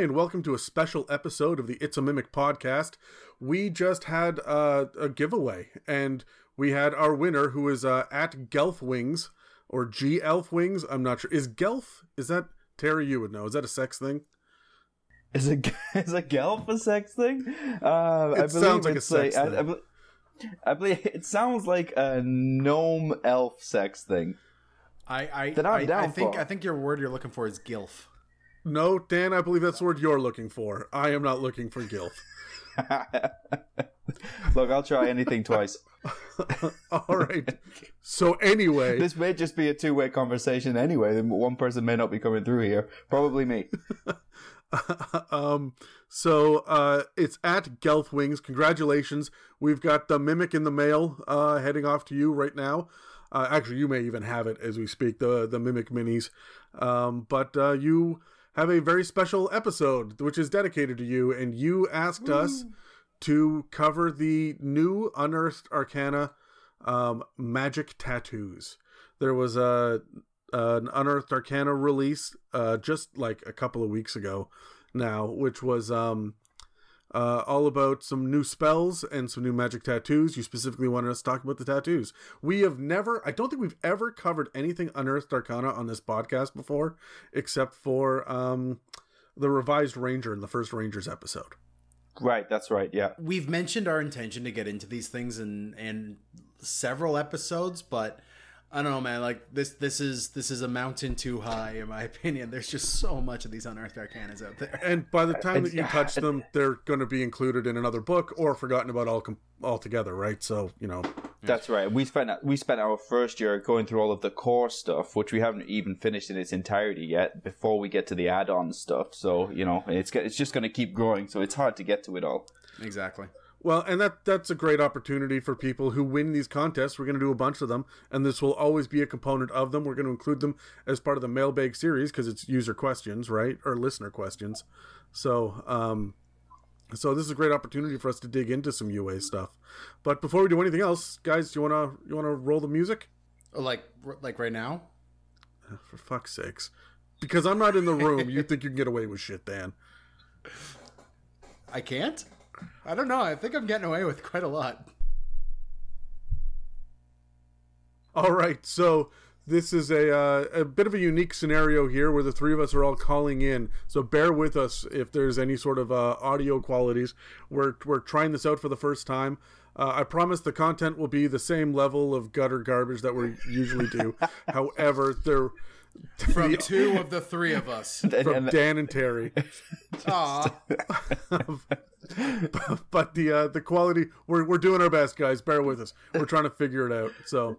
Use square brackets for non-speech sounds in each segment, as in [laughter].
Hi, and welcome to a special episode of the It's a Mimic podcast. We just had uh, a giveaway, and we had our winner, who is uh, at Gelf Wings or G Elf Wings. I'm not sure. Is Gelf? Is that Terry? You would know. Is that a sex thing? Is a [laughs] is a gelf a sex thing? Uh, It I believe sounds like a sex I- thing. I, bel- I believe [laughs] it sounds like a gnome elf sex thing. I I, I'm I, I think for. I think your word you're looking for is gilf. No, Dan. I believe that's the word you're looking for. I am not looking for Gilf. [laughs] Look, I'll try anything twice. [laughs] All right. So anyway, This may just be a two way conversation anyway. One person may not be coming through here. Probably me. [laughs] um, so uh, it's at Gelf Wings. Congratulations. We've got the mimic in the mail uh, heading off to you right now. Uh, actually, you may even have it as we speak, the the mimic minis. Um, but uh, you have a very special episode which is dedicated to you, and you asked us to cover the new Unearthed Arcana um, magic tattoos. There was a an Unearthed Arcana release uh, just like a couple of weeks ago now, which was um, uh, all about some new spells and some new magic tattoos. You specifically wanted us to talk about the tattoos. We have never, I don't think we've ever covered anything Unearthed Arcana on this podcast before, except for um, the revised Ranger in the first Rangers episode. Right, that's right. Yeah. We've mentioned our intention to get into these things in in several episodes, but I don't know, man. Like this this is this is a mountain too high, in my [laughs] opinion. There's just so much of these unearthed arcanas out there. And by the time that you touch them, they're going to be included in another book or forgotten about all altogether, right? So you know, That's right. We spent we spent our first year going through all of the core stuff, which we haven't even finished in its entirety yet. Before we get to the add-on stuff, so you know it's it's just going to keep growing. So it's hard to get to it all. exactly. Well, and that that's a great opportunity for people who win these contests. We're going to do a bunch of them, and this will always be a component of them. We're going to include them as part of the mailbag series because it's user questions, right, or listener questions. So, um, so this is a great opportunity for us to dig into some UA stuff. But before we do anything else, guys, do you wanna you wanna roll the music? Like like right now. For fuck's sakes, because I'm not in the room, you think you can get away with shit, Dan? I can't. I don't know. I think I'm getting away with quite a lot. All right, so this is a uh, a bit of a unique scenario here where the three of us are all calling in. So bear with us if there's any sort of uh, audio qualities. We're we're trying this out for the first time. Uh, I promise the content will be the same level of gutter garbage that we usually do. [laughs] However, there From two of the three of us. [laughs] And, from and- Dan and Terry, [laughs] Aw. [laughs] but the uh, the quality we're we're doing our best, guys. Bear with us. We're trying to figure it out. So,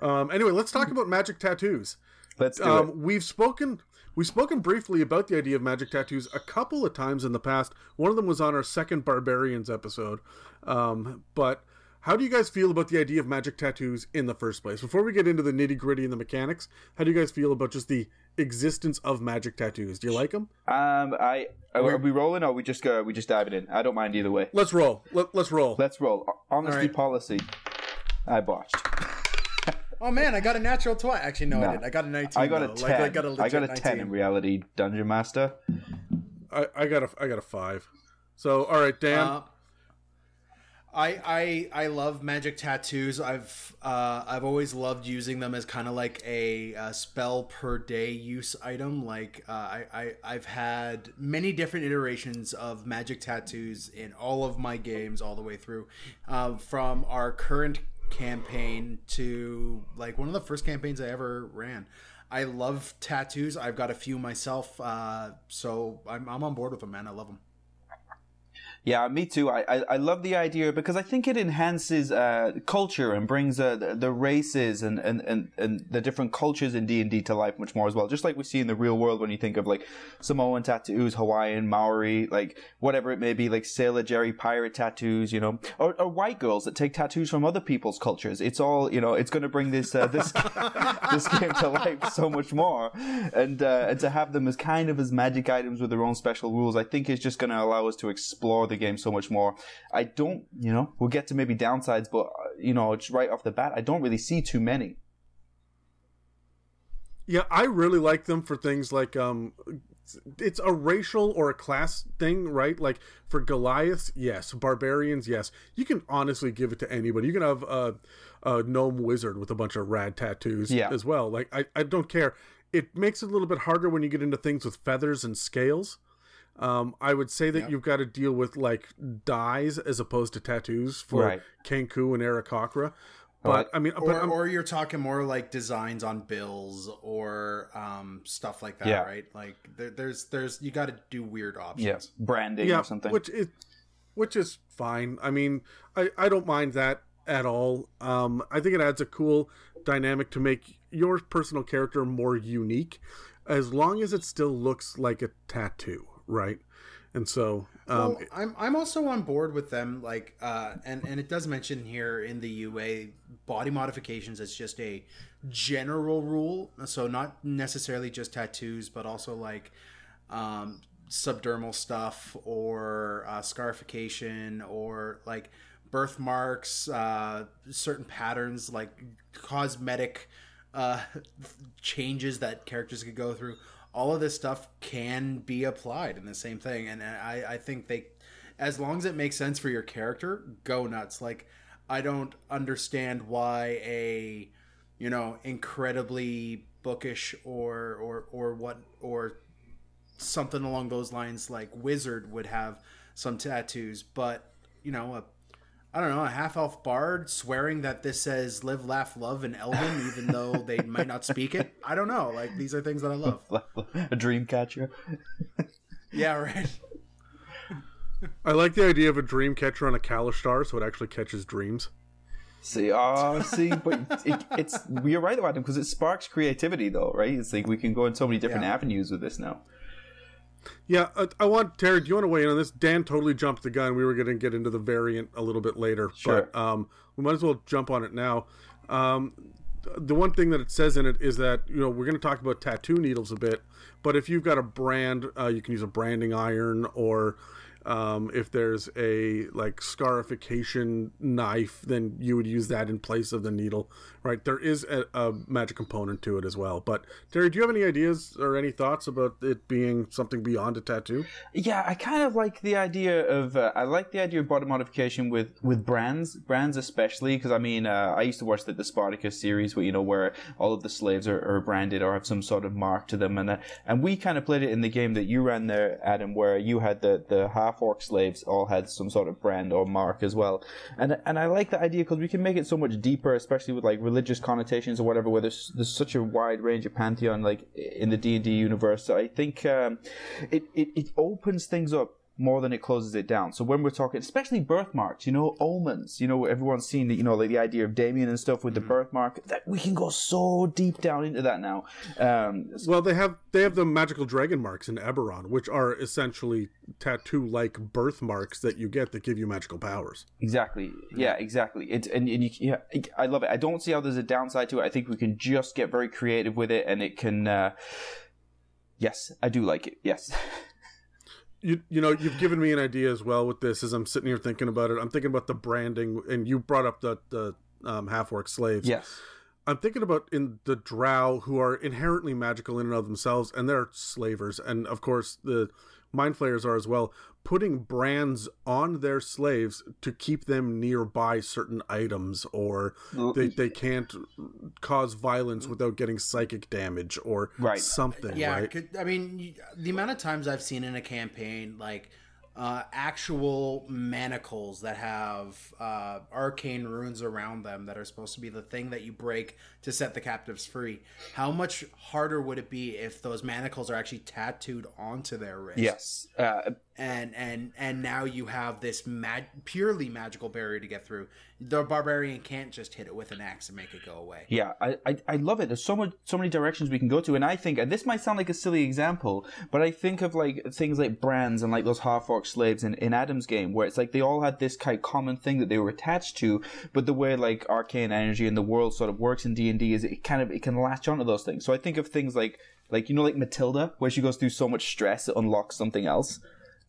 um, anyway, let's talk about magic tattoos. let's do it. Um, we've spoken we've spoken briefly about the idea of magic tattoos a couple of times in the past. One of them was on our second barbarians episode. Um, but how do you guys feel about the idea of magic tattoos in the first place? Before we get into the nitty gritty and the mechanics, how do you guys feel about just the existence of magic tattoos? Do you like them? Um, I are we rolling or we just go? We just diving in. I don't mind either way. Let's roll. Let, let's roll. Let's roll. Honesty All right. policy. I botched. Oh man, I got a natural twenty. Actually, no, I didn't. I got a nineteen. I got a ten. Like, I got a legit I got a 19. ten in reality, Dungeon Master. I, I got a I got a five. So all right, Dan. Uh, I I I love magic tattoos. I've uh, I've always loved using them as kind of like a, uh spell per day use item. Like uh, I, I I've had many different iterations of magic tattoos in all of my games all the way through, uh, from our current campaign to like one of the first campaigns I ever ran. I love tattoos. I've got a few myself, uh, so I'm I'm on board with them, man. I love them. Yeah, me too. I, I, I love the idea because I think it enhances uh, culture and brings uh, the, the races and, and, and, and the different cultures in D and D to life much more as well. Just like we see in the real world when you think of like Samoan tattoos, Hawaiian, Maori, like whatever it may be, like Sailor Jerry pirate tattoos, you know, or, or white girls that take tattoos from other people's cultures. It's all you know. It's going to bring this uh, this [laughs] this game to life so much more, and uh, and to have them as kind of as magic items with their own special rules, I think is just going to allow us to explore the game so much more. I don't, you know, we'll get to maybe downsides, but uh, you know, right off the bat, I don't really see too many. Yeah, I really like them for things like um, it's a racial or a class thing, right? Like for Goliaths, yes. Barbarians, yes. You can honestly give it to anybody. You can have a, a gnome wizard with a bunch of rad tattoos Yeah. as well. Like I, I don't care. It makes it a little bit harder when you get into things with feathers and scales. Um, I would say that Yep. you've got to deal with like dyes as opposed to tattoos for Right. Kenku and Aarakocra. But I mean, but Or, or you're talking more like designs on bills or um, stuff like that, Yeah. right? Like there, there's there's you got to do weird options. Yes, branding yeah, or something. which is which is fine. I mean, I I don't mind that at all. Um, I think it adds a cool dynamic to make your personal character more unique, as long as it still looks like a tattoo, right? And so, um, well, I'm I'm also on board with them. Like, uh, and and it does mention here in the UA body modifications as just a general rule. So not necessarily just tattoos, but also like um, subdermal stuff or uh, scarification or like birthmarks, uh, certain patterns like cosmetic uh, [laughs] changes that characters could go through. All of this stuff can be applied in the same thing, and I, I think they, as long as it makes sense for your character, go nuts. Like I don't understand why a, you know, incredibly bookish or or or what or something along those lines like wizard would have some tattoos but you know a I don't know, a half elf bard swearing that this says live, laugh, love in Elven, even though they might not speak it. I don't know. Like, these are things that I love. [laughs] a dream catcher. [laughs] Yeah, right. [laughs] I like the idea of a dream catcher on a Kalashtar, so it actually catches dreams. See, oh, see, but it, it's you're right about them because it sparks creativity, though, right? It's like we can go in so many different Yeah. avenues with this now. Yeah, I, I want Terry. Do you want to weigh in on this? Dan totally jumped the gun. We were going to get into the variant a little bit later, Sure. but um, we might as well jump on it now. Um, the one thing that it says in it is that you know we're going to talk about tattoo needles a bit, but if you've got a brand, uh, you can use a branding iron, or um, if there's a like scarification knife, then you would use that in place of the needle, right? There is a, a magic component to it as well. But Terry, do you have any ideas or any thoughts about it being something beyond a tattoo? Yeah, I kind of like the idea of uh, I like the idea of body modification with with brands, brands especially because I mean uh, I used to watch the, the Spartacus series where you know where all of the slaves are, are branded or have some sort of mark to them, and and we kind of played it in the game that you ran there, Adam, where you had the the half orc slaves all had some sort of brand or mark as well, and and I like the idea because we can make it so much deeper, especially with like religious connotations or whatever, where there's there's such a wide range of pantheon like in the D and D universe. So I think um, it, it it opens things up more than it closes it down. So when we're talking, especially birthmarks, you know, omens, you know, everyone's seen the, you know, like the idea of Damien and stuff with the birthmark. That we can go so deep down into that now. Um, Well, they have they have the magical dragon marks in Eberron, which are essentially tattoo-like birthmarks that you get that give you magical powers. Exactly. Yeah, exactly. It's and, and you, yeah, I love it. I don't see how there's a downside to it. I think we can just get very creative with it, and it can. Uh, yes, I do like it. Yes. [laughs] You you know you've given me an idea as well with this as I'm sitting here thinking about it. I'm thinking about the branding, and you brought up the the um, half orc slaves. yes. I'm thinking about in the Drow who are inherently magical in and of themselves, and they're slavers, and of course the mind flayers are as well. Putting brands on their slaves to keep them nearby certain items, or they, they can't cause violence without getting psychic damage, or Right. something. Yeah, right? could, I mean, the amount of times I've seen in a campaign, like uh, actual manacles that have uh, arcane runes around them that are supposed to be the thing that you break to set the captives free. How much harder would it be if those manacles are actually tattooed onto their wrists? Yes. Uh, and and and now you have this mag- purely magical barrier to get through. The barbarian can't just hit it with an axe and make it go away. Yeah, I, I I love it. There's so much so many directions we can go to, and I think and this might sound like a silly example, but I think of like things like brands and like those half orc slaves in, in Adam's game, where it's like they all had this kind of common thing that they were attached to, but the way like arcane energy in the world sort of works in D and D is it kind of it can latch onto those things. So I think of things like like you know like Matilda, where she goes through so much stress it unlocks something else.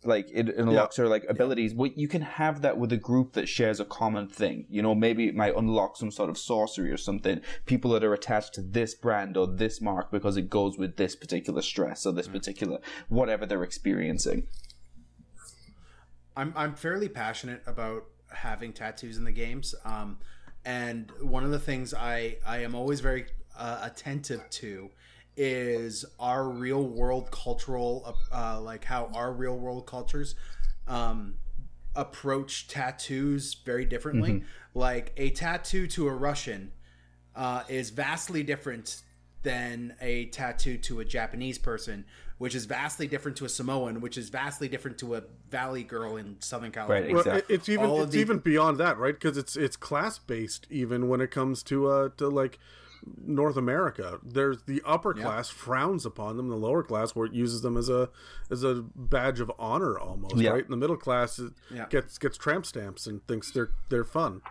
like it, it unlocks yeah. her like abilities. Well, you can have that with a group that shares a common thing. You know, maybe it might unlock some sort of sorcery or something. People that are attached to this brand or this mark because it goes with this particular stress or this mm. particular whatever they're experiencing. I'm I'm fairly passionate about having tattoos in the games. Um, and one of the things I I am always very uh, attentive to is our real world cultural uh, like how our real world cultures um, approach tattoos very differently mm-hmm. like a tattoo to a russian uh, is vastly different than a tattoo to a japanese person which is vastly different to a samoan which is vastly different to a valley girl in southern california right, exactly. well, it's even All it's the... even beyond that right because it's it's class based even when it comes to uh to like North America. There's the upper class frowns upon them, the lower class where it uses them as a as a badge of honor almost, yep. right? And the middle class yep. gets gets tramp stamps and thinks they're they're fun.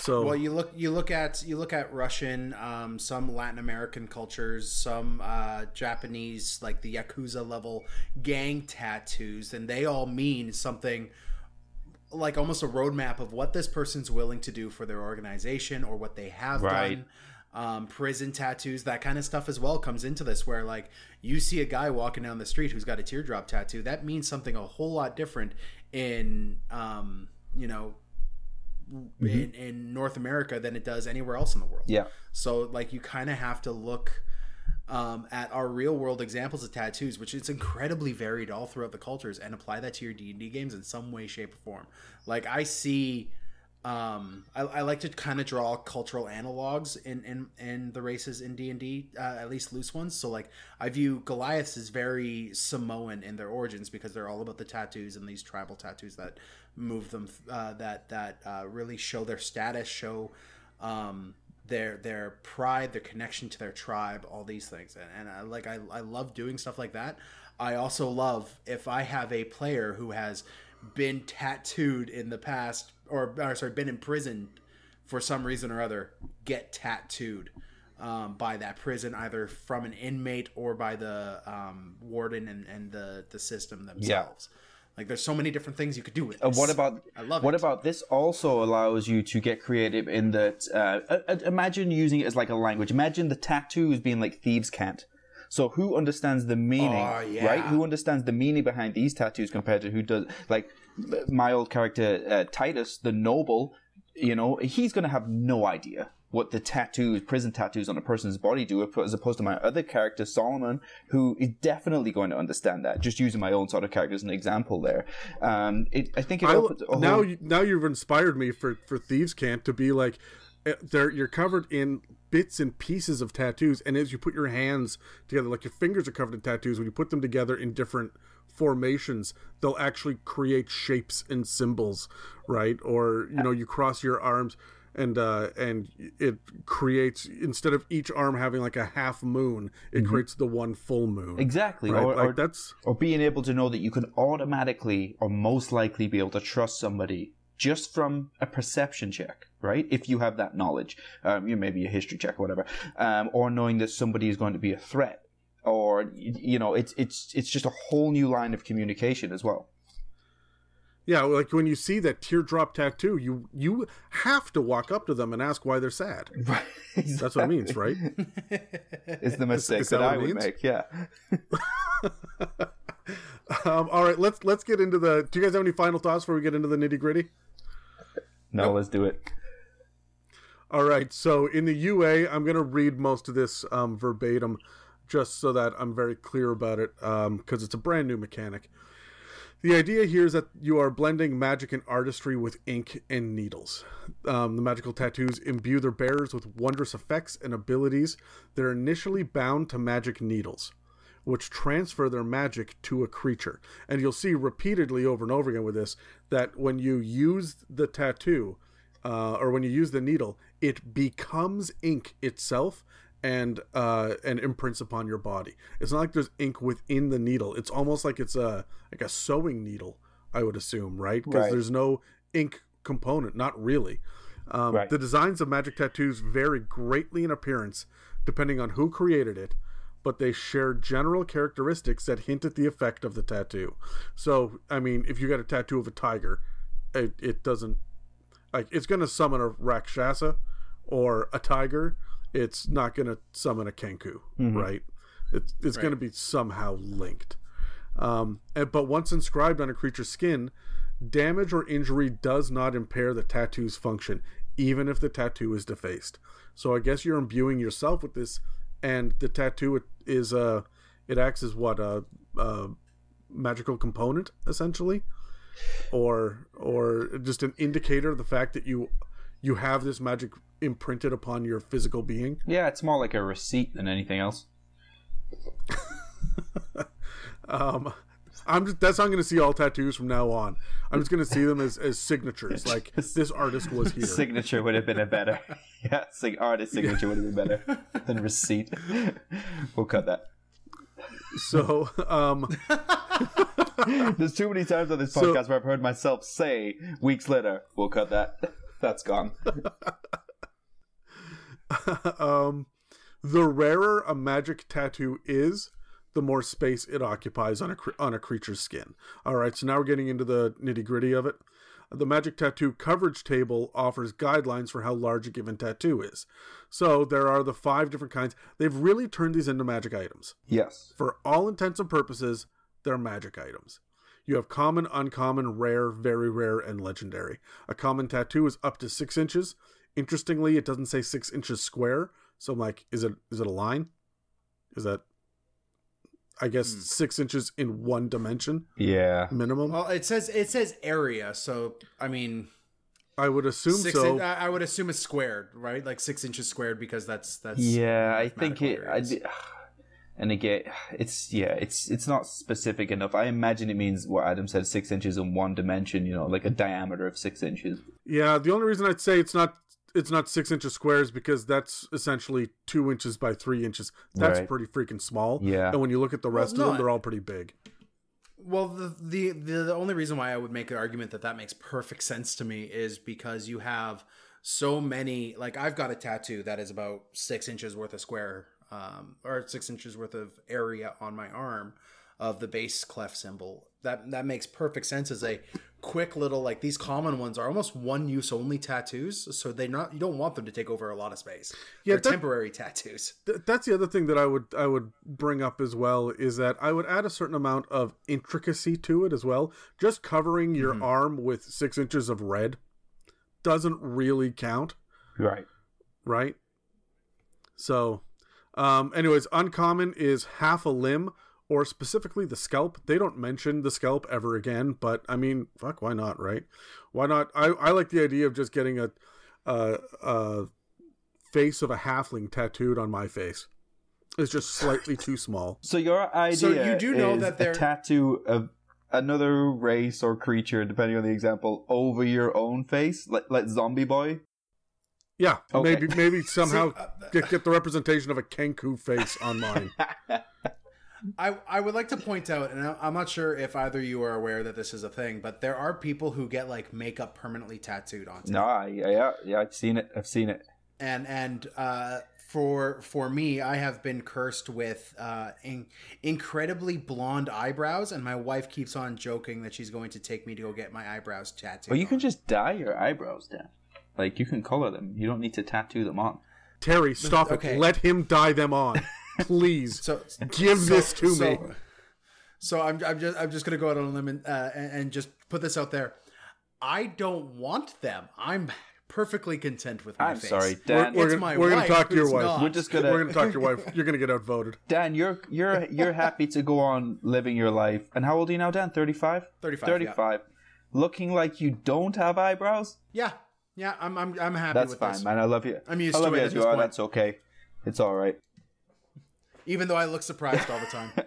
So well, you look you look at you look at Russian, um, some Latin American cultures, some uh, Japanese, like the yakuza level gang tattoos, and they all mean something like almost a roadmap of what this person's willing to do for their organization or what they have right. done um, prison tattoos, that kind of stuff as well comes into this. Where like you see a guy walking down the street who's got a teardrop tattoo, that means something a whole lot different in um, you know mm-hmm. in, in North America than it does anywhere else in the world. Yeah. So like you kind of have to look um, at our real world examples of tattoos, which it's incredibly varied all throughout the cultures, and apply that to your D and D games in some way, shape, or form. Like I see um, I, I, like to kind of draw cultural analogs in, in, in the races in D and D, uh, at least loose ones. So like I view Goliaths as very Samoan in their origins because they're all about the tattoos and these tribal tattoos that move them, uh, that that uh, really show their status, show um, their their pride, their connection to their tribe, all these things. And, and I, like I, I love doing stuff like that. I also love if I have a player who has been tattooed in the past or, or sorry, been in prison for some reason or other, get tattooed um, by that prison, either from an inmate or by the um, warden and, and the the system themselves. Yeah. Like there's so many different things you could do with this. Uh, what about I love what it. about this also allows you to get creative in that uh, uh, imagine using it as like a language. Imagine the tattoos being like thieves' cant. So who understands the meaning, oh, yeah. right? Who understands the meaning behind these tattoos compared to who does like my old character uh, Titus, the noble, you know, he's going to have no idea what the tattoos, prison tattoos on a person's body do, as opposed to my other character, Solomon, who is definitely going to understand that. Just using my own sort of character as an example there. Um, it, I think it I, opens, now, whole... now you've inspired me for, for Thieves' Cant to be like, eh, there you're covered in bits and pieces of tattoos, and as you put your hands together, like your fingers are covered in tattoos, when you put them together in different formations they'll actually create shapes and symbols right or you know you cross your arms and uh and it creates instead of each arm having like a half moon it mm-hmm. creates the one full moon exactly right? or, like or that's or being able to know that you can automatically or most likely be able to trust somebody just from a perception check, right? If you have that knowledge, um, you know, maybe a history check or whatever, um, or knowing that somebody is going to be a threat, or you know it's it's it's just a whole new line of communication as well yeah like when you see that teardrop tattoo you you have to walk up to them and ask why they're sad [laughs] right exactly. that's what it means right [laughs] it's the mistake is, is that, that i would make yeah [laughs] um, all right let's let's get into the do you guys have any final thoughts before we get into the nitty gritty no nope. let's do it all right so in the ua i'm going to read most of this um, verbatim just so that I'm very clear about it, because um, it's a brand new mechanic. The idea here is that you are blending magic and artistry with ink and needles. Um, the magical tattoos imbue their bearers with wondrous effects and abilities that are initially bound to magic needles, which transfer their magic to a creature. And you'll see repeatedly over and over again with this that when you use the tattoo, uh, or when you use the needle, it becomes ink itself and uh, and imprints upon your body. It's not like there's ink within the needle. It's almost like it's a like a sewing needle. I would assume, right? Because right. there's no ink component. Not really. Um, right. The designs of magic tattoos vary greatly in appearance depending on who created it, but they share general characteristics that hint at the effect of the tattoo. So, I mean, if you got a tattoo of a tiger, it, it doesn't like it's going to summon a Rakshasa or a tiger. It's not going to summon a Kenku, right? It's it's going to be somehow linked. Um, and, but once inscribed on a creature's skin, damage or injury does not impair the tattoo's function, even if the tattoo is defaced. So I guess you're imbuing yourself with this, and the tattoo is uh, it acts as what a, a magical component essentially, or or just an indicator of the fact that you you have this magic imprinted upon your physical being. Yeah, it's more like a receipt than anything else. [laughs] Um, I'm just, that's how I'm going to see all tattoos from now on. I'm just going to see them as, as signatures. [laughs] Like this artist was here. Signature would have been a better. [laughs] Yeah, sig- artist signature would have been better than receipt. We'll cut that. So, um, There's too many times on this So- podcast where I've heard myself say weeks later, we'll cut that. That's gone. [laughs] um, the rarer a magic tattoo is, the more space it occupies on a on a creature's skin. All right, so now we're getting into the nitty gritty of it. The Magic Tattoo coverage table offers guidelines for how large a given tattoo is. So there are the five different kinds. They've really turned these into magic items. Yes. For all intents and purposes, they're magic items. You have common, uncommon, rare, very rare, and legendary. A common tattoo is up to six inches. Interestingly, it doesn't say six inches square. So I'm like, is it is it a line? Is that I guess hmm. six inches in one dimension Yeah. minimum? Well, it says it says area, so I mean, I would assume six. so. in- I I would assume it's squared, right? Like six inches squared because that's that's Yeah, I think it. I, areas. di- and again, [sighs] it's yeah, it's it's not specific enough. I imagine it means what Adam said, six inches in one dimension. You know, like a diameter of six inches. Yeah, the only reason I'd say it's not it's not six inches squares because that's essentially two inches by three inches. That's Right. pretty freaking small. Yeah. And when you look at the rest no, of them, they're all pretty big. Well, the, the the the only reason why I would make the argument that that makes perfect sense to me is because you have so many. Like I've got a tattoo that is about six inches worth of square, um, or six inches worth of area on my arm of the bass clef symbol. That that makes perfect sense as a quick little like these common ones are almost one use only tattoos, so they not you don't want them to take over a lot of space. Yeah, They're that- temporary tattoos. [laughs] Th- that's the other thing that I would I would bring up as well is that I would add a certain amount of intricacy to it as well. Just covering your arm with six inches of red doesn't really count, Right. right? So, um, anyways, uncommon is half a limb or specifically the scalp. They don't mention the scalp ever again, but I mean, fuck, why not, right? Why not? I, I like the idea of just getting a, a, a face of a halfling tattooed on my face. It's just slightly too small. [laughs] So your idea So you do know is that a they're- tattoo of another race or creature, depending on the example, over your own face, like like Zombie Boy. Yeah, Okay. maybe maybe [laughs] somehow uh, get, get the representation of a Kenku face on mine. [laughs] I, I would like to point out, and I- I'm not sure if either you are aware that this is a thing, but there are people who get like makeup permanently tattooed onto No, I, yeah, yeah, I've seen it. I've seen it. and and uh, for for me, I have been cursed with uh, in, incredibly blonde eyebrows, and my wife keeps on joking that she's going to take me to go get my eyebrows tattooed. But you can just dye your eyebrows, Dan. Like you can color them. You don't need to tattoo them on. Terry, stop Okay. it. Let him dye them on. [laughs] Please. so Give so- this to so- me. So I'm, I'm just I'm just gonna go out on a limb and, uh, and and just put this out there. I don't want them. I'm perfectly content with my I'm face. sorry, Dan. We're, It's gonna, my we're gonna talk to your wife. not. We're just gonna. We're gonna talk to your wife. You're gonna get outvoted. [laughs] Dan, you're you're you're happy to go on living your life. And how old are you now, Dan? 35? 35, 35. Looking like you don't have eyebrows? Yeah, yeah. I'm I'm I'm happy That's with fine, this. man. I love you. I'm used I love to it you at as you are. That's okay. It's all right. [laughs] Even though I look surprised all the time. [laughs]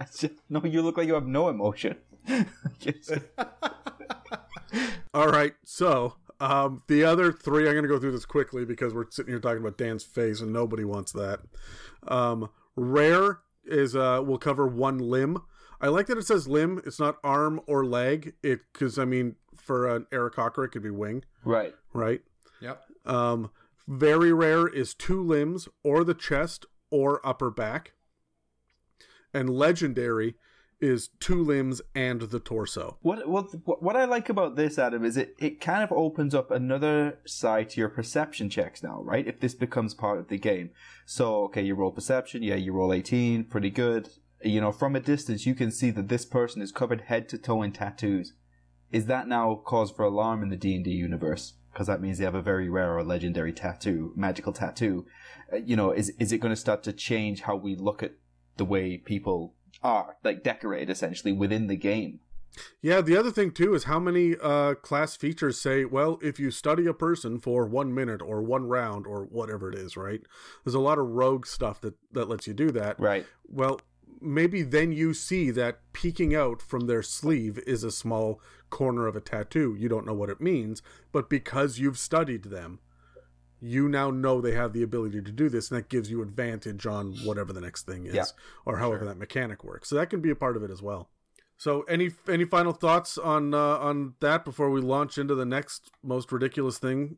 No, you look like you have no emotion. [laughs] All right. So, um, the other three, I'm going to go through this quickly because we're sitting here talking about Dan's face and nobody wants that. Um, rare is, uh, will cover one limb. I like that it says limb. It's not arm or leg. It, cause I mean, for an Aarakocra, it could be wing, right. right? Um, very rare is two limbs or the chest or upper back. and legendary is two limbs and the torso. What what what I like about this, Adam, is it it kind of opens up another side to your perception checks now, right? If this becomes part of the game, so okay, you roll perception, yeah, you roll eighteen, pretty good. You know, from a distance, you can see that this person is covered head to toe in tattoos. Is that now cause for alarm in the D and D universe? Because that means they have a very rare or legendary tattoo, magical tattoo. Uh, you know, is is it going to start to change how we look at the way people are like decorated essentially within the game. Yeah, the other thing too is how many uh, class features say, well, if you study a person for one minute or one round or whatever it is, right? There's a lot of rogue stuff that that lets you do that. Right. Well, maybe then you see that peeking out from their sleeve is a small corner of a tattoo. You don't know what it means, but because you've studied them, you now know they have the ability to do this and that gives you advantage on whatever the next thing is yeah, or however sure. that mechanic works so that can be a part of it as well so any any final thoughts on uh, on that before we launch into the next most ridiculous thing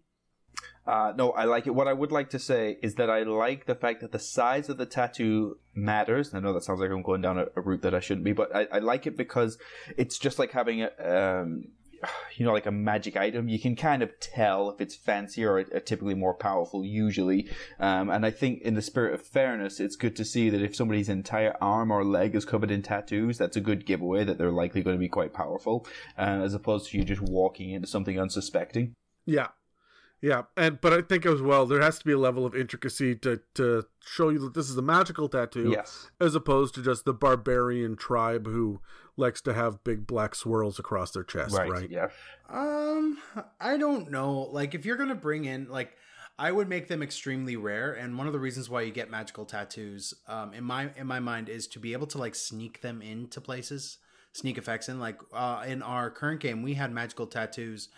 uh, no, I like it. What I would like to say is that I like the fact that the size of the tattoo matters. I know that sounds like I'm going down a, a route that I shouldn't be, but I, I, like it because it's just like having a, um, [sighs] you know, like a magic item, you can kind of tell if it's fancier or, or typically more powerful, usually. Um, and I think, in the spirit of fairness, it's good to see that if somebody's entire arm or leg is covered in tattoos, that's a good giveaway that they're likely going to be quite powerful, uh, as opposed to you just walking into something unsuspecting. Yeah, yeah, and but I think as well there has to be a level of intricacy to to show you that this is a magical tattoo, yes, as opposed to just the barbarian tribe who likes to have big black swirls across their chest, right? right? Yeah. Um, I don't know. Like, if you're gonna bring in like. I would make them extremely rare, and one of the reasons why you get magical tattoos, um, in my in my mind, is to be able to like sneak them into places, sneak effects in. Like uh, in our current game, we had magical tattoos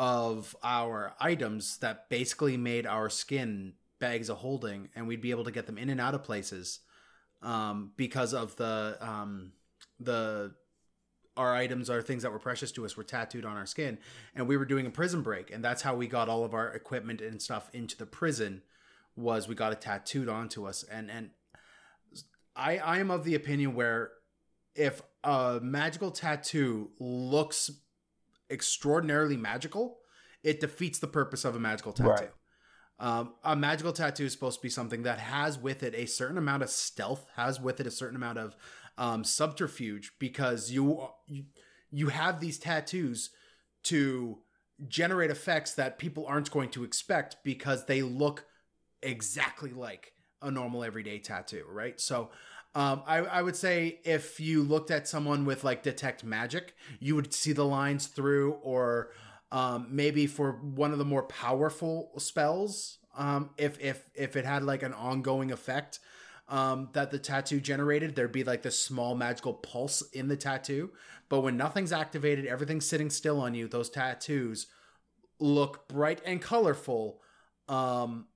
of our items that basically made our skin bags of holding and we'd be able to get them in and out of places um, because of the um, the our items are things that were precious to us were tattooed on our skin. And we were doing a prison break and that's how we got all of our equipment and stuff into the prison was we got it tattooed onto us. And and I I am of the opinion where if a magical tattoo looks extraordinarily magical, it defeats the purpose of a magical tattoo. Right. Um, a magical tattoo is supposed to be something that has with it a certain amount of stealth, has with it a certain amount of um, subterfuge, because you, you you have these tattoos to generate effects that people aren't going to expect because they look exactly like a normal everyday tattoo, right? So um, I, I would say if you looked at someone with like detect magic, you would see the lines through, or um, maybe for one of the more powerful spells, um, if if if it had like an ongoing effect um, that the tattoo generated, there'd be like this small magical pulse in the tattoo. But when nothing's activated, everything's sitting still on you. Those tattoos look bright and colorful. Um,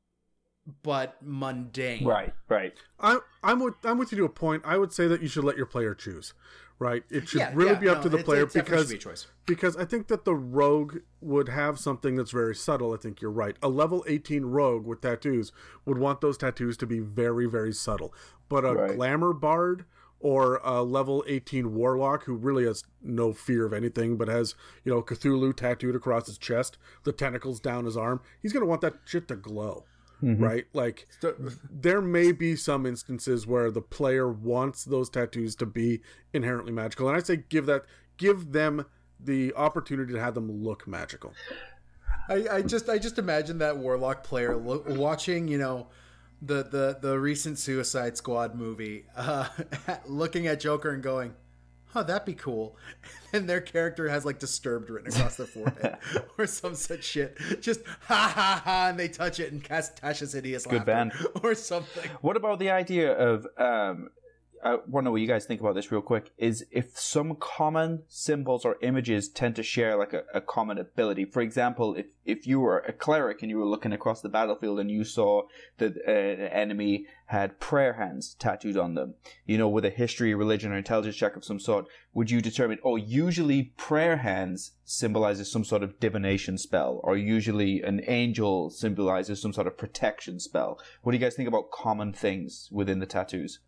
but mundane. Right, right. I'm I'm with I'm with you to a point. I would say that you should let your player choose. Right, it should yeah, really yeah, be up no, to the player because be because I think that the rogue would have something that's very subtle. I think you're right. A level 18 rogue with tattoos would want those tattoos to be very very subtle. But a right. glamour bard or a level 18 warlock who really has no fear of anything but has you know Cthulhu tattooed across his chest, the tentacles down his arm. He's gonna want that shit to glow mm-hmm. right? Like there may be some instances where the player wants those tattoos to be inherently magical, and I say give that give them the opportunity to have them look magical. I, I just I just imagine that warlock player lo- watching you know the the the recent Suicide Squad movie, uh, [laughs] looking at Joker and going, oh, that'd be cool. [laughs] And their character has like disturbed written across their forehead [laughs] or some such shit. Just ha ha ha, and they touch it and cast Tasha's hideous Good band. [laughs] or something. What about the idea of um, I know what you guys think about this real quick. Is if some common symbols or images tend to share like a, a, common ability. For example, if if you were a cleric and you were looking across the battlefield and you saw that uh, an enemy had prayer hands tattooed on them, you know, with a history, religion, or intelligence check of some sort, would you determine? Oh, usually prayer hands symbolizes some sort of divination spell, or usually an angel symbolizes some sort of protection spell. What do you guys think about common things within the tattoos?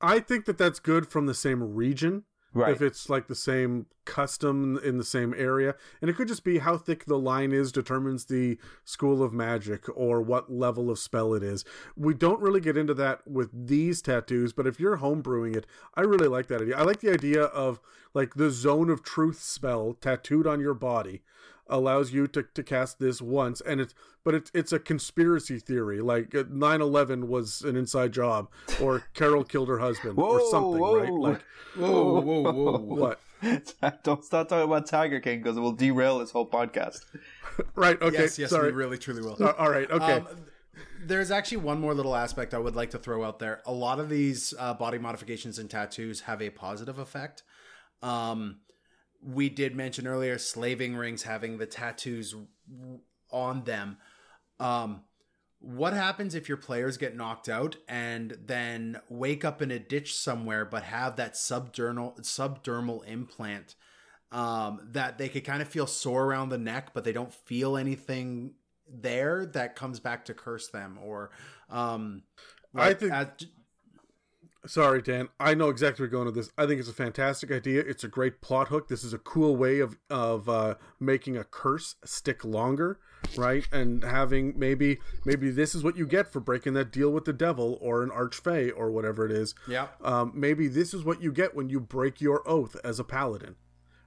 I think that that's good from the same region. Right. If it's like the same custom in the same area. And it could just be how thick the line is determines the school of magic or what level of spell it is. We don't really get into that with these tattoos, but if you're homebrewing it, I really like that idea. I like the idea of like the zone of truth spell tattooed on your body allows you to, to cast this once and it's but it's it's a conspiracy theory like 9-11 was an inside job or carol [laughs] killed her husband Whoa, or something whoa. right like Whoa, whoa, whoa, whoa. what [laughs] Don't start talking about Tiger King because it will derail this whole podcast. [laughs] right okay yes, yes, sorry we really, truly will. Uh, all right okay Um, there's actually one more little aspect I would like to throw out there. A lot of these uh, body modifications and tattoos have a positive effect. Um, we did mention earlier slaving rings having the tattoos on them. Um, what happens if your players get knocked out and then wake up in a ditch somewhere but have that subdermal subdermal implant um, that they could kind of feel sore around the neck but they don't feel anything there that comes back to curse them or um, I think- uh, Sorry, Dan. I know exactly where you're going with this. I think it's a fantastic idea. It's a great plot hook. This is a cool way of of uh, making a curse stick longer, right? And having maybe maybe this is what you get for breaking that deal with the devil or an archfey or whatever it is. yeah Um, maybe this is what you get when you break your oath as a paladin,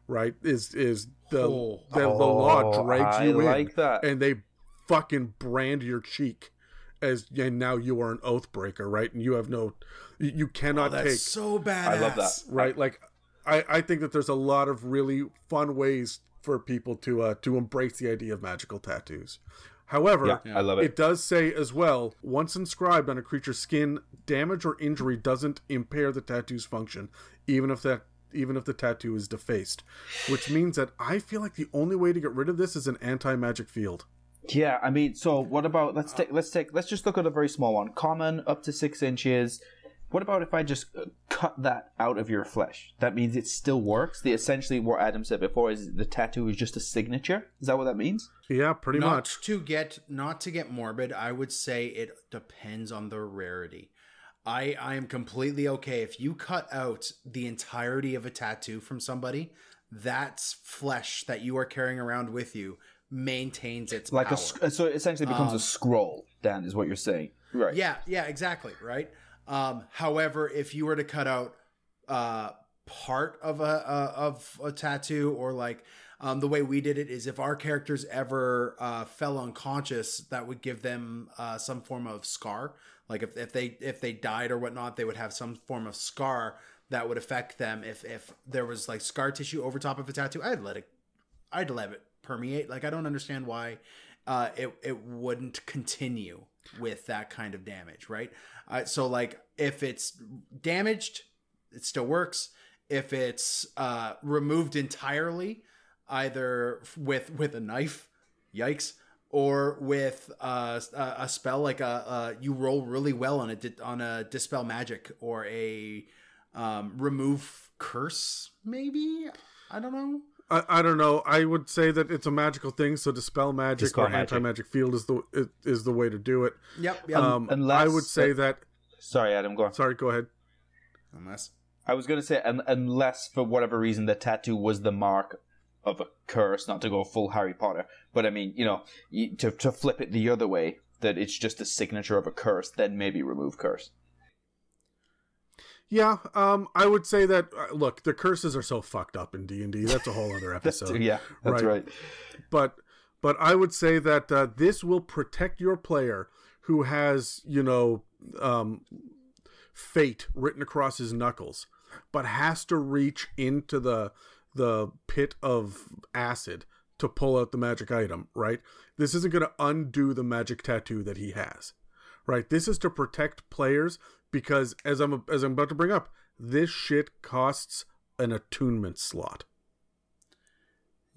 right? Is is the Oh. the, the law Oh, drags I you in like that. and they fucking brand your cheek as and now you are an oath breaker, right? And you have no, you you cannot that's take so badass I love that. right like i i think that there's a lot of really fun ways for people to uh to embrace the idea of magical tattoos however Yeah, I love it. it does say as well once inscribed on a creature's skin damage or injury doesn't impair the tattoo's function even if that even if the tattoo is defaced which means that i feel like the only way to get rid of this is an anti-magic field Yeah, I mean, so what about let's take let's take let's just look at a very small one. Common up to six inches. What about if I just uh, cut that out of your flesh? That means it still works. The essentially what Adam said before is the tattoo is just a signature. Is that what that means? yeah pretty not much to get not to get morbid i would say it depends on the rarity i i am completely okay if you cut out the entirety of a tattoo from somebody that's flesh that you are carrying around with you maintains its Like power. a so it essentially becomes a scroll. Dan is what you're saying, right? Yeah, yeah, exactly, right. Um, however, if you were to cut out uh, part of a uh, of a tattoo, or like um, the way we did it is, if our characters ever uh, fell unconscious, that would give them uh, some form of scar. Like if, if they if they died or whatnot, they would have some form of scar that would affect them. If if there was like scar tissue over top of a tattoo, I'd let it I'd let it permeate. Like I don't understand why uh, it it wouldn't continue with that kind of damage, right? Uh, so like if it's damaged, it still works. If it's uh, removed entirely, either with with a knife, yikes, or with uh, a, a spell like a, uh you roll really well on a on a dispel magic or a um, remove curse, maybe. I don't know. I, I don't know. I would say that it's a magical thing, so dispel magic Dispel or magic. anti magic field is the is, is the way to do it. Yep. Yep. Um, unless- I would say that. Sorry, Adam. Go on. Sorry, go ahead. Unless. I was going to say, un- unless for whatever reason the tattoo was the mark of a curse, not to go full Harry Potter, but I mean, you know, to to flip it the other way, that it's just a signature of a curse, then maybe remove curse. Yeah, um, I would say that. Uh, look, the curses are so fucked up in D and D. That's a whole other [laughs] episode. yeah, that's right. right. But but I would say that uh, this will protect your player who has you know um, fate written across his knuckles, but has to reach into the the pit of acid to pull out the magic item. Right. This isn't going to undo the magic tattoo that he has. Right. This is to protect players because as I'm as I'm about to bring up, this shit costs an attunement slot.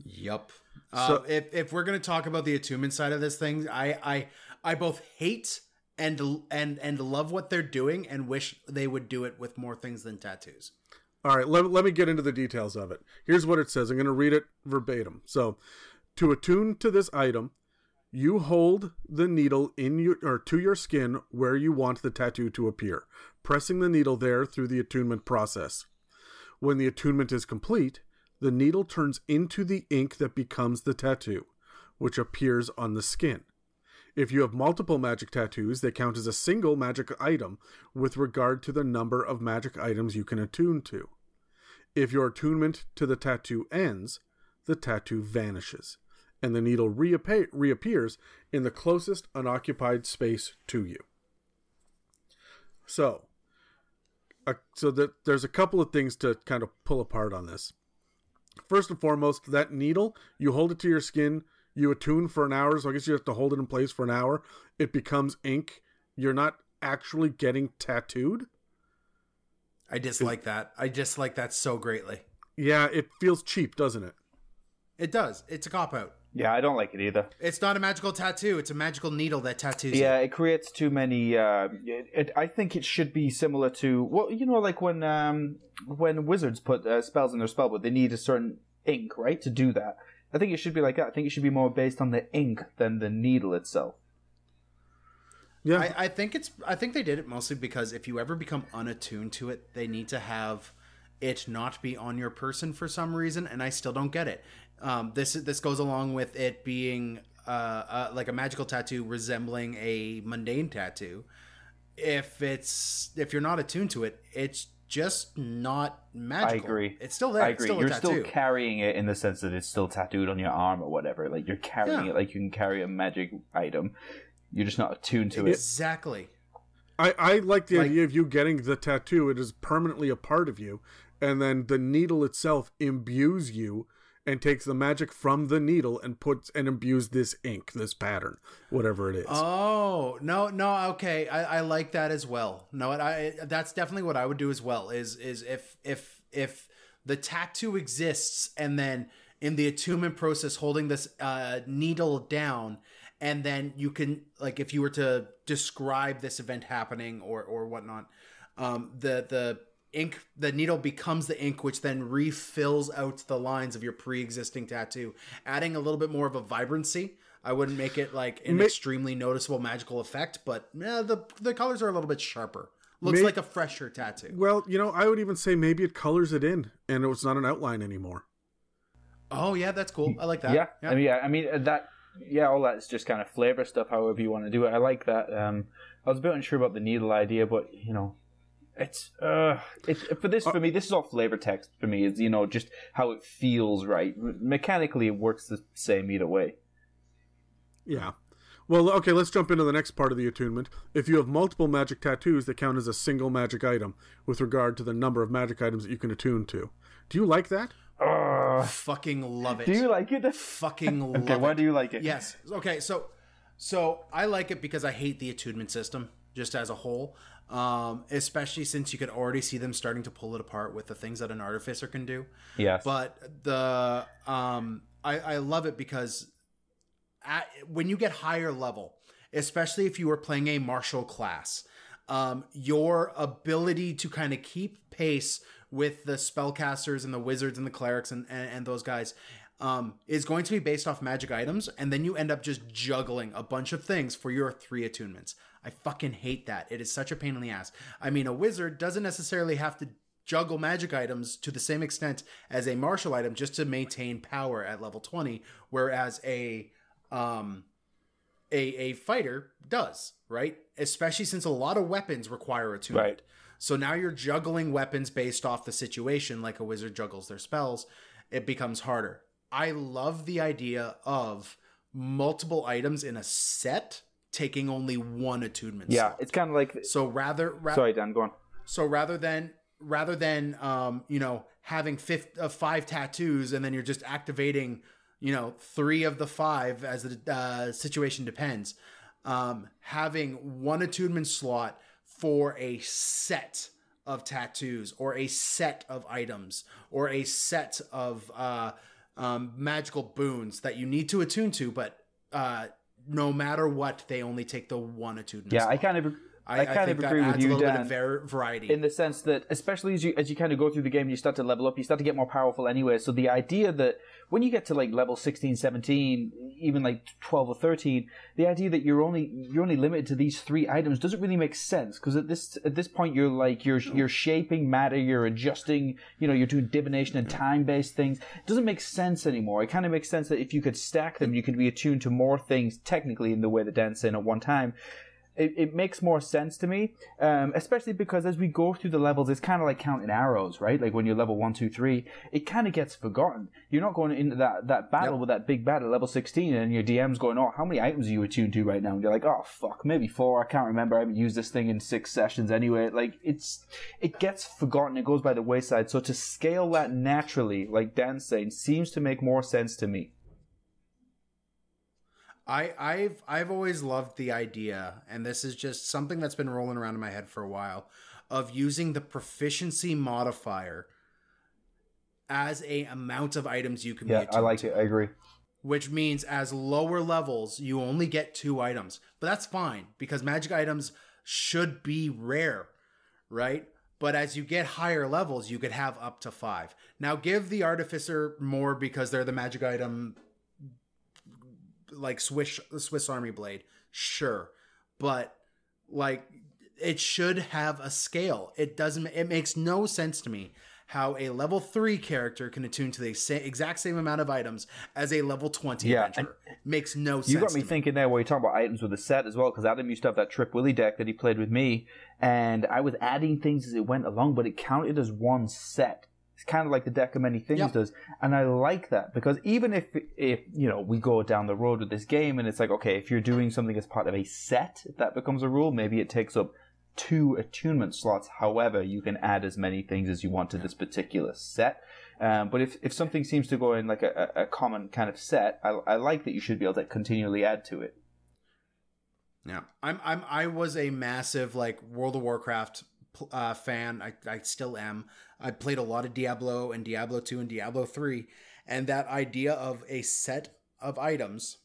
Yep. So- uh, if if we're gonna talk about the attunement side of this thing, I I I both hate and and and love what they're doing, and wish they would do it with more things than tattoos. All right, let, let me get into the details of it. Here's what it says. I'm going to read it verbatim. So, to attune to this item, You hold the needle in your or to your skin where you want the tattoo to appear, pressing the needle there through the attunement process. When the attunement is complete, the needle turns into the ink that becomes the tattoo, which appears on the skin. If you have multiple magic tattoos, they count as a single magic item with regard to the number of magic items you can attune to. If your attunement to the tattoo ends, the tattoo vanishes, and the needle reappa- reappears in the closest unoccupied space to you. So, uh, so that there's a couple of things to kind of pull apart on this. First and foremost, that needle, you hold it to your skin, you attune for an hour, so I guess you have to hold it in place for an hour. It becomes ink. You're not actually getting tattooed. I dislike that. I dislike that so greatly. Yeah, it feels cheap, doesn't it? It does. It's a cop out. Yeah, I don't like it either. It's not a magical tattoo. It's a magical needle that tattoos Yeah, you. it creates too many. Uh, it, it, I think it should be similar to well, you know, like when um, when wizards put uh, spells in their spellbook, they need a certain ink, right, to do that. I think it should be like that. I think it should be more based on the ink than the needle itself. Yeah, I, I think it's. I think they did it mostly because if you ever become unattuned to it, they need to have it not be on your person for some reason, and I still don't get it. Um, this this goes along with it being uh, uh, like a magical tattoo resembling a mundane tattoo. If it's if you're not attuned to it, it's just not magical. I agree. It's still there. I It's agree. still You're tattoo. still carrying it in the sense that it's still tattooed on your arm or whatever. Like you're carrying Yeah. it like you can carry a magic item. You're just not attuned to it. exactly. I, I like the Like- idea of you getting the tattoo. It is permanently a part of you, and then the needle itself imbues you and takes the magic from the needle and puts and imbues this ink, this pattern, whatever it is. Oh no, no, okay, I, I like that as well. No, I that's definitely what I would do as well. Is is if if if the tattoo exists and then in the attunement process holding this uh, needle down, and then you can like if you were to describe this event happening or or whatnot, um, the the ink the needle becomes the ink which then refills out the lines of your pre-existing tattoo adding a little bit more of a vibrancy i wouldn't make it like an Ma- extremely noticeable magical effect but yeah, the the colors are a little bit sharper looks Ma- like a fresher tattoo well, you know, I would even say maybe it colors it in, and it's not an outline anymore. oh yeah that's cool i like that yeah, I mean, yeah, I mean uh, that. Yeah, all that's just kind of flavor stuff. However you want to do it, I like that. Um, I was a bit unsure about the needle idea, but you know, it's uh, it's for this for me. This is all flavor text for me. is you know just how it feels right. Mechanically, it works the same either way. Yeah. Well, okay, let's jump into the next part of the attunement. If you have multiple magic tattoos, they count as a single magic item with regard to the number of magic items that you can attune to. Do you like that? Uh, fucking love it do you like it? fucking [laughs] love Okay, why it. do you like it? Yes. Okay. So, so I like it because I hate the attunement system just as a whole. Um, especially since you could already see them starting to pull it apart with the things that an artificer can do. Yes. But the um, I, I love it because at, when you get higher level, especially if you were playing a martial class, um, your ability to kind of keep pace with the spellcasters and the wizards and the clerics and, and, and those guys um, is going to be based off magic items, and then you end up just juggling a bunch of things for your three attunements. I fucking hate that. It is such a pain in the ass. I mean, a wizard doesn't necessarily have to juggle magic items to the same extent as a martial item just to maintain power at level 20, whereas a um, a a fighter does, right? Especially since a lot of weapons require attunement. Right. So now you're juggling weapons based off the situation, like a wizard juggles their spells. It becomes harder. I love the idea of multiple items in a set taking only one attunement. yeah, slot. it's kind of like. So rather, ra- Sorry, Dan. Go on. so rather than rather than um, you know having fifth, uh, five tattoos and then you're just activating you know three of the five as the uh, situation depends, um, having one attunement slot for a set of tattoos or a set of items or a set of uh, um, magical boons that you need to attune to, but uh, no matter what, they only take the one attunement. Yeah. I kind of. I, kind think of agree with you, a little Dan. bit of var- variety. in the sense that especially as you as you kind of go through the game and you start to level up you start to get more powerful anyway so the idea that when you get to like level 16, 17, even like 12 or 13, the idea that you're only you're only limited to these three items doesn't really make sense because at this at this point you're like you're you're shaping matter, you're adjusting, you know, you're doing divination and time based things. It doesn't make sense anymore. It kind of makes sense that if you could stack them, you could be attuned to more things technically in the way that dance in at one time it, it makes more sense to me, um, especially because as we go through the levels, it's kind of like counting arrows, right? Like when you're level one, two, three, it kind of gets forgotten. You're not going into that, that battle yep. with that big battle level 16 and your DM's going, oh, how many items are you attuned to right now? And you're like, oh, fuck, maybe four. I can't remember. I haven't used this thing in six sessions anyway. Like it's, it gets forgotten. It goes by the wayside. So to scale that naturally, like Dan's saying, seems to make more sense to me. I, I've I've always loved the idea, and this is just something that's been rolling around in my head for a while, of using the proficiency modifier as a amount of items you can yeah, I like it. I agree. Which means as lower levels, you only get two items. But that's fine because magic items should be rare, right? But as you get higher levels, you could have up to five. Now give the artificer more because they're the magic item like Swiss Swiss Army blade, sure, but like it should have a scale. It doesn't. It makes no sense to me how a level three character can attune to the sa- exact same amount of items as a level twenty yeah, adventurer. Makes no sense. You got me thinking me. there while you're talking about items with a set as well, because Adam used to have that Trip Willie deck that he played with me, and I was adding things as it went along, but it counted as one set. It's kind of like the deck of many things yep. does, and I like that because even if if you know we go down the road with this game and it's like okay, if you're doing something as part of a set, if that becomes a rule, maybe it takes up two attunement slots. However, you can add as many things as you want to this particular set. Um, but if, if something seems to go in like a, a common kind of set, I, I like that you should be able to continually add to it. Yeah, I'm I'm I was a massive like World of Warcraft uh, fan. I, I still am. I played a lot of Diablo and Diablo 2 and Diablo 3. And that idea of a set of items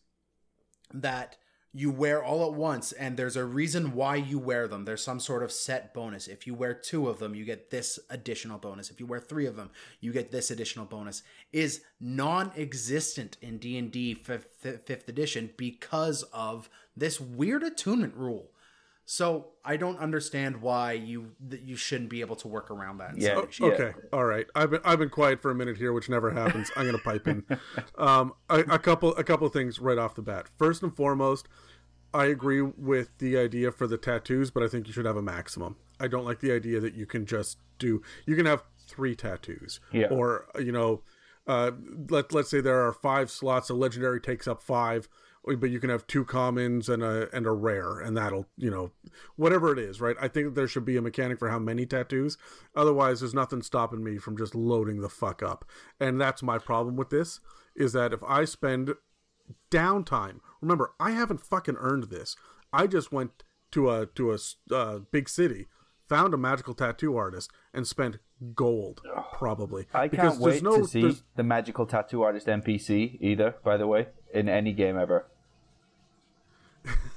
that you wear all at once and there's a reason why you wear them. There's some sort of set bonus. If you wear two of them you get this additional bonus. If you wear three of them you get this additional bonus. Is non-existent in d&d 5th edition because of this weird attunement rule so I don't understand why you you shouldn't be able to work around that. Yeah. Oh, okay. All right. I've been I've been quiet for a minute here, which never happens. I'm gonna pipe in. [laughs] Um, a, a couple a couple of things right off the bat. First and foremost, I agree with the idea for the tattoos, but I think you should have a maximum. I don't like the idea that you can just do. You can have three tattoos, yeah. or you know, uh, let let's say there are five slots. A legendary takes up five but you can have two commons and a and a rare and that'll you know whatever it is right? I think there should be a mechanic for how many tattoos. Otherwise there's nothing stopping me from just loading the fuck up. And that's my problem with this is that if i spend downtime remember i haven't fucking earned this. I just went to a to a uh, big city found a magical tattoo artist and spent gold probably. I can't wait no, to see the magical tattoo artist npc either by the way in any game ever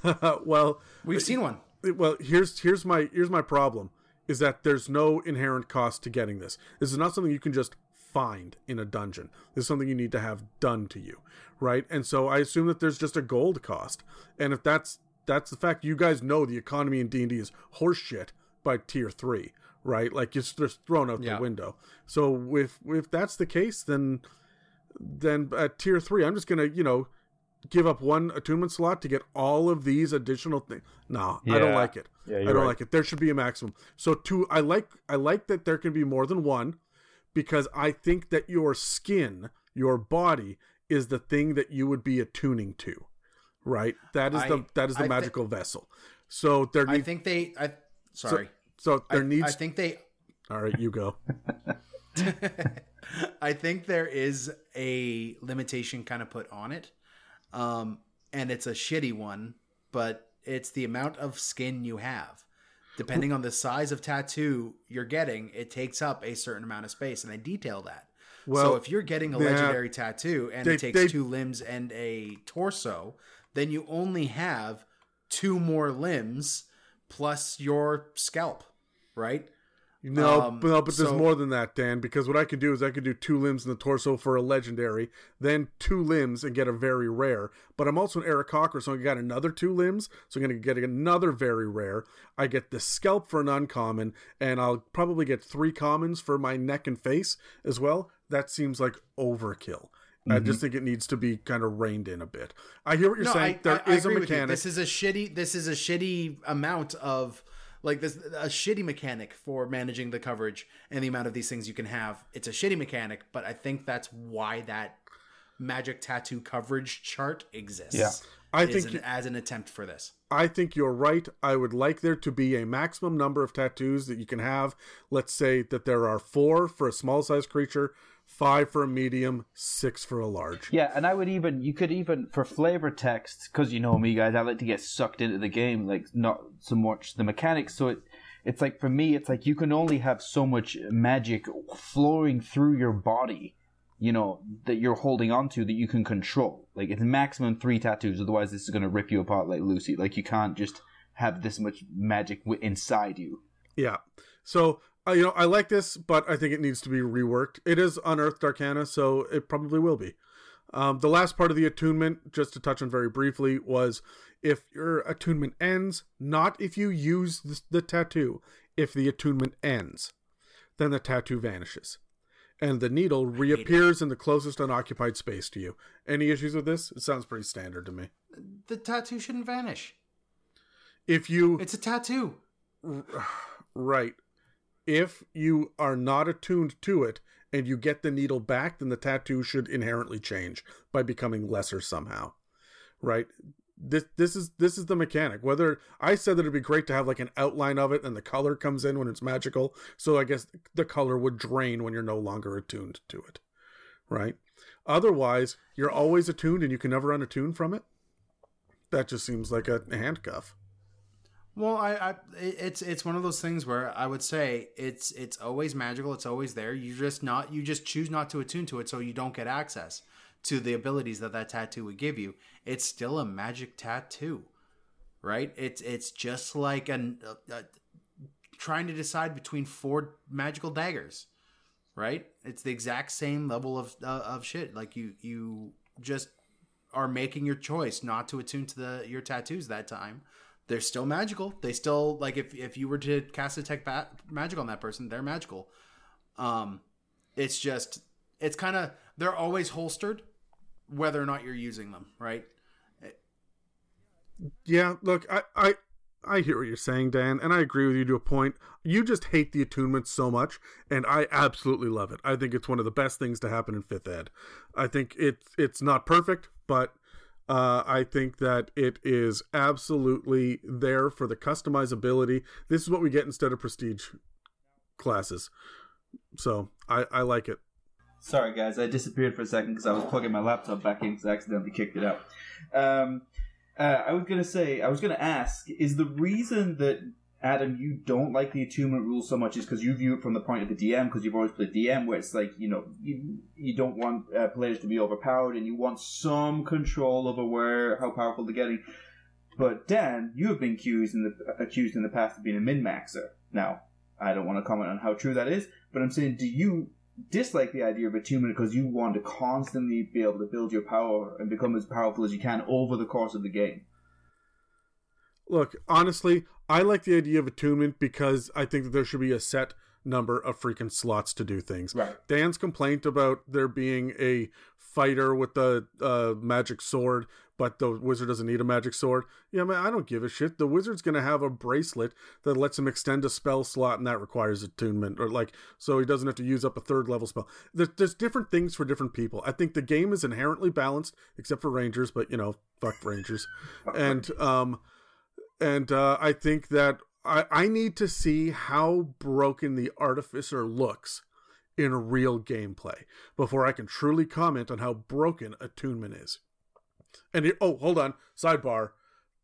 [laughs] well, we've seen one. Well, here's here's my here's my problem is that there's no inherent cost to getting this. This is not something you can just find in a dungeon. This is something you need to have done to you, right? And so I assume that there's just a gold cost. And if that's that's the fact, you guys know the economy in D and D is horseshit by tier three, right? Like it's just thrown out yeah. the window. So if if that's the case, then then at tier three, I'm just gonna you know give up one attunement slot to get all of these additional things. No, yeah. I don't like it. Yeah, I don't right. like it. There should be a maximum. So two I like I like that there can be more than one because I think that your skin, your body is the thing that you would be attuning to. Right? That is I, the that is the I magical th- vessel. So there need, I think they I sorry. So, so there needs I think they [laughs] All right, you go. [laughs] I think there is a limitation kind of put on it um, and it's a shitty one, but it's the amount of skin you have. Depending on the size of tattoo you're getting, it takes up a certain amount of space, and they detail that. Well, so if you're getting a legendary tattoo and they, it takes they, two limbs and a torso, then you only have two more limbs plus your scalp, right? No, Um, but, no, but there's more than that, Dan. Because what I could do is I could do two limbs in the torso for a legendary, then two limbs and get a very rare. But I'm also an Aarakocra, so I got another two limbs, so I'm gonna get another very rare. I get the scalp for an uncommon, and I'll probably get three commons for my neck and face as well. That seems like overkill. I Mm-hmm. just think it needs to be kind of reined in a bit. I hear what you're no, saying. I, There I, I is agree a with you. mechanic. This is a shitty. This is a shitty amount of like this a shitty mechanic for managing the coverage and the amount of these things you can have. It's a shitty mechanic, but I think that's why that magic tattoo coverage chart exists. Yeah. I think an, you- as an attempt for this. I think you're right. I would like there to be a maximum number of tattoos that you can have. Let's say that there are four for a small size creature, five for a medium, six for a large. Yeah, and I would even you could even for flavor text because you know me guys, I like to get sucked into the game, like not so much the mechanics. So it it's like for me, it's like you can only have so much magic flowing through your body, you know, that you're holding on to that you can control. Like it's maximum three tattoos, otherwise this is gonna rip you apart like Lucy. Like you can't just have this much magic w- inside you. Yeah. So, uh, you know, I like this, but I think it needs to be reworked. It is unearthed arcana, so it probably will be. Um, the last part of the attunement, just to touch on very briefly, was if your attunement ends, not if you use the, the tattoo, if the attunement ends, then the tattoo vanishes. And the needle reappears in the closest unoccupied space to you. Any issues with this? It sounds pretty standard to me. The tattoo shouldn't vanish. If you It's a tattoo. [sighs] Right. If you are not attuned to it and you get the needle back, then the tattoo should inherently change by becoming lesser somehow. Right? This this is this is the mechanic. Whether I said that it'd be great to have like an outline of it and the color comes in when it's magical, so I guess the color would drain when you're no longer attuned to it. Right? Otherwise, you're always attuned and you can never unattune from it. That just seems like a handcuff. Well, I, I, it's it's one of those things where I would say it's it's always magical. It's always there. You just not you just choose not to attune to it, so you don't get access to the abilities that that tattoo would give you. It's still a magic tattoo, right? It's it's just like an uh, uh, trying to decide between four magical daggers, right? It's the exact same level of uh, of shit. Like you you just are making your choice not to attune to the your tattoos that time they're still magical. They still like if if you were to cast detect magic on that person, they're magical. Um, it's just it's kind of they're always holstered, whether or not you're using them, right? Yeah, look, I, I I hear what you're saying, Dan, and I agree with you to a point. You just hate the attunement so much, and I absolutely love it. I think it's one of the best things to happen in fifth ed. I think it's it's not perfect, but uh, I think that it is absolutely there for the customizability. This is what we get instead of prestige classes. So I, I like it. Sorry, guys, I disappeared for a second because I was plugging my laptop back in because I accidentally kicked it out. Um, uh, I was gonna say, I was gonna ask, is the reason that Adam, you don't like the attunement rule so much is because you view it from the point of the DM because you've always played DM, where it's like you know you you don't want uh, players to be overpowered and you want some control over where how powerful they're getting. But Dan, you have been accused in the accused in the past of being a min maxer. Now, I don't want to comment on how true that is, but I'm saying, do you dislike the idea of attunement because you want to constantly be able to build your power and become as powerful as you can over the course of the game? Look, honestly, I like the idea of attunement because I think that there should be a set number of freaking slots to do things. Right. Dan's complaint about there being a fighter with the uh, magic sword, but the wizard doesn't need a magic sword. Yeah, man, I don't give a shit. The wizard's gonna have a bracelet that lets him extend a spell slot, and that requires attunement, or like so he doesn't have to use up a third level spell. There's, there's different things for different people. I think the game is inherently balanced, except for rangers, but you know, fuck rangers, [laughs] and um and uh, I think that I, I need to see how broken the artificer looks in real gameplay before I can truly comment on how broken attunement is. And it, oh, hold on, sidebar.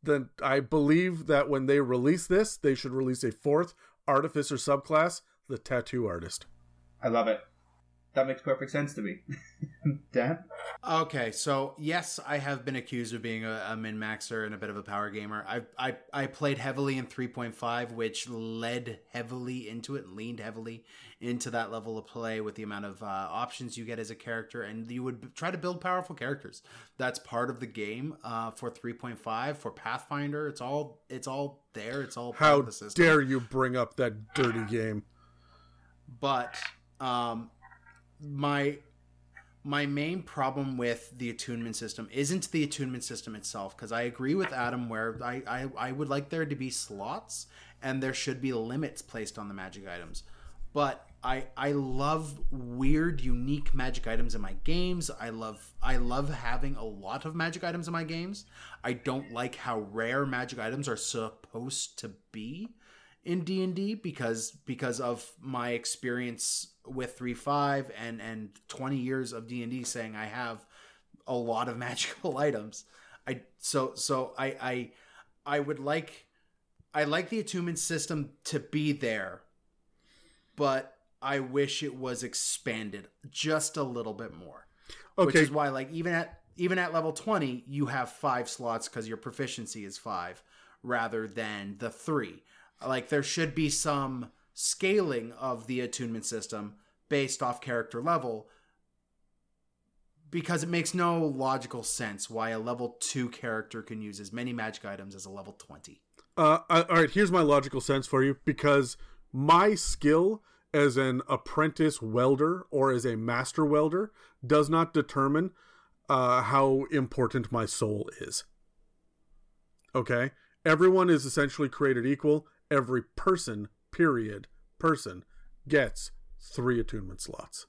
Then I believe that when they release this, they should release a fourth artificer subclass, the tattoo artist. I love it. That makes perfect sense to me. [laughs] Dan? Okay, so yes, I have been accused of being a, a min maxer and a bit of a power gamer. I, I I played heavily in 3.5, which led heavily into it, leaned heavily into that level of play with the amount of uh, options you get as a character, and you would b- try to build powerful characters. That's part of the game uh, for 3.5 for Pathfinder. It's all it's all there. It's all part How of the system. dare you bring up that dirty game? but um my my main problem with the attunement system isn't the attunement system itself because i agree with adam where I, I i would like there to be slots and there should be limits placed on the magic items. But i i love weird unique magic items in my games. I love i love having a lot of magic items in my games. I don't like how rare magic items are supposed to be in D&D because because of my experience with 3.5 and and 20 years of D&D saying I have a lot of [laughs] magical items. I so so I I I would like I like the attunement system to be there, but I wish it was expanded just a little bit more. Which Okay, is why like even at even at level 20 you have 5 slots cuz your proficiency is 5 rather than the 3. Like there should be some scaling of the attunement system based off character level because it makes no logical sense why a level 2 character can use as many magic items as a level 20. Uh, all right, here's my logical sense for you because my skill as an apprentice welder or as a master welder does not determine uh, how important my soul is. Okay? Everyone is essentially created equal. Every person, period, person, gets three attunement slots.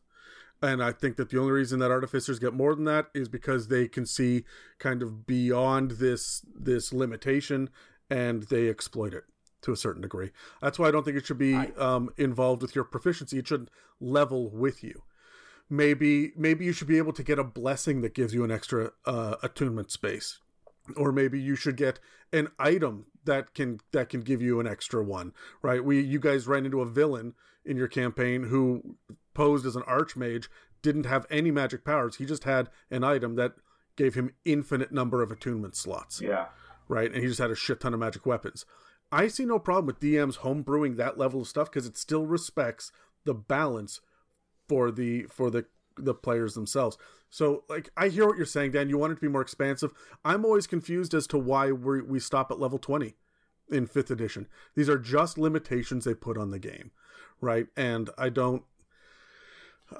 And I think that the only reason that artificers get more than that is because they can see kind of beyond this this limitation and they exploit it to a certain degree. That's why I don't think it should be I- um, involved with your proficiency. It shouldn't level with you. Maybe maybe you should be able to get a blessing that gives you an extra uh, attunement space, or maybe you should get an item that can that can give you an extra one. Right? We you guys ran into a villain in your campaign who posed as an archmage, didn't have any magic powers. He just had an item that gave him infinite number of attunement slots Yeah. right? And he just had a shit ton of magic weapons. I see no problem with DMs homebrewing that level of stuff because it still respects the balance for the for the the players themselves. So, like, I hear what you're saying, Dan. You want it to be more expansive. I'm always confused as to why we we stop at level 20 in fifth edition. These are just limitations they put on the game, right? And I don't.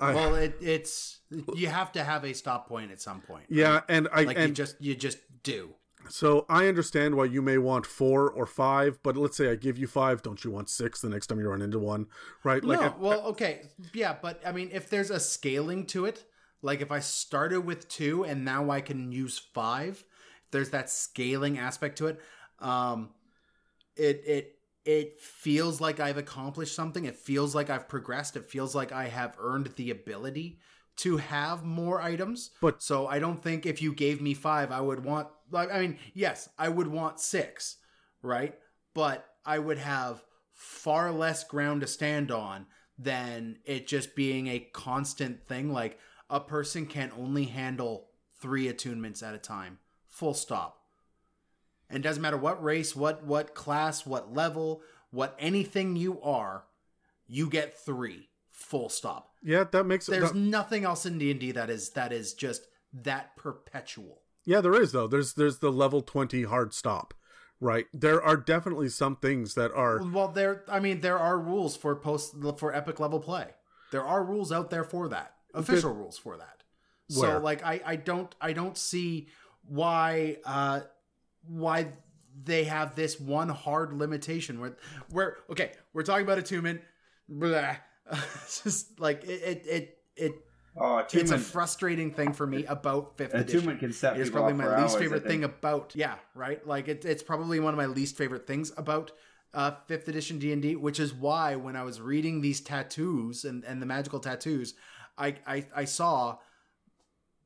I, Well, it, it's you have to have a stop point at some point. yeah, and I Like and you just you just do. So I understand why you may want four or five, but let's say I give you five, don't you want six the next time you run into one, right? Like, no, I- well, okay, yeah, but I mean, if there's a scaling to it, like if I started with two and now I can use five, if there's that scaling aspect to it. Um, it it it feels like I've accomplished something. It feels like I've progressed. It feels like I have earned the ability to have more items. But- so I don't think if you gave me five, I would want. Like, I mean, yes, I would want six, right? But I would have far less ground to stand on than it just being a constant thing. Like a person can only handle three attunements at a time. Full stop. And doesn't matter what race, what what class, what level, what anything you are, you get three. Full stop. yeah, that makes There's that- nothing else in D and D that is that is just that perpetual. Yeah, there is though. There's there's the level twenty hard stop, right? There are definitely some things that are Well, there. I mean, there are rules for post for epic level play. There are rules out there for that. Official rules for that. Where? So, like, I I don't I don't see why uh why they have this one hard limitation where where okay we're talking about attunement. Blah. [laughs] it's just like it it it. it Oh, it's a frustrating thing for me about fifth edition. attunement can set It's probably my least hours, favorite thing about yeah, right. Like it, it's probably one of my least favorite things about uh, fifth edition D and D, which is why when I was reading these tattoos and, and the magical tattoos, I, I I saw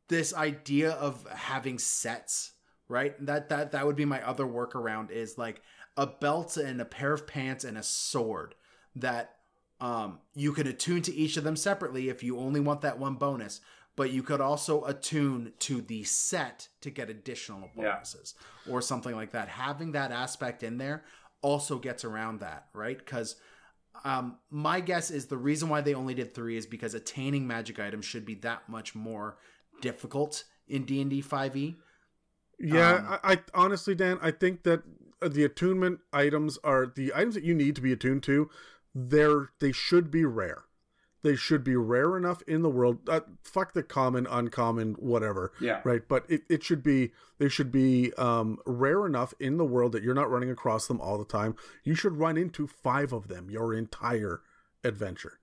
this idea of having sets. Right, that that that would be my other workaround is like a belt and a pair of pants and a sword that Um, you can attune to each of them separately if you only want that one bonus, but you could also attune to the set to get additional bonuses or something like that. Having that aspect in there also gets around that, right? Because um, my guess is the reason why they only did three is because attaining magic items should be that much more difficult in D and D five E. Yeah, Um, I, I honestly, Dan, I think that uh, the attunement items are the items that you need to be attuned to. They're they should be rare. They should be rare enough in the world. Uh, fuck the common, uncommon, whatever. Yeah. Right, but it, it should be they should be um, rare enough in the world that you're not running across them all the time. You should run into five of them your entire adventure.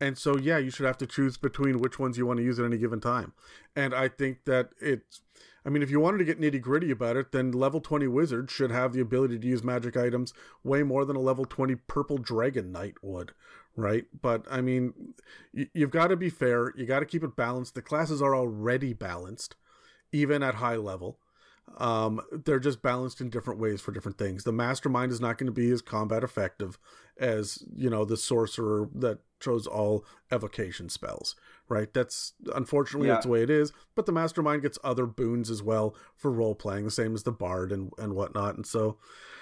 And so, yeah, you should have to choose between which ones you want to use at any given time. And I think that it's, I mean, if you wanted to get nitty gritty about it, then level 20 wizard should have the ability to use magic items way more than a level 20 purple dragon knight would, right? But I mean, y- you've got to be fair. You got to keep it balanced. The classes are already balanced, even at high level. Um, they're just balanced in different ways for different things. The mastermind is not going to be as combat effective as you know the sorcerer that chose all evocation spells. Right? That's unfortunately Yeah. that's the way it is. But the mastermind gets other boons as well for role playing, the same as the bard and and whatnot. And so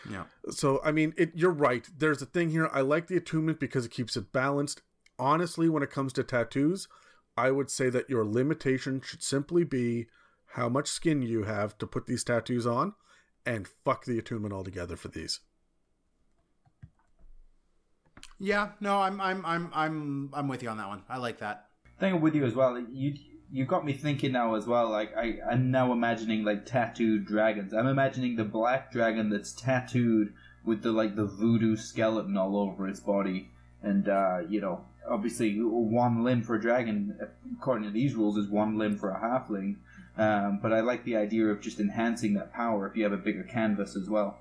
Yeah. so I mean, it. You're right. There's a thing here. I like the attunement because it keeps it balanced. Honestly, when it comes to tattoos, I would say that your limitation should simply be how much skin you have to put these tattoos on, and fuck the attunement altogether for these. Yeah, no, I'm I'm I'm I'm I'm with you on that one. I like that. I'm with you as well. You you got me thinking now as well. Like I I'm now imagining like tattooed dragons. I'm imagining the black dragon that's tattooed with the like the voodoo skeleton all over its body, and uh, you know obviously one limb for a dragon according to these rules is one limb for a halfling. Um, but I like the idea of just enhancing that power if you have a bigger canvas as well.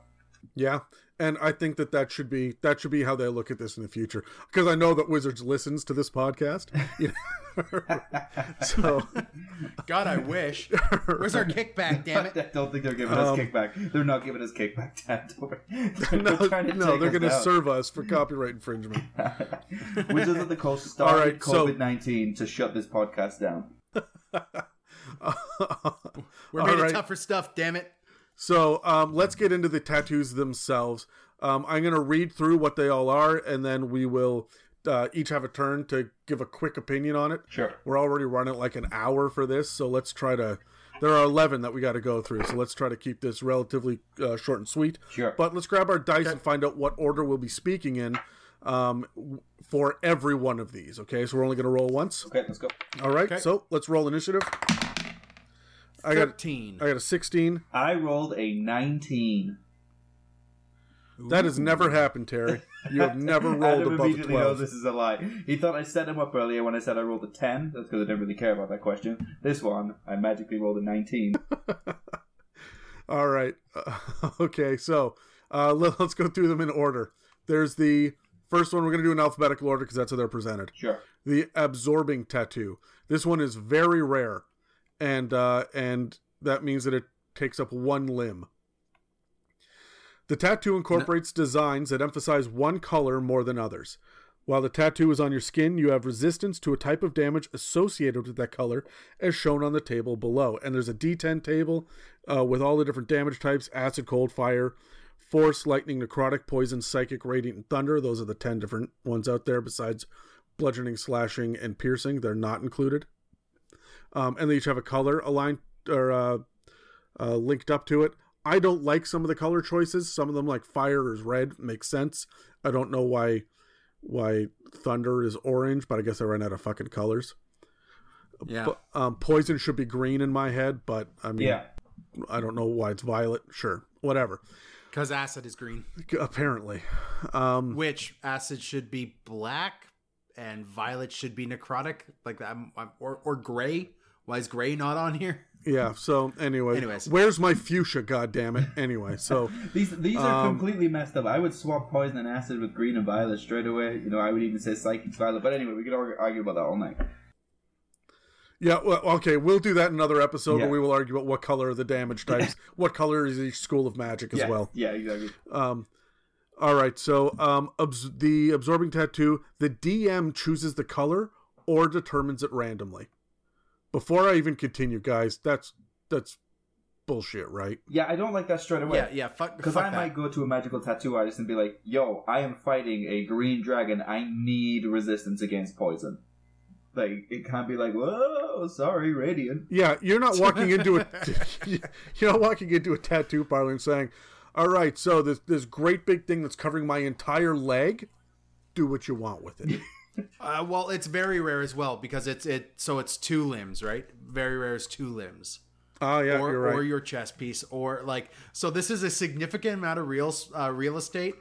Yeah, and I think that that should be that should be how they look at this in the future because I know that Wizards listens to this podcast. [laughs] So God, I wish. [laughs] Where's our kickback? Damn it! [laughs] I it! don't think they're giving us Um, kickback. They're not giving us kickback. Dad. They're no, trying to no, they're going to serve us for copyright infringement. Wizards of the Coast All started right, COVID nineteen to shut this podcast down. We're made right. of tougher stuff. Damn it! So um, let's get into the tattoos themselves. Um, I'm going to read through what they all are, and then we will uh, each have a turn to give a quick opinion on it. Sure. We're already running like an hour for this, so let's try to. There are 11 that we got to go through, so let's try to keep this relatively uh, short and sweet. Sure. But let's grab our dice and find out what order we'll be speaking in um, for every one of these. Okay, so we're only going to roll once. Okay, let's go. All right, Okay. so let's roll initiative. I got Thirteen. I got a 16. I rolled a nineteen. That has never happened, Terry. You have [laughs] never rolled Adam above a immediately knows 12. this is a lie. He thought I set him up earlier when I said I rolled a ten. That's because I didn't really care about that question. This one, I magically rolled a nineteen. [laughs] All right. [laughs] okay, so uh, let, us go through them in order. There's the first one we're going to do in alphabetical order because that's how they're presented. Sure. The absorbing tattoo. This one is very rare, and uh, and that means that it takes up one limb. The tattoo incorporates designs that emphasize one color more than others. While the tattoo is on your skin, you have resistance to a type of damage associated with that color, as shown on the table below. And there's a D10 table uh, with all the different damage types acid, cold, fire, force, lightning, necrotic, poison, psychic, radiant, and thunder. Those are the 10 different ones out there, besides bludgeoning, slashing, and piercing. They're not included. Um, and they each have a color aligned or uh, uh, linked up to it. I don't like some of the color choices. Some of them, like fire is red, makes sense. I don't know why why thunder is orange, but I guess I ran out of fucking colors. Yeah. But, um, poison should be green in my head, but I mean, Yeah. I don't know why it's violet. Sure, whatever. Because acid is green, Apparently, um, which acid should be black, and violet should be necrotic, like that, I'm- I'm- or or gray. Why is gray not on here? [laughs] yeah. So anyway, Anyways. where's my fuchsia? God damn it. Anyway, so [laughs] These these are Um, completely messed up. I would swap poison and acid with green and violet straight away. You know, I would even say psychic violet. But anyway, we could argue, argue about that all night. yeah. Well, okay, we'll do that in another episode Yeah. where we will argue about what color are the damage types, [laughs] what color is each school of magic as yeah, well. Yeah, exactly. Um, All right, so um, abs- the absorbing tattoo, the DM chooses the color or determines it randomly. Before I even continue, guys, that's that's bullshit, right? Yeah, I don't like that straight away. Yeah, yeah. Fuck. Because I that. might go to a magical tattoo artist and be like, "Yo, I am fighting a green dragon. I need resistance against poison." Like it can't be like, "Whoa, sorry, radiant." Yeah, you're not walking [laughs] into a [laughs] you're not walking into a tattoo parlor and saying, "All right, so this this great big thing that's covering my entire leg, do what you want with it." [laughs] Uh, well, it's very rare as well because it's it. So it's two limbs, right? Very rare is two limbs. Oh yeah, or, you're right. or your chest piece, or like so. This is a significant amount of real uh, real estate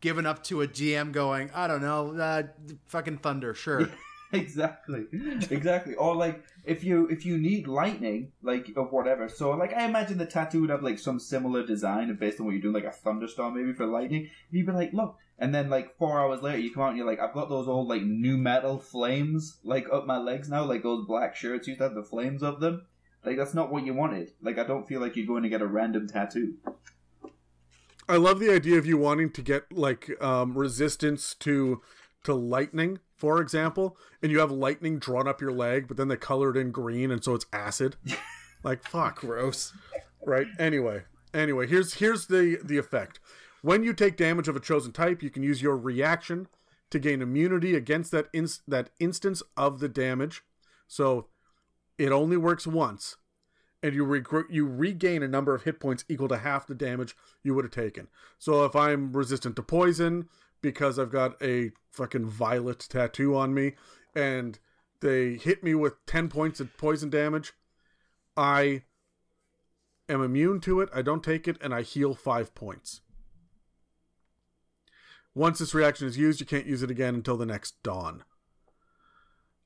given up to a GM going. I don't know, uh, fucking thunder, sure. [laughs] exactly exactly or like if you if you need lightning like of whatever so like i imagine the tattoo would have like some similar design based on what you're doing like a thunderstorm maybe for lightning you'd be like look and then like four hours later you come out and you're like i've got those old like nu metal flames like up my legs now like those black shirts used to have the flames of them like that's not what you wanted like i don't feel like you're going to get a random tattoo I love the idea of you wanting to get like um, resistance to to lightning, for example, and you have lightning drawn up your leg, but then they color it in green, and so it's acid. [laughs] like fuck, Gross. right? Anyway, anyway, here's here's the the effect. When you take damage of a chosen type, you can use your reaction to gain immunity against that ins- that instance of the damage. So it only works once, and you reg- you regain a number of hit points equal to half the damage you would have taken. So if I'm resistant to poison because I've got a fucking violet tattoo on me, and they hit me with ten points of poison damage, I am immune to it. I don't take it, and I heal five points. Once this reaction is used, you can't use it again until the next dawn.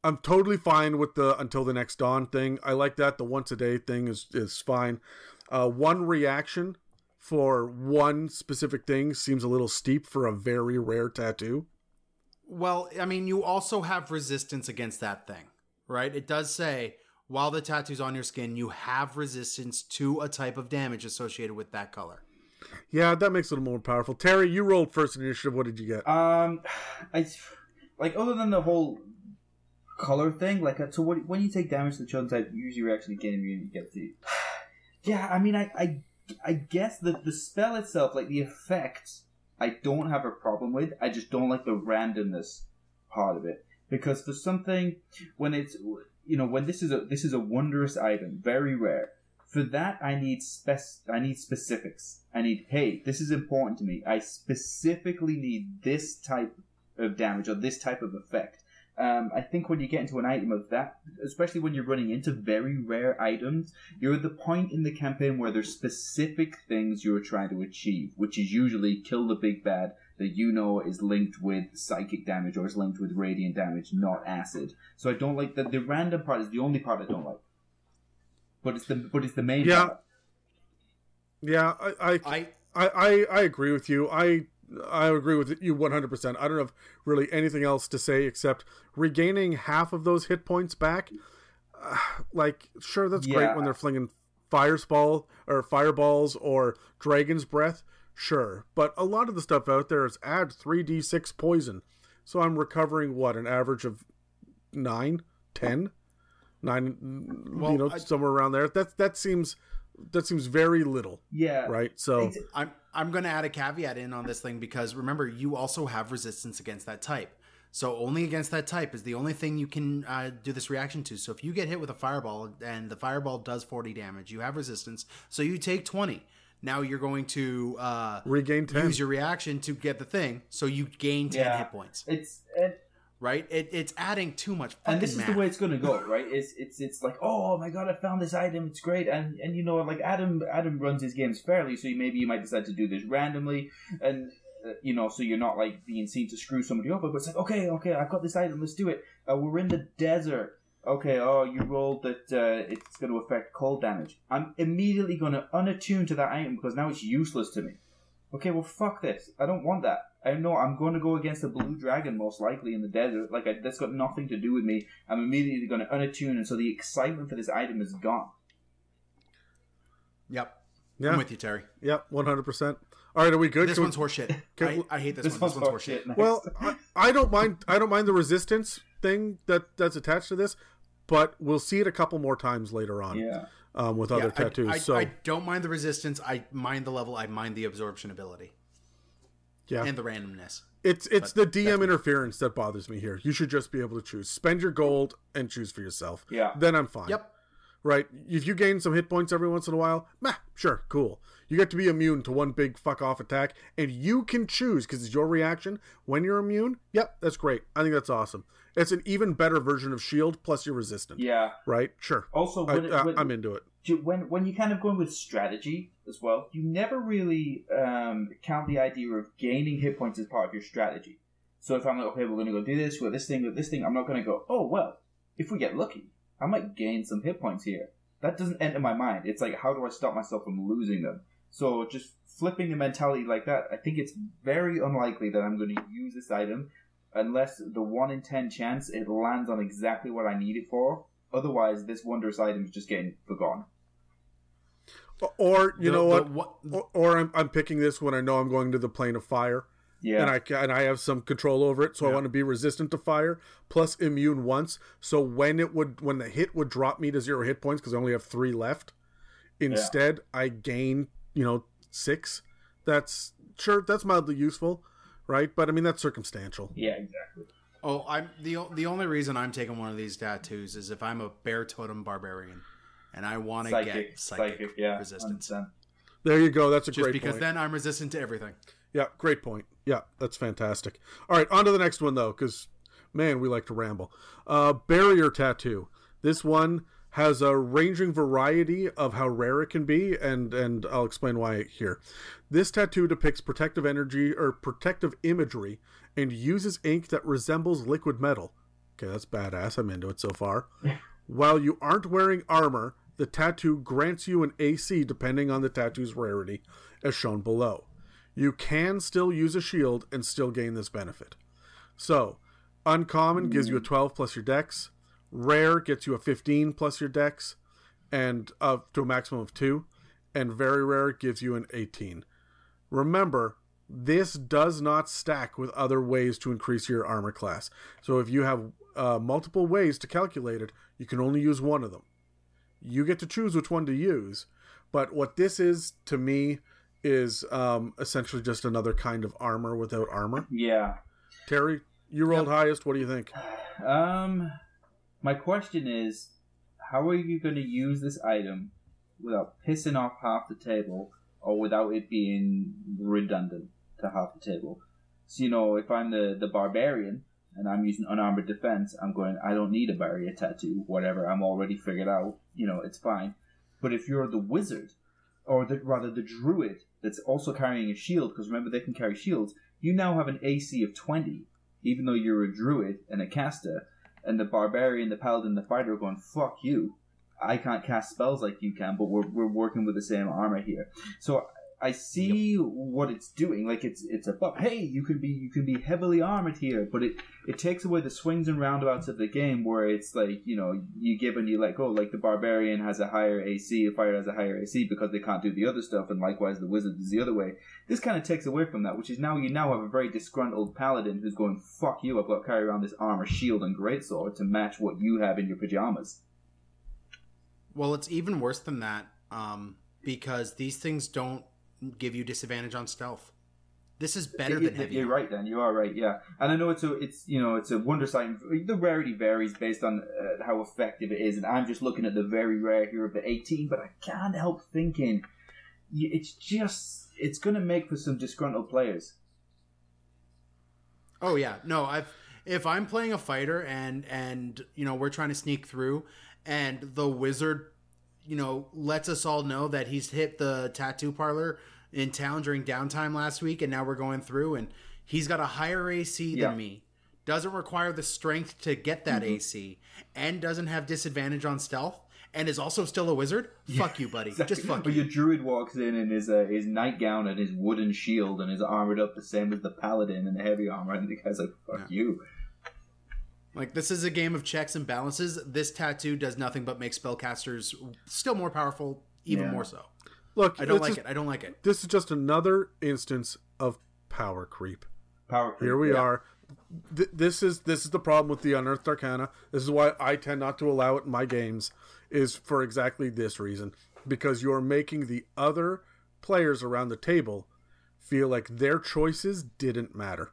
I'm totally fine with the until the next dawn thing. I like that. The once a day thing is is fine. Uh, one reaction for one specific thing seems a little steep for a very rare tattoo. Well, I mean, you also have resistance against that thing, right? It does say while the tattoo's on your skin, you have resistance to a type of damage associated with that color. Yeah, that makes it a little more powerful. Terry, you rolled first initiative. What did you get? Um, I like other than the whole color thing. Like, uh, so what, when you take damage to the chosen type, use your reaction to gain immunity. Get the. [sighs] Yeah, I mean, I, I, I guess the the spell itself, like the effect, I don't have a problem with. I just don't like the randomness part of it because for something when it's you know when this is a this is a wondrous item, very rare. For that, I need spec. I need specifics. I need, hey, this is important to me. I specifically need this type of damage or this type of effect. Um, I think when you get into an item of that, especially when you're running into very rare items, you're at the point in the campaign where there's specific things you're trying to achieve, which is usually kill the big bad that you know is linked with psychic damage or is linked with radiant damage, not acid. So I don't like that the random part is the only part I don't like. But it's the but it's the main Yeah. part. Yeah, I, I, I I, I, I agree with you. I I agree with you 100%. I don't have really anything else to say except regaining half of those hit points back. Uh, [sighs] like, sure, that's great when they're flinging fireball or fireballs or dragon's breath. Sure, but a lot of the stuff out there is add 3d6 poison. So I'm recovering what an average of 9, 10, 9 Well, you know, I- somewhere around there. That that seems that seems very little, Yeah. right? So I'm I'm going to add a caveat in on this thing because remember you also have resistance against that type. So only against that type is the only thing you can uh, do this reaction to. So if you get hit with a fireball and the fireball does 40 damage, you have resistance. So you take 20. Now you're going to uh, regain 10. use your reaction to get the thing. So you gain 10 Yeah. hit points, It's and, right? It, it's adding too much and this is math. the way it's going to go, right? It's it's it's like, oh my god, I found this item, it's great, and and you know, like Adam Adam runs his games fairly, so you, maybe you might decide to do this randomly, and uh, you know, so you're not like being seen to screw somebody over, but it's like, okay, okay, I've got this item, let's do it. Uh, we're in the desert. Okay, oh, you rolled that uh, it's going to affect cold damage. I'm immediately going to unattune to that item because now it's useless to me. Okay, well, fuck this. I don't want that. I know I'm going to go against a blue dragon most likely in the desert. Like I, that's got nothing to do with me. I'm immediately going to unattune, and so the excitement for this item is gone. Yep. Yeah. I'm with you, Terry. Yep, one hundred percent. All right, are we good? This Can we- one's horseshit. [laughs] Can- I, I hate this, This one. one's This one's horseshit. horseshit. Nice. Well, I, I don't mind. I don't mind the resistance thing that that's attached to this, but we'll see it a couple more times later on yeah. um, with other Yeah, I- tattoos. I, so I don't mind the resistance. I mind the level. I mind the absorption ability yeah, and the randomness. it's it's the DM interference that bothers me here. You should just be able to choose. Spend your gold and choose for yourself. Yeah. Then I'm fine. Yep. Right. If you gain some hit points every once in a while, meh, sure, cool. You get to be immune to one big fuck off attack, and you can choose because it's your reaction when you're immune. Yep, that's great. I think that's awesome. It's an even better version of Shield plus you're resistant. Yeah. Right? Sure. Also, I, it, when, i'm into it. do- when when you kind of go in with strategy as well, you never really um, count the idea of gaining hit points as part of your strategy. So if I'm like, okay, we're going to go do this with this thing with this thing, I'm not going to go, oh well, if we get lucky, I might gain some hit points here. That doesn't enter my mind. It's like, how do I stop myself from losing them? So just flipping the mentality like that, I think it's very unlikely that I'm going to use this item unless the one in ten chance it lands on exactly what I need it for. Otherwise, this wondrous item is just getting forgotten. Or you The- know the what? Or, or I'm, I'm picking this when I know I'm going to the plane of fire, Yeah. and I ca- and I have some control over it, so I want to be resistant to fire plus immune once. So when it would when the hit would drop me to zero hit points because I only have three left, instead I gain you know six. That's sure that's mildly useful, right? But I mean that's circumstantial. yeah, exactly. Oh, I'm the the only reason I'm taking one of these tattoos is if I'm a bear totem barbarian, and I want to get psychic, psychic, yeah, resistance. 100%. There you go. That's a Just great because point. then I'm resistant to everything. Yeah, great point. Yeah, that's fantastic. All right, on to the next one though, because man, we like to ramble. Uh, barrier tattoo. This one has a ranging variety of how rare it can be, and and I'll explain why here. This tattoo depicts protective energy or protective imagery and uses ink that resembles liquid metal. Okay, that's badass. I'm into it so far. [laughs] While you aren't wearing armor, the tattoo grants you an AC depending on the tattoo's rarity, as shown below you can still use a shield and still gain this benefit. So, uncommon gives you a mm. 12 plus your dex, rare gets you a 15 plus your dex, and up to a maximum of 2, and very rare gives you an 18. Remember, this does not stack with other ways to increase your armor class. So if you have uh, multiple ways to calculate it, you can only use one of them. You get to choose which one to use, but what this is to me is um, essentially just another kind of armor without armor. Yeah. Terry, you rolled highest. What do you think? [sighs] Um, my question is, how are you going to use this item without pissing off half the table, or without it being redundant to half the table? So you know, if I'm the the barbarian and I'm using unarmored defense, I'm going. I don't need a barrier tattoo. Whatever, I'm already figured out. You know, it's fine. But if you're the wizard, or the, rather the druid that's also carrying a shield, because remember they can carry shields, you now have an AC of 20, even though you're a druid and a caster, and the barbarian, the paladin, the fighter are going, fuck you. I can't cast spells like you can, but we're, we're working with the same armor here. So I see what it's doing. Like it's it's a buff. Hey, you can be you can be heavily armored here, but it it takes away the swings and roundabouts of the game where it's like you know you give and you let go. Like the barbarian has a higher AC, the fighter has a higher AC because they can't do the other stuff, and likewise the wizard is the other way. This kind of takes away from that, which is now you now have a very disgruntled paladin who's going fuck you. I've got to carry around this armor, shield, and greatsword to match what you have in your pajamas. Well, it's even worse than that um, because these things don't give you disadvantage on stealth. This is better than heavy. You're right. Then you are right. Yeah, and I know it's a it's you know it's a wonder sign. The rarity varies based on uh, how effective it is, and I'm just looking at the very rare here of the 18. But I can't help thinking, it's just it's going to make for some disgruntled players. Oh yeah, no. I've if I'm playing a fighter and and you know we're trying to sneak through, and the wizard, you know, lets us all know that he's hit the tattoo parlor in town during downtime last week, and now we're going through, and he's got a higher AC Yeah. than me. Doesn't require the strength to get that AC, and doesn't have disadvantage on stealth, and is also still a wizard. Fuck you, buddy. [laughs] Just fuck But you. your druid walks in in his uh, his nightgown and his wooden shield and is armored up the same as the paladin in the heavy armor, and the guy's like, "Fuck you." Like this is a game of checks and balances. This tattoo does nothing but make spellcasters still more powerful, even Yeah. more so. Look, I don't like is- it. I don't like it. This is just another instance of power creep. Power creep. Here we Yeah. are. Th- this is this is the problem with the unearthed arcana. This is why I tend not to allow it in my games. Is for exactly this reason because you're making the other players around the table feel like their choices didn't matter.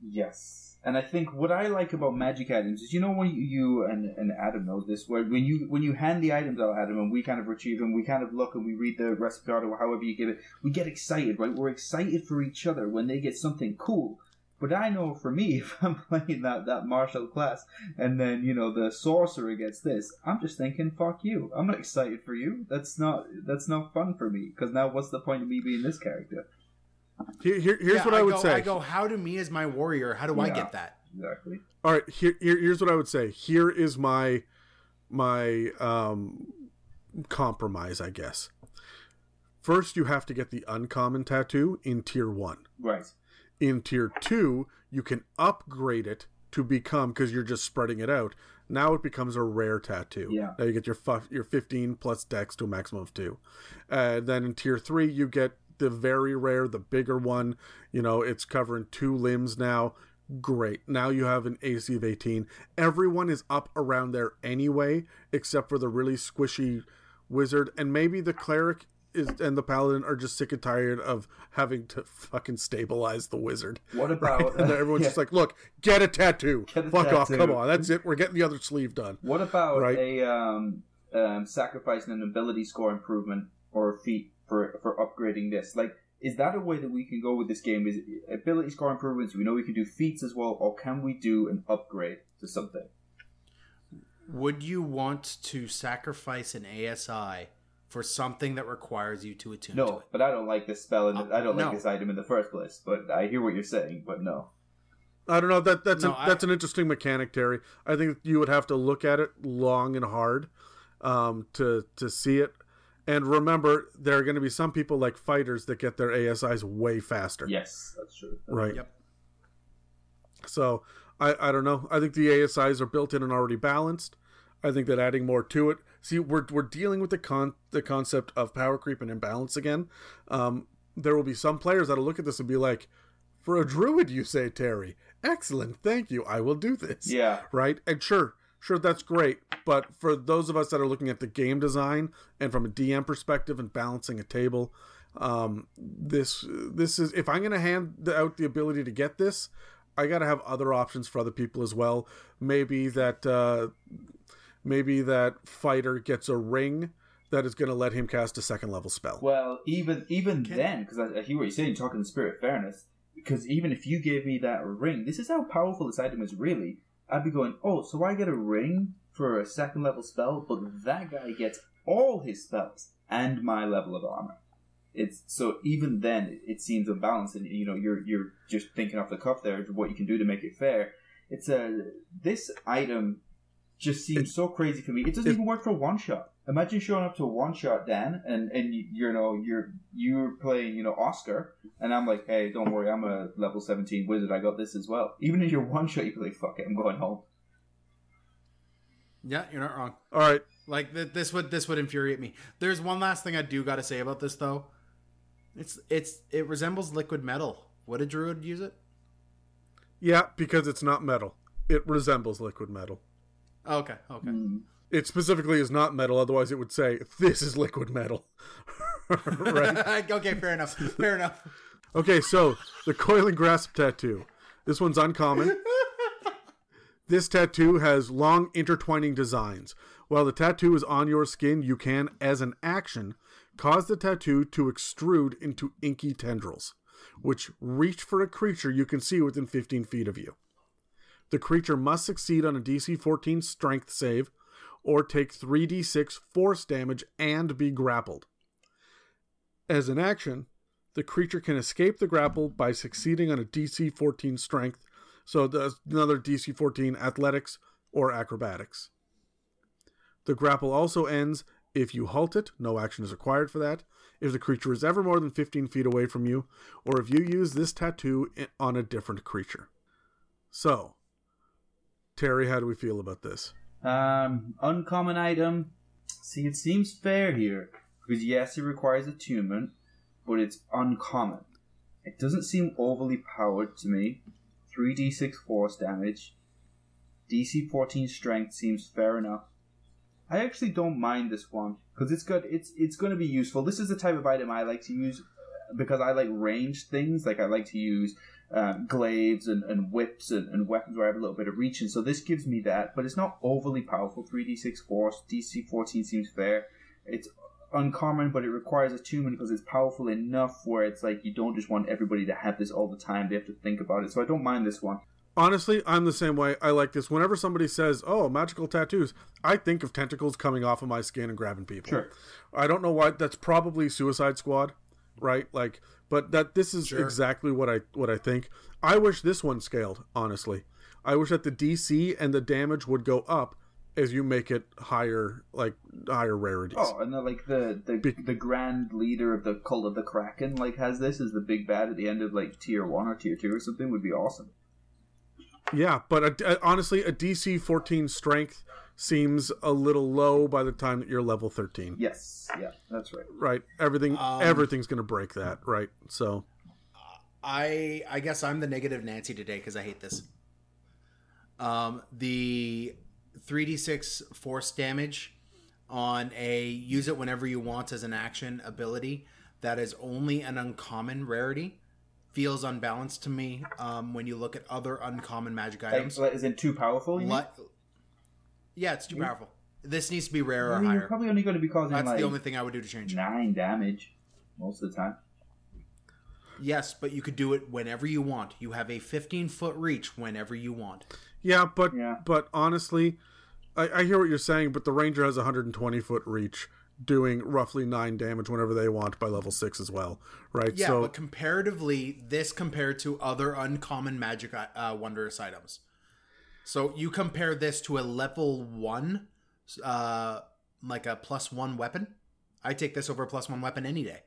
Yes. And I think what I like about magic items is, you know, when you, and, and Adam knows this, where when you when you hand the items out, Adam, and we kind of retrieve them, we kind of look and we read the recipe card or however you give it, we get excited, right? We're excited for each other when they get something cool. But I know for me, [laughs] if I'm playing that, that martial class and then, you know, the sorcerer gets this, I'm just thinking, fuck you. I'm not excited for you. That's not that's not fun for me. Because now what's the point of me being this character? Here, here- here's Yeah, what I, would go, say. I go, how do me as my warrior? How do I get that? Exactly. All right, here, here here's what I would say. Here is my my um compromise, I guess. First, you have to get the uncommon tattoo in tier 1. Right. In tier 2, you can upgrade it to become cuz you're just spreading it out. Now it becomes a rare tattoo. Yeah. Now you get your fu- your 15 plus dex to a maximum of 2. Uh, then in tier 3, you get the very rare, the bigger one. You know, it's covering two limbs now. Great. Now you have an AC of 18. Everyone is up around there anyway, except for the really squishy wizard. And maybe the cleric is and the paladin are just sick and tired of having to fucking stabilize the wizard. What about And then everyone's Yeah. just like, look, get a tattoo. Get a Fuck off. Come on. That's it. We're getting the other sleeve done. What about Right. a um, um, sacrificing an ability score improvement or a feat for for upgrading this? Like, is that a way that we can go with this game? Is it ability score improvements? We know we can do feats as well, or can we do an upgrade to something? Would you want to sacrifice an ASI for something that requires you to attune to No, it? but I don't like this spell, and Uh, I don't no. like this item in the first place. But I hear what you're saying, but no. I don't know. That that's No, a, I- that's an interesting mechanic, Terry. I think you would have to look at it long and hard um, to to see it. And remember, there are going to be some people like fighters that get their ASIs way faster. Yes, that's true. Right. Yep. So I, I don't know. I think the ASIs are built in and already balanced. I think that adding more to it. See, we're we're dealing with the con the concept of power creep and imbalance again. Um, there will be some players that'll look at this and be like, "For a druid, you say, Terry? Excellent, thank you. I will do this." Yeah, right? And sure, sure, that's great. But for those of us that are looking at the game design and from a DM perspective and balancing a table, um, this this is if I'm going to hand out the ability to get this, I got to have other options for other people as well. Maybe that uh, maybe that fighter gets a ring that is going to let him cast a second level spell. Well, even even Can- then, because I, I hear what you're saying, talking in spirit of fairness. Because even if you gave me that ring, this is how powerful this item is. Really, I'd be going, oh, so I get a ring for a second level spell, but that guy gets all his spells and my level of armor. It's so even then it, seems unbalanced, and you know you're you're just thinking off the cuff there of what you can do to make it fair. It's a this item just seems so crazy for me. It doesn't it- even work for one shot. Imagine showing up to a one shot, Dan, and and you, you know you're you're playing you know Oscar, and I'm like, hey, don't worry, I'm a level seventeen wizard. I got this as well. Even if you're one shot, you play, fuck it, I'm going home. Yeah, you're not wrong. All right, Like th- this would this would infuriate me. There's one last thing I do got to say about this though. It's it's it resembles liquid metal. Would a druid use it? yeah, because it's not metal. It resembles liquid metal. Oh, okay, okay. Mm. It specifically is not metal, otherwise it would say this is liquid metal. [laughs] right? [laughs] okay, fair enough. Fair enough. Okay, so the coiling grasp tattoo. This one's uncommon. This tattoo has long intertwining designs. While the tattoo is on your skin, you can, as an action, cause the tattoo to extrude into inky tendrils, which reach for a creature you can see within 15 feet of you. The creature must succeed on a DC 14 strength save or take 3d6 force damage and be grappled. As an action, the creature can escape the grapple by succeeding on a DC 14 strength, so there's another DC 14 athletics or acrobatics. The grapple also ends if you halt it, no action is required for that, if the creature is ever more than 15 feet away from you, or if you use this tattoo on a different creature. So, Terry, how do we feel about this? Um, uncommon item. See, it seems fair here because yes, it requires attunement, but it's uncommon. It doesn't seem overly powered to me. 3d6 force damage. DC 14 strength seems fair enough. I actually don't mind this one because it's good. It's it's going to be useful. This is the type of item I like to use because I like ranged things. Like I like to use um, glaives and, and whips and, and weapons where I have a little bit of reach. And so this gives me that, but it's not overly powerful. 3d6 force, DC 14 seems fair. It's uncommon, but it requires attunement because it's powerful enough where it's like you don't just want everybody to have this all the time. They have to think about it. So I don't mind this one. Honestly, I'm the same way. I like this. Whenever somebody says, "Oh, magical tattoos," I think of tentacles coming off of my skin and grabbing people. Sure. I don't know why. That's probably Suicide Squad, right? Like, but that this is Sure. exactly what I what I think. I wish this one scaled. Honestly, I wish that the DC and the damage would go up as you make it higher, like higher rarities. Oh, and the, like the the, Big- the grand leader of the cult of the Kraken like has this as the big bad at the end of like tier one or tier two or something would be awesome. Yeah, but a, a- honestly, a DC 14 strength seems a little low by the time that you're level 13. Yes, yeah, that's right. Right? Everything Um, everything's going to break that, right? So, I I guess I'm the negative Nancy today because I hate this. Um, the 3d6 force damage on a use it whenever you want as an action ability that is only an uncommon rarity feels unbalanced to me um, when you look at other uncommon magic items. like, is it too powerful? You mean? Li- yeah, it's too powerful. This needs to be rare I or mean, you're higher. probably only going to be causing That's like the only thing I would do to change nine damage most of the time. Yes, but you could do it whenever you want. You have a 15 foot reach whenever you want. yeah, but Yeah. but honestly, I, I hear what you're saying, but the ranger has 120 foot reach, doing roughly nine damage whenever they want by level six as well, right? Yeah, so but comparatively, this compared to other uncommon magic uh, wondrous items. So you compare this to a level one, uh, like a plus one weapon. I take this over a plus one weapon any day.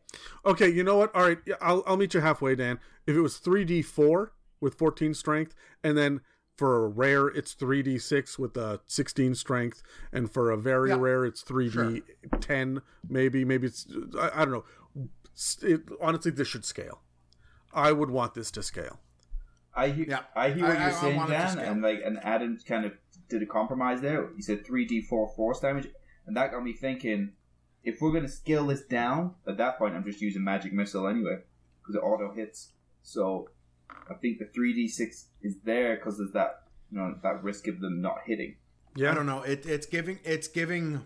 Okay, you know what? All right, I'll I'll meet you halfway, Dan. If it was three D four with fourteen strength, and then for a rare it's three D six with uh sixteen strength, and for a very Yeah. rare it's three D ten, maybe maybe it's I, I don't know. It, honestly, this should scale. I would want this to scale. I hear, Yeah. I hear what I- you're I- I saying, to Dan, and like, and Adam kind of did a compromise there. He said three d four force damage, and that got me thinking: if we're going to scale this down, at that point, I'm just using magic missile anyway because it auto hits. So I think the three d six is there because there's that you know that risk of them not hitting. Yeah, I don't know. It, it's giving. It's giving.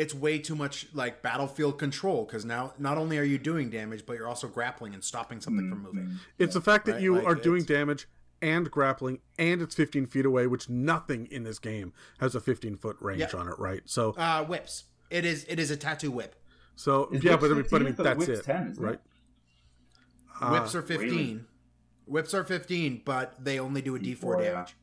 It's way too much like battlefield control because now not only are you doing damage, but you're also grappling and stopping something from moving. It's the fact that Right, you like, are doing damage and grappling, and it's 15 feet away, which nothing in this game has a 15 foot range Yeah. on it, right? So, Uh, whips. It is. It is a tattoo whip. so Is yeah, but I mean, 15? but I I mean thought that's whips it, 10, isn't it? right? Whips are really? fifteen. Whips are fifteen, but they only do a D four D4, yeah. damage.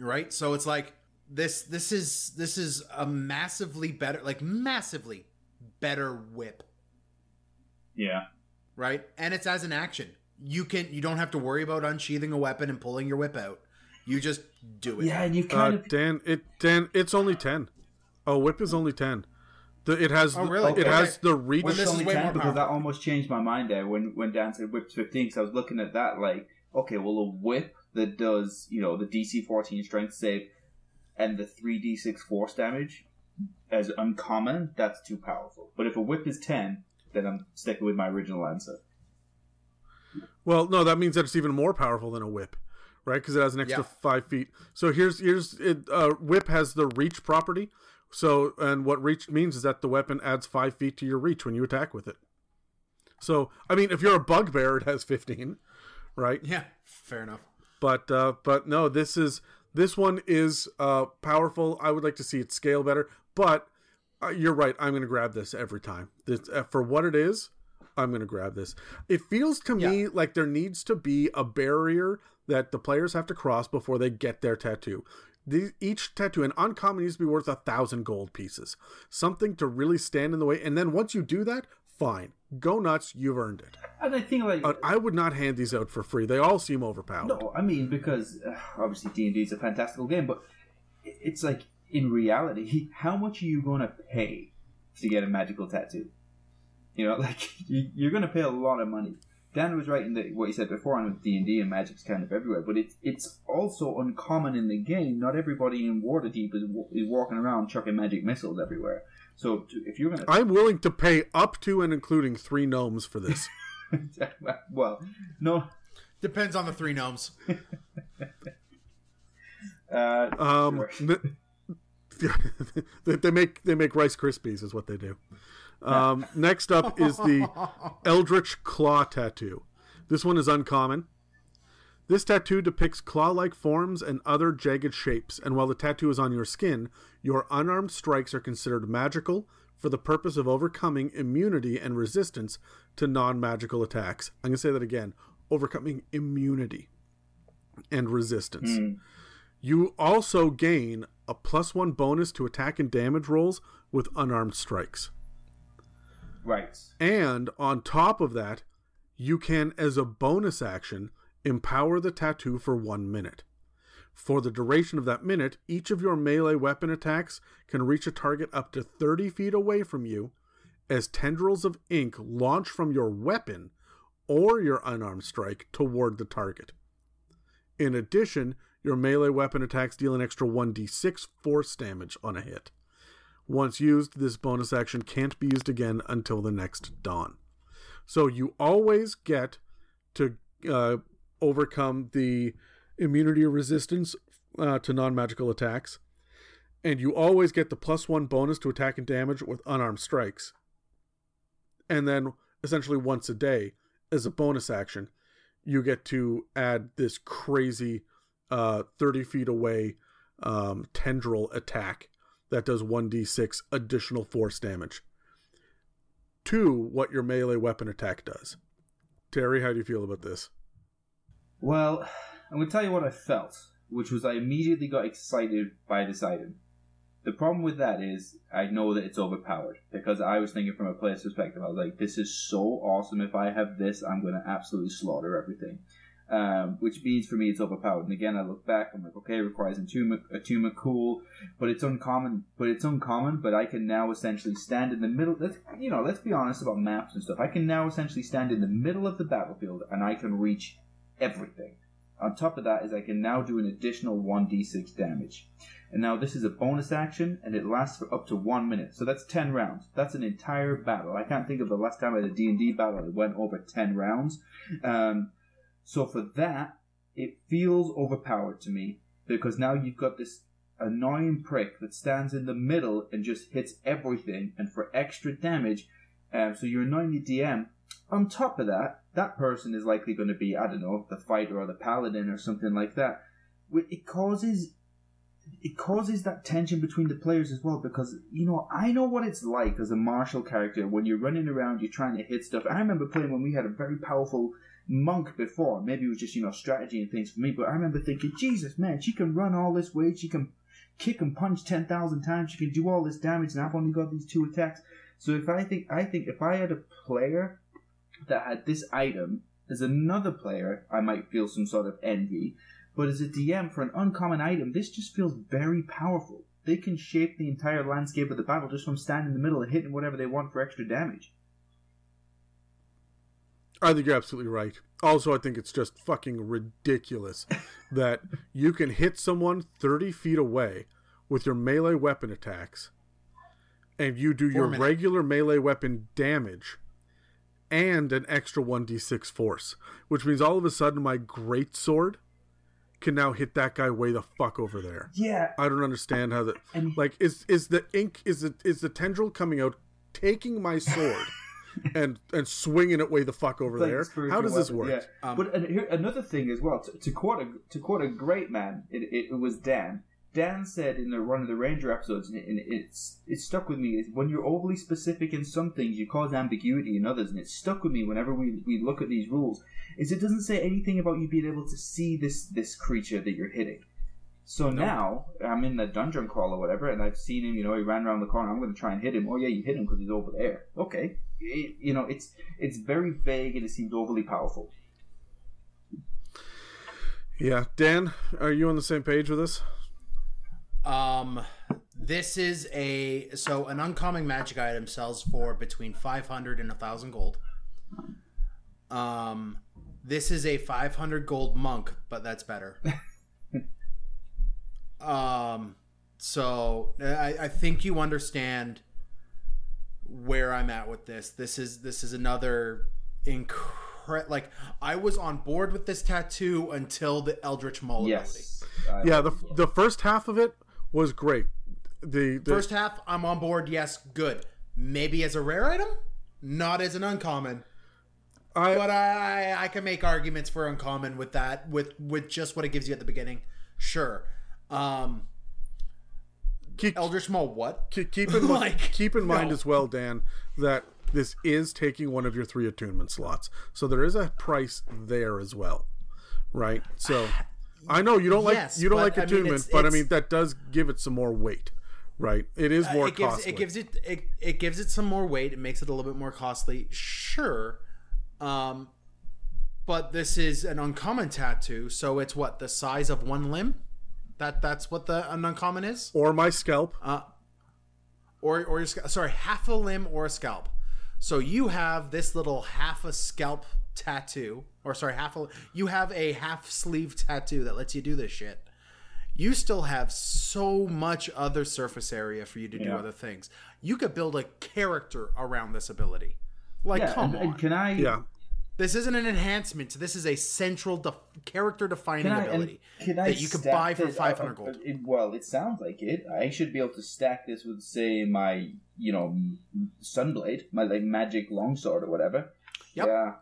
Right. So it's like this. This is this is a massively better, like massively better whip. Yeah, right? And it's as an action. You can you don't have to worry about unsheathing a weapon and pulling your whip out. You just do it. yeah, and you Uh, kind of Dan, it Dan, it's only 10. Oh, whip is only 10. The, it has Oh, the- really? it Okay. has the reach. When It's this is only way 10 more because that almost changed my mind there when when Dan said whips 15 because I was looking at that like okay well a whip that does you know the DC 14 strength save and the 3d6 force damage as uncommon that's too powerful but if a whip is 10 then I'm sticking with my original answer Well, no, that means that it's even more powerful than a whip, right? Because it has an extra Yeah. five feet. So here's here's it. Uh, whip has the reach property. So and what reach means is that the weapon adds five feet to your reach when you attack with it. So I mean, if you're a bugbear, it has fifteen, right? Yeah, fair enough. But uh, but no, this is this one is uh, powerful. I would like to see it scale better, but uh, you're right. I'm going to grab this every time. This, uh, for what it is, I'm going to grab this. It feels to me like there needs to be a barrier that the players have to cross before they get their tattoo. The, each tattoo, an uncommon needs to be worth a thousand gold pieces. Something to really stand in the way. And then once you do that, fine. Go nuts. You've earned it. and I think like But I would not hand these out for free. They all seem overpowered. No, I mean because uh, obviously D and D is a fantastical game, but it's like in reality, [laughs] how much are you going to pay to get a magical tattoo. You know, [laughs] like you, you're going to pay a lot of money. Dan was right in the, what he said before on D and D and magic's kind of everywhere, but it's it's also uncommon in the game. Not everybody in Waterdeep is, is walking around chucking magic missiles everywhere. So if you're gonna, I'm willing to pay up to and including three gnomes for this. [laughs] well, no, depends on the three gnomes. [laughs] uh, um, sure. [laughs] they make they make Rice Krispies is what they do. Um, next up is the Eldritch Claw tattoo. This one is uncommon. This tattoo depicts claw like forms and other jagged shapes, and while the tattoo is on your skin, your unarmed strikes are considered magical for the purpose of overcoming immunity and resistance to non magical attacks. I'm going to say that again overcoming immunity and resistance. Mm. You also gain a plus one bonus to attack and damage rolls with unarmed strikes. Right. And on top of that, you can, as a bonus action, empower the tattoo for one minute. For the duration of that minute, each of your melee weapon attacks can reach a target up to 30 feet away from you as tendrils of ink launch from your weapon or your unarmed strike toward the target. In addition, your melee weapon attacks deal an extra 1d6 force damage on a hit. Once used, this bonus action can't be used again until the next dawn. So you always get to uh, overcome the immunity or resistance uh, to non magical attacks, and you always get the plus one bonus to attack and damage with unarmed strikes. And then, essentially, once a day, as a bonus action, you get to add this crazy uh, 30 feet away um, tendril attack that does 1d6 additional force damage to what your melee weapon attack does. Terry, how do you feel about this? Well, I'm going to tell you what I felt, which was I immediately got excited by this item. The problem with that is I know that it's overpowered because I was thinking from a player's perspective. I was like, this is so awesome. If I have this, I'm going to absolutely slaughter everything um, which means for me it's overpowered. And again, I look back, I'm like, okay, it requires attunement, attunement, cool, but it's uncommon. But it's uncommon. But I can now essentially stand in the middle. Let's you know, let's be honest about maps and stuff. I can now essentially stand in the middle of the battlefield and I can reach everything. On top of that is I can now do an additional 1d6 damage. And now this is a bonus action and it lasts for up to one minute. So that's 10 rounds. That's an entire battle. I can't think of the last time I had a D&D battle that went over 10 rounds. Um, so for that, it feels overpowered to me because now you've got this annoying prick that stands in the middle and just hits everything, and for extra damage, um, so you're annoying the DM. On top of that, that person is likely going to be, I don't know, the fighter or the paladin or something like that. It causes it causes that tension between the players as well because you know I know what it's like as a martial character when you're running around, you're trying to hit stuff. I remember playing when we had a very powerful monk before. Maybe it was just, you know, strategy and things for me. But I remember thinking, Jesus, man, she can run all this way. She can kick and punch 10,000 times. She can do all this damage. And I've only got these two attacks. So if I think, I think if I had a player that had this item as another player, I might feel some sort of envy. But as a DM for an uncommon item, this just feels very powerful. They can shape the entire landscape of the battle just from standing in the middle and hitting whatever they want for extra damage. I think you're absolutely right. Also, I think it's just fucking ridiculous [laughs] that you can hit someone 30 feet away with your melee weapon attacks and you do your regular melee weapon damage and an extra 1d6 force, which means all of a sudden my great sword can now hit that guy way the fuck over there. Yeah. I don't understand how that like is is the ink is it is the tendril coming out taking my sword [laughs] and and swinging it way the fuck over there. How does this work? Yeah. Um, but here, another thing as well, to, to, quote a to quote a great man, it, it, it, was Dan. Dan said in the one of the Ranger episodes, and, it, and it's it stuck with me. Is when you're overly specific in some things, you cause ambiguity in others, and it stuck with me whenever we we look at these rules. Is it doesn't say anything about you being able to see this this creature that you're hitting. So nope. now I'm in the dungeon crawl or whatever, and I've seen him. You know, he ran around the corner. I'm going to try and hit him. Oh yeah, you hit him because he's over there. Okay, it, you know, it's it's very vague and it seems overly powerful. Yeah, Dan, are you on the same page with this? Um, This is a so an uncommon magic item sells for between 500 and 1000 gold. Um this is a 500 gold monk, but that's better. [laughs] um so I, I think you understand where I'm at with this. This is this is another incre like I was on board with this tattoo until the Eldritch Maul Yes. yeah, the the first half of it was great. The, the First half, I'm on board. Yes, good. Maybe as a rare item, not as an uncommon. I, But I I can make arguments for uncommon with that with with just what it gives you at the beginning. Sure. Um keep, Eldritch Maul what? keep keep in [laughs] mind Like, keep in mind no. as well, Dan, that this is taking one of your three attunement slots, so there is a price there as well, right? So I know you don't like Yes, you don't like I mean, attunement, it's- but I mean that does give it some more weight, right? It is more it gives costly. it gives it, it it gives it some more weight. It makes it a little bit more costly. Sure. Um but this is an uncommon tattoo, so it's what the size of one limb. That that's what the an uncommon is. or my scalp. Uh, or or your sorry, half a limb or a scalp. So you have this little half a scalp tattoo, or sorry, half a you have a half sleeve tattoo that lets you do this shit. You still have so much other surface area for you to do other things. You could build a character around this ability. Like, Yeah, come and, on, and can I? Yeah, this isn't an enhancement. This is a central def- character defining Can I, ability can I that you could buy for five hundred gold. uh, it- well, it sounds like it. I should be able to stack this with, say, my you know m- sunblade, my like magic longsword or whatever. Yep. Yeah.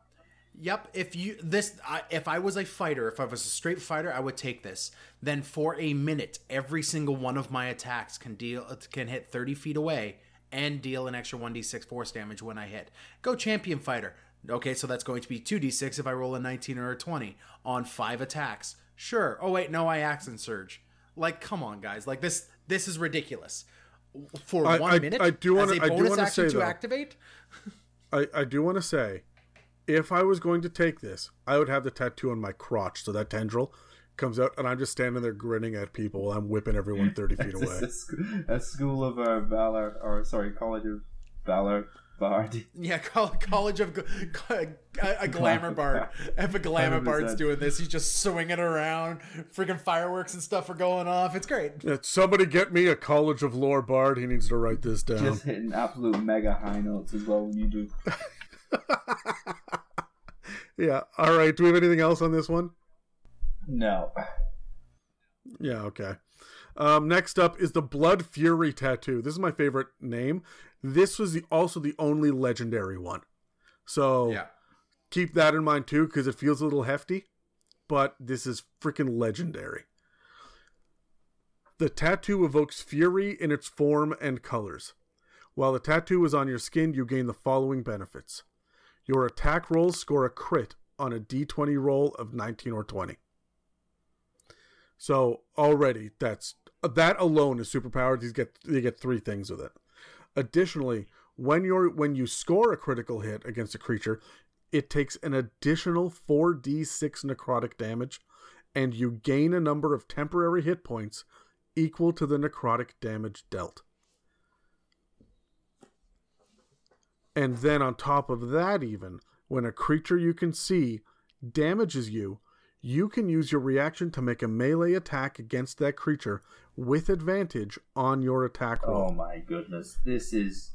Yep. If you this, I, if I was a fighter, if I was a straight fighter, I would take this. Then for a minute, every single one of my attacks can deal can hit thirty feet away and deal an extra one d six force damage when I hit. Go champion fighter. Okay, so that's going to be two d six if I roll a nineteen or a twenty on five attacks. Sure. Oh wait, no, I action surge. Like, come on, guys. Like this, this is ridiculous. For I- one I- minute, I do as a I do bonus wanna action say, to though- activate. [laughs] I, I do want to say, if I was going to take this, I would have the tattoo on my crotch, so that tendril comes out, and I'm just standing there grinning at people while I'm whipping everyone [laughs] thirty feet away. a, a school of uh, valor, or sorry, college of valor bard. [laughs] Yeah, College of G- a, a glamour bard. If a glamour bard's 100%. doing this, he's just swinging around. Freaking fireworks and stuff are going off. It's great. Yeah, somebody get me a College of Lore bard. He needs to write this down. Just hitting absolute mega high notes as well when you do. [laughs] [laughs] Yeah. All right. Do we have anything else on this one? No. Yeah. Okay. Um, next up is the Blood Fury tattoo. This is my favorite name. This was the also the only legendary one. So yeah. keep that in mind too, because it feels a little hefty, but this is freaking legendary. The tattoo evokes fury in its form and colors. While the tattoo is on your skin, you gain the following benefits. Your attack rolls score a crit on a d20 roll of 19 or 20. So already that's that alone is superpowered. These get you get three things with it. Additionally, when you're when you score a critical hit against a creature, it takes an additional 4d6 necrotic damage, and you gain a number of temporary hit points equal to the necrotic damage dealt. And then on top of that, even when a creature you can see damages you, you can use your reaction to make a melee attack against that creature with advantage on your attack roll. Oh my goodness. This is.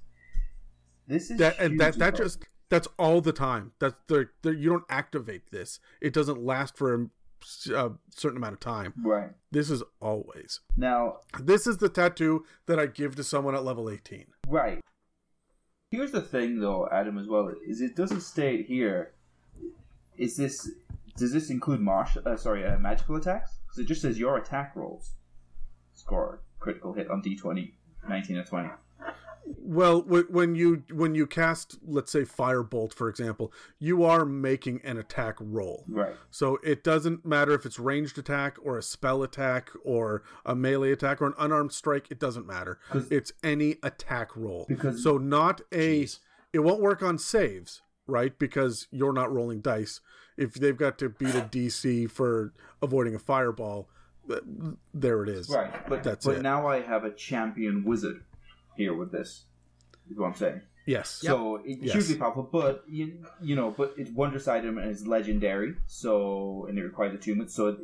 This is. that and that that just that's all the time. That's the, you don't activate this. It doesn't last for a, a certain amount of time. Right. This is always. Now, This is the tattoo that I give to someone at level 18. Right. Here's the thing, though, Adam, as well, is it doesn't state here. Is this does this include martial? Uh, sorry, uh, magical attacks? Because it just says your attack rolls score critical hit on d20, 19 or 20. Well, when you when you cast, let's say firebolt, for example, you are making an attack roll. Right. So it doesn't matter if it's ranged attack or a spell attack or a melee attack or an unarmed strike. It doesn't matter. It's any attack roll. Because- so not a. Jeez. It won't work on saves, right? Because you're not rolling dice. If they've got to beat a [sighs] DC for avoiding a fireball, there it is. Right, but That's but it. now I have a champion wizard here with this. Is what I'm saying. Yes. So it's Yes. hugely powerful, but you, you know, but it's wondrous item and it's legendary. So and it requires attunement. So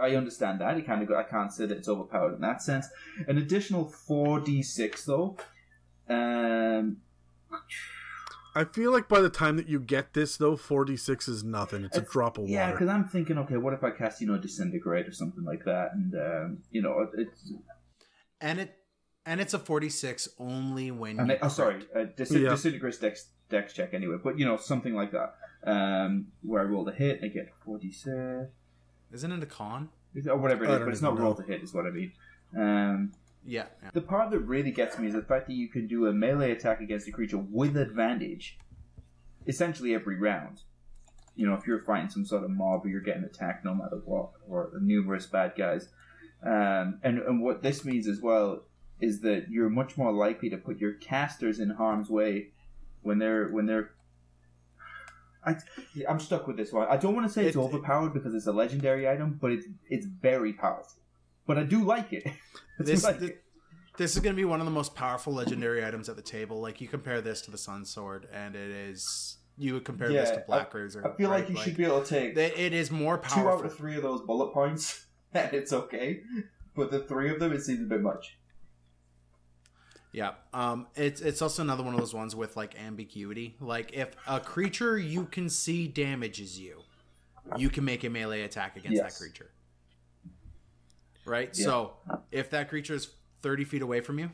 I understand that. It kind of go, I can't say that it's overpowered in that sense. An additional four d six though. Um, I feel like by the time that you get this though, forty six is nothing. It's, a drop of yeah, water. because I'm thinking, okay, what if I cast you know disintegrate or something like that, and um, you know, it's and it and it's a 46 only when and you I, oh sorry, uh, dis- Yeah. disintegrate dex dex check anyway, but you know something like that, um, where I roll the hit, I get forty six. isn't it a con or whatever it I is, don't but it's even not roll to hit, is what I mean. Um, yeah, yeah. the part that really gets me is the fact that you can do a melee attack against a creature with advantage, essentially every round. You know, if you're fighting some sort of mob or you're getting attacked no matter what, or numerous bad guys. Um, and, and what this means as well is that you're much more likely to put your casters in harm's way when they're when they're. I, I'm stuck with this one. I don't want to say it's It- overpowered because it's a legendary item, but it's it's very powerful. But I do like it. [laughs] This, like thi- it. this is going to be one of the most powerful legendary items at the table. Like you compare this to the Sun Sword, and it is you would compare this to Black Razor. I feel like right? you should be able to take It- it is more powerful. two out of three of those bullet points, [laughs] and it's okay. But the three of them, it seems a bit much. Yeah. Um it's it's also another one of those ones with like ambiguity. Like if a creature you can see damages you, you can make a melee attack against Yes. that creature. Right? Yeah. So if that creature is 30 feet away from you,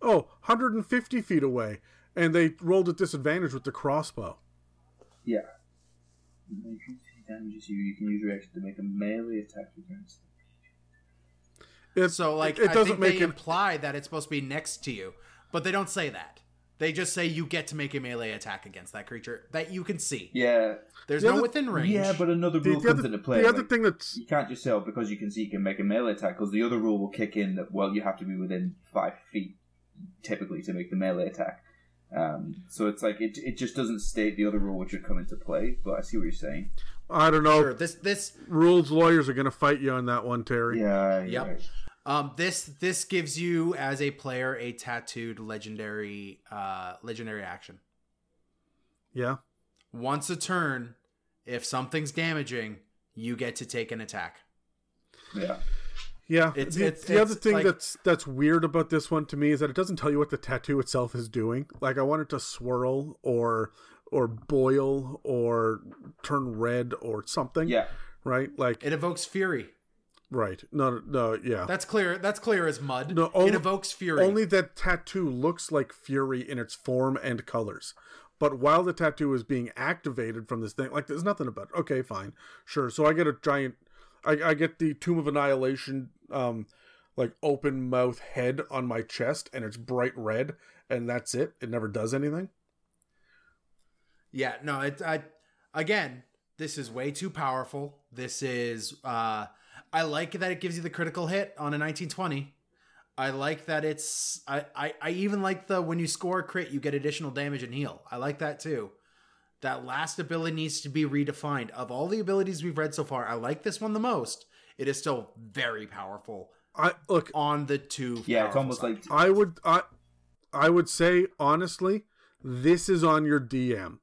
Oh, 150 feet away, and they rolled at disadvantage with the crossbow. Yeah. If you see damages you, you can use your action to make a melee attack against. It, so like it, it I doesn't think make they it. imply that it's supposed to be next to you, but they don't say that. They just say you get to make a melee attack against that creature that you can see. Yeah, There's The no other- within range. yeah, but another The, rule the comes other, into play. the other like, thing that's you can't just say, oh, because you can see you can make a melee attack, because the other rule will kick in that, well, you have to be within five feet, typically, to make the melee attack. Um, so it's like, it, it just doesn't state the other rule which would come into play, but I see what you're saying. I don't know. sure this this Rules lawyers are going to fight you on that one, Terry. Yeah, you're Yep. right. Um, this this gives you as a player a tattooed legendary uh, legendary action. Yeah. Once a turn, if something's damaging, you get to take an attack. Yeah. Yeah, It's- the, it's- the other it's thing like- that's that's weird about this one to me is that it doesn't tell you what the tattoo itself is doing. Like I want it to swirl or or boil or turn red or something. Yeah. Right. Like It evokes fury. Right. No. No. Yeah. That's clear. That's clear as mud. No, only- it evokes fury. Only that tattoo looks like fury in its form and colors. But while the tattoo is being activated from this thing, like there's nothing about it. Okay, fine. Sure. So I get a giant I, I get the Tomb of Annihilation um like open mouth head on my chest and it's bright red and that's it. It never does anything. Yeah, no, it I again, this is way too powerful. This is uh I like that it gives you the critical hit on a 1920. I like that it's I, I I even like the when you score a crit you get additional damage and heal. I like that too. That last ability needs to be redefined. Of all the abilities we've read so far, I like this one the most. It is still very powerful I look on the two. Yeah, it's almost side. like I would I I would say honestly, this is on your DM.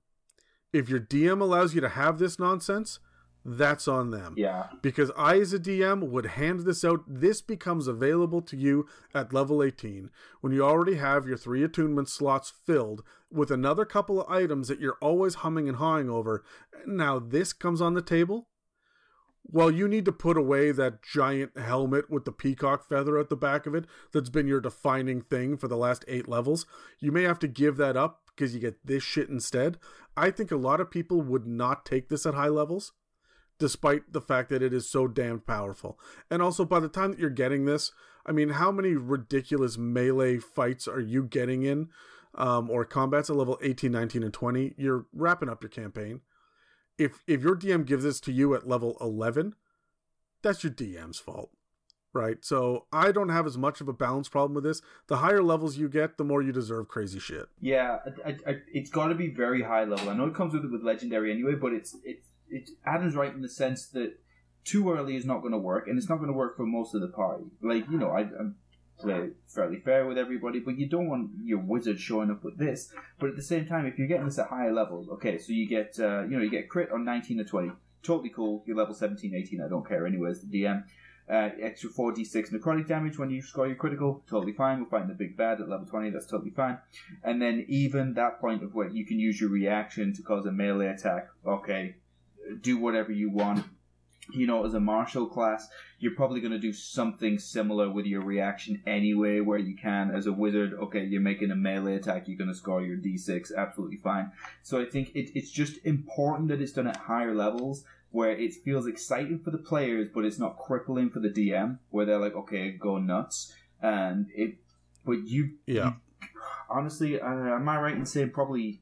If your DM allows you to have this nonsense, that's on them. yeah, Because I, as a DM, would hand this out. This becomes available to you at level 18 when you already have your three attunement slots filled with another couple of items that you're always humming and hawing over. Now, this comes on the table. Well, you need to put away that giant helmet with the peacock feather at the back of it that's been your defining thing for the last eight levels. You may have to give that up because you get this shit instead. I think a lot of people would not take this at high levels despite the fact that it is so damned powerful. And also, by the time that you're getting this, I mean, how many ridiculous melee fights are you getting in? Um, or combats at level 18, 19, and 20? You're wrapping up your campaign. If if your DM gives this to you at level 11, that's your DM's fault. Right? So I don't have as much of a balance problem with this. The higher levels you get, the more you deserve crazy shit. yeah. I, I, it's got to be very high level. I know it comes with it with legendary anyway, but it's it's it's Adam's right in the sense that too early is not going to work, and it's not going to work for most of the party. Like you know, I, I'm play fairly fair with everybody, but you don't want your wizard showing up with this. But at the same time, if you're getting this at higher levels, okay, so you get uh, you know you get crit on 19 or 20, totally cool. You're level 17, 18, I don't care. Anyways, the DM. Uh, extra 4d6 necrotic damage when you score your critical, totally fine. We're fighting the big bad at level 20, that's totally fine. And then even that point of where you can use your reaction to cause a melee attack, okay, do whatever you want. You know, as a martial class, you're probably going to do something similar with your reaction anyway, where you can. As a wizard, okay, you're making a melee attack, you're going to score your d6, absolutely fine. So I think it, it's just important that it's done at higher levels where it feels exciting for the players, but it's not crippling for the DM, where they're like, okay, go nuts. And it, but you, Yeah. you- honestly, uh, am I right in saying probably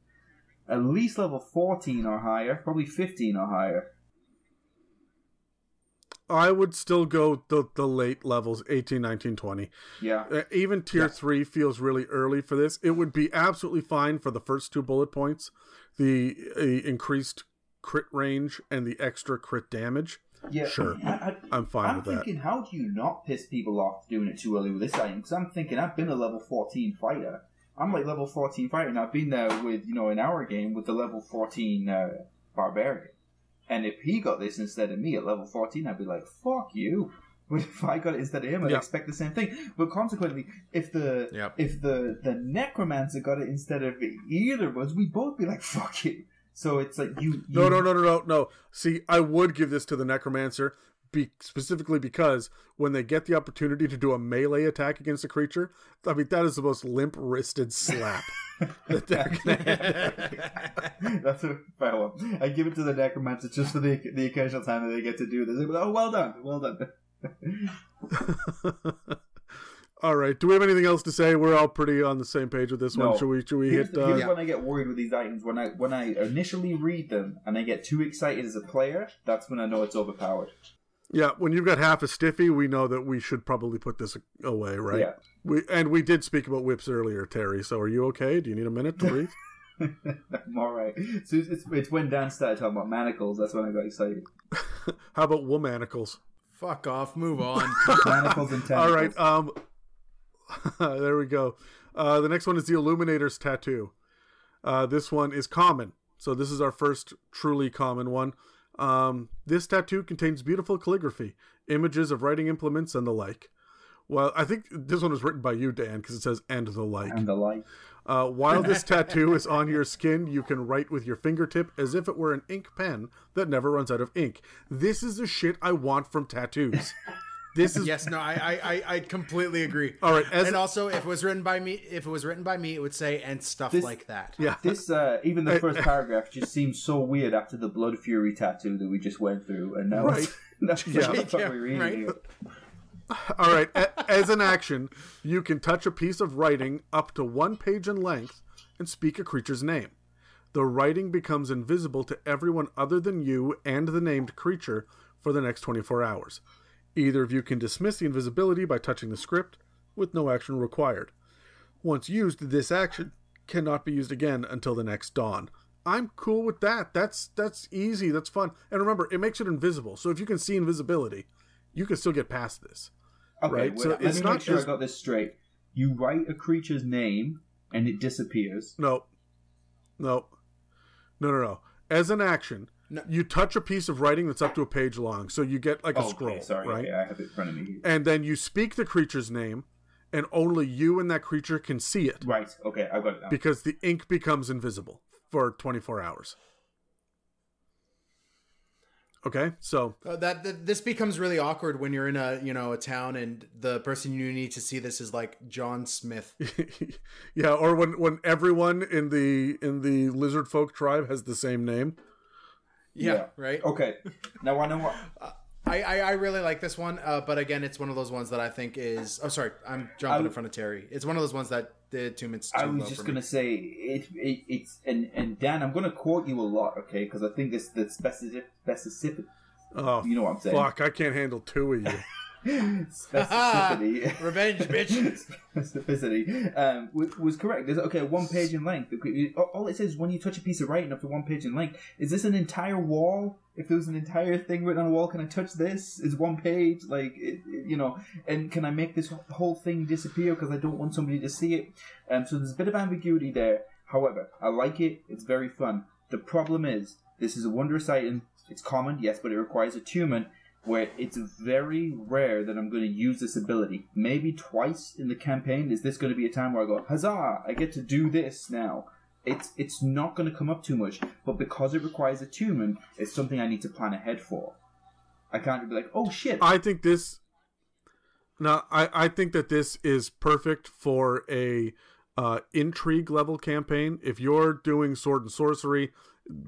at least level 14 or higher, probably 15 or higher? I would still go the, the late levels 18, 19, 20. Yeah. Uh, even tier Yeah. 3 feels really early for this. It would be absolutely fine for the first two bullet points the uh, increased crit range and the extra crit damage. Yeah, Sure. I, I'm fine I'm with that. thinking, how do you not piss people off doing it too early with this item? Because I'm thinking, I've been a level 14 fighter. I'm like level 14 fighter, and I've been there with, you know, in our game with the level 14 uh, barbarian. And if he got this instead of me at level 14, I'd be like, fuck you. [laughs] But if I got it instead of him, I'd Yeah. expect the same thing. But consequently, if the Yep. if the the necromancer got it instead of either of us, we'd both be like, fuck you. So it's like you, you No, no, no, no, no, no. See, I would give this to the Necromancer be- specifically because when they get the opportunity to do a melee attack against a creature, I mean, that is the most limp wristed slap [laughs] that they're have. That's a fair one. I give it to the necromancer just for the the occasional time that they get to do this. Oh, well done, well done. [laughs] all right. Do we have anything else to say? We're all pretty on the same page with this No. one. Should we, should we Here's, hit. Uh, here's when I get worried with these items. When I when I initially read them and I get too excited as a player, that's when I know it's overpowered. Yeah, when you've got half a stiffy, we know that we should probably put this away, right? Yeah. We and we did speak about whips earlier, Terry. So are you okay? Do you need a minute to breathe? [laughs] I'm all right. So it's, it's, it's when Dan started talking about manacles. That's when I got excited. [laughs] How about womanacles? Fuck off. Move on. [laughs] Manacles and tentacles. All right. Um, there we go. Uh, the next one is the Illuminator's tattoo. Uh, this one is common, so this is our first truly common one. Um, this tattoo contains beautiful calligraphy, images of writing implements, and the like. Well, I think this one was written by you, Dan, because it says "and the like." and the like. Uh, while this [laughs] tattoo is on your skin, you can write with your fingertip as if it were an ink pen that never runs out of ink. This is the shit I want from tattoos. [laughs] This is yes, no, I, I, I, I completely agree. all right. As and also, if it was written by me, if it was written by me, it would say and stuff This- like that. yeah, [laughs] This uh, even the first paragraph just seems so weird after the blood fury tattoo that we just went through, and now Right. that's [laughs] Yeah. what Yeah, we're reading right. here. All right. A- as an action, you can touch a piece of writing up to one page in length and speak a creature's name. The writing becomes invisible to everyone other than you and the named creature for the next 24 hours. Either of you can dismiss the invisibility by touching the script, with no action required. Once used, this action cannot be used again until the next dawn. I'm cool with that. That's that's easy. That's fun. And remember, it makes it invisible. So if you can see invisibility, you can still get past this. Okay, Right, wait, so let it's me not make sure just- I got this straight. You write a creature's name and it disappears. No. No. No, no, no. As an action, No. you touch a piece of writing that's up to a page long. So you get like a Oh, scroll, okay, sorry, right? okay, I have it in front of me. And then you speak the creature's name, and only you and that creature can see it Right, okay, I got it now. because the ink becomes invisible for 24 hours. Okay, so Uh, that, that this becomes really awkward when you're in a you know a town and the person you need to see this is like John Smith. [laughs] yeah, or when when everyone in the in the lizard folk tribe has the same name. Yeah, Yeah. right. Okay, now I know what. [laughs] I, I, I really like this one, uh, but again, it's one of those ones that I think is. Oh, sorry, I'm jumping I- in front of Terry. It's one of those ones that the two minutes. Too I low was just gonna me. say it, it. It's and and Dan, I'm gonna quote you a lot, okay? Because I think this the specific specific. Oh, You know what I'm saying? fuck! I can't handle two of you. [laughs] Specificity. [laughs] Revenge, bitch. [laughs] specificity um, was, was correct. There's, okay, one page in length. All it says is when you touch a piece of writing up to one page in length. Is this an entire wall If there was an entire thing written on a wall, can I touch this? Is one page like it, it- you know? And can I make this whole thing disappear because I don't want somebody to see it? Um, so there's a bit of ambiguity there. However, I like it. It's very fun. The problem is, this is a wondrous item. It's common, yes, but it requires attunement. Where it's very rare that I'm going to use this ability. Maybe twice in the campaign is this going to be a time where I go, huzzah! I get to do this now it's it's not going to come up too much, but because it requires attunement, it's something I need to plan ahead for. I can't be like, oh shit, I think this. Now, I, I think that this is perfect for a uh, intrigue level campaign. If you're doing sword and sorcery,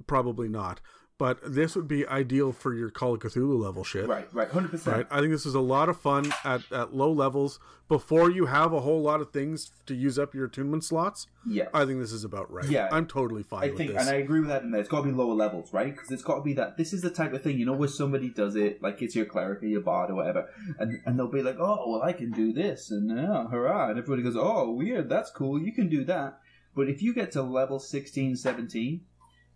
probably not. But this would be ideal for your Call of Cthulhu level shit. right, right, hundred percent. Right. I think this is a lot of fun at, at low levels before you have a whole lot of things to use up your attunement slots. Yeah, I think this is about right. Yeah. I'm totally fine I think, this. and I agree with that. And it's got to be lower levels, right? Because it's got to be that. This is the type of thing, you know, where somebody does it, like it's your cleric or your bard or whatever, and and they'll be like, oh, well, I can do this, and yeah, hurrah, and everybody goes, oh, weird, that's cool, you can do that. But if you get to level 16, 17,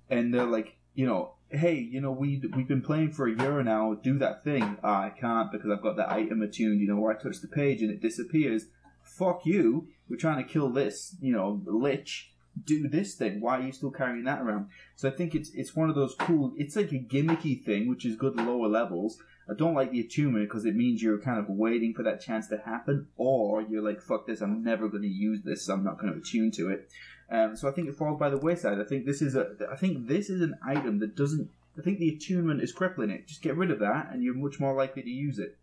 and they're like, you know, hey, you know, we we've been playing for a year now, do that thing. Ah, I can't because I've got that item attuned, you know, where I touch the page and it disappears. Fuck you. We're trying to kill this, you know, lich. Do this thing. Why are you still carrying that around? So I think it's it's one of those cool. It's like a gimmicky thing, which is good lower levels. I don't like the attunement because it means you're kind of waiting for that chance to happen, or you're like, "Fuck this! I'm never going to use this. So I'm not going to attune to it." Um, so I think it falls by the wayside. I think this is a. I think this is an item that doesn't. I think the attunement is crippling it. Just get rid of that, and you're much more likely to use it.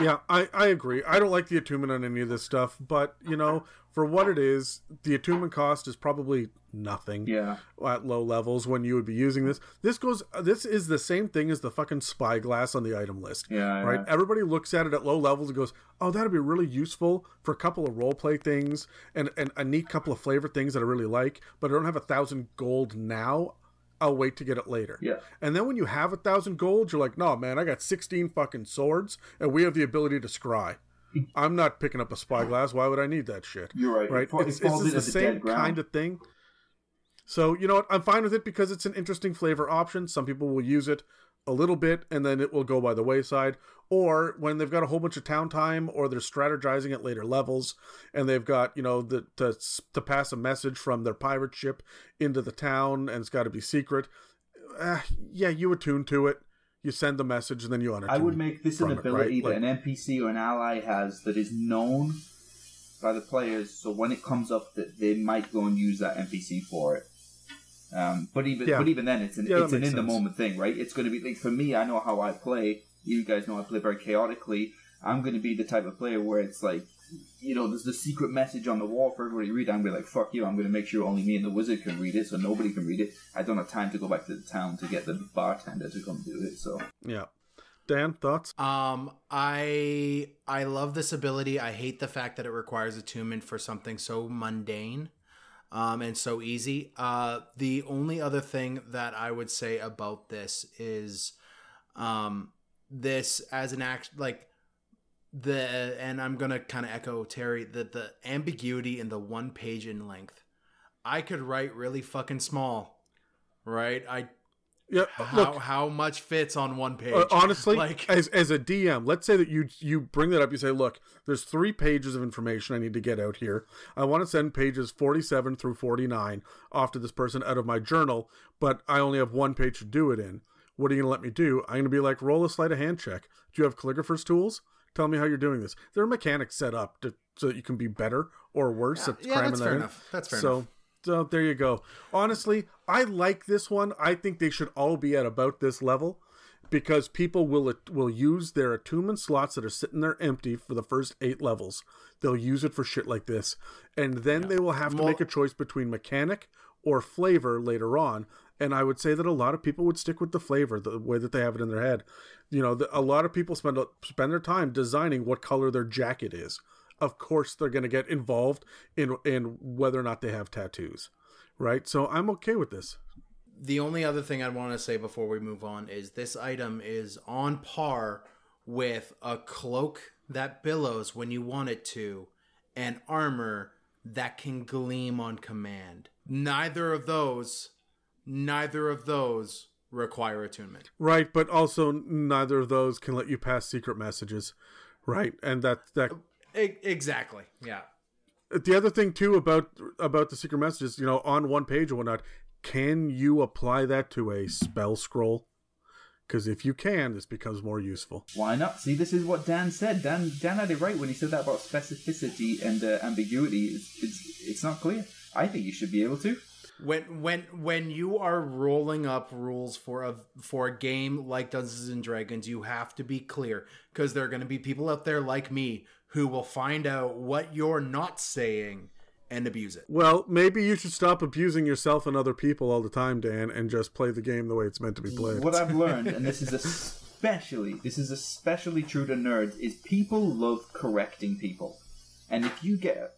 Yeah, I, I agree. I don't like the attunement on any of this stuff, but you know, for what it is, the attunement cost is probably nothing Yeah, at low levels when you would be using this. This goes. This is the same thing as the fucking spyglass on the item list. yeah, Right, yeah. everybody looks at it at low levels and goes, "Oh, that'd be really useful for a couple of role play things and, and a neat couple of flavor things that I really like." But I don't have a thousand gold now. I'll wait to get it later. Yeah. And then when you have a thousand gold, you're like, no, man, I got 16 fucking swords and we have the ability to scry. [laughs] I'm not picking up a spyglass. Why would I need that shit? You're right. Right? It, It's, it's just the same kind of thing. So, you know what? I'm fine with it because it's an interesting flavor option. Some people will use it a little bit and then it will go by the wayside. Or when they've got a whole bunch of town time or they're strategizing at later levels and they've got, you know, the, to, to pass a message from their pirate ship into the town and it's got to be secret. Uh, yeah, you attune to it. You send the message and then you unattune. I would make this an from it, ability right? that an NPC or an ally has that is known by the players, so when it comes up, that they might go and use that NPC for it. Um, but even Yeah. but even then, it's an Yeah, it's an makes in the moment thing, right? It's going to be like for me. I know how I play. You guys know I play very chaotically. I'm going to be the type of player where it's like, you know, there's the secret message on the wall for everybody to read. I'm going to be like, fuck you. I'm going to make sure only me and the wizard can read it, so nobody can read it. I don't have time to go back to the town to get the bartender to come do it. So Yeah. Dan, thoughts? Um, I I love this ability. I hate the fact that it requires attunement for something so mundane, um, and so easy. Uh, the only other thing that I would say about this is, um, this as an act like the and I'm gonna kind of echo Terry that the ambiguity in the one page in length. I could write really fucking small, right? I Yeah. how Look, how much fits on one page? Uh, [laughs] honestly, like as as a DM, let's say that you you bring that up. You say, "Look, there's three pages of information I need to get out here. I want to send pages 47 through 49 off to this person out of my journal, but I only have one page to do it in. What are you gonna let me do? I'm gonna be like, roll a sleight of hand check. Do you have calligrapher's tools? Tell me how you're doing this. There are mechanics set up to, so that you can be better or worse at yeah, cramming that's that fair in. enough. That's fair so, enough. So there you go. Honestly, I like this one. I think they should all be at about this level because people will will use their attunement slots that are sitting there empty for the first eight levels. They'll use it for shit like this, and then they will have to make a choice between mechanic or flavor later on. And I would say that a lot of people would stick with the flavor, the way that they have it in their head. You know, the, a lot of people spend spend their time designing what color their jacket is. Of course, they're going to get involved in in whether or not they have tattoos, right? So I'm okay with this. The only other thing I'd want to say before we move on is this item is on par with a cloak that billows when you want it to, and armor that can gleam on command. Neither of those, neither of those require attunement. Right, but also neither of those can let you pass secret messages. Right, and that that exactly. Yeah. the other thing too about about the secret messages, you know, on one page or whatnot, can you apply that to a spell scroll? Because if you can, this becomes more useful. Why not? See, this is what Dan said. Dan Dan had it right when he said that about specificity and uh, ambiguity. It's, it's it's not clear. I think you should be able to. When when when you are rolling up rules for a for a game like Dungeons and Dragons, you have to be clear because there are going to be people out there like me who will find out what you're not saying and abuse it. Well, maybe you should stop abusing yourself and other people all the time, Dan, and just play the game the way it's meant to be played. What I've learned, and this is especially this is especially true to nerds, is people love correcting people. And if you get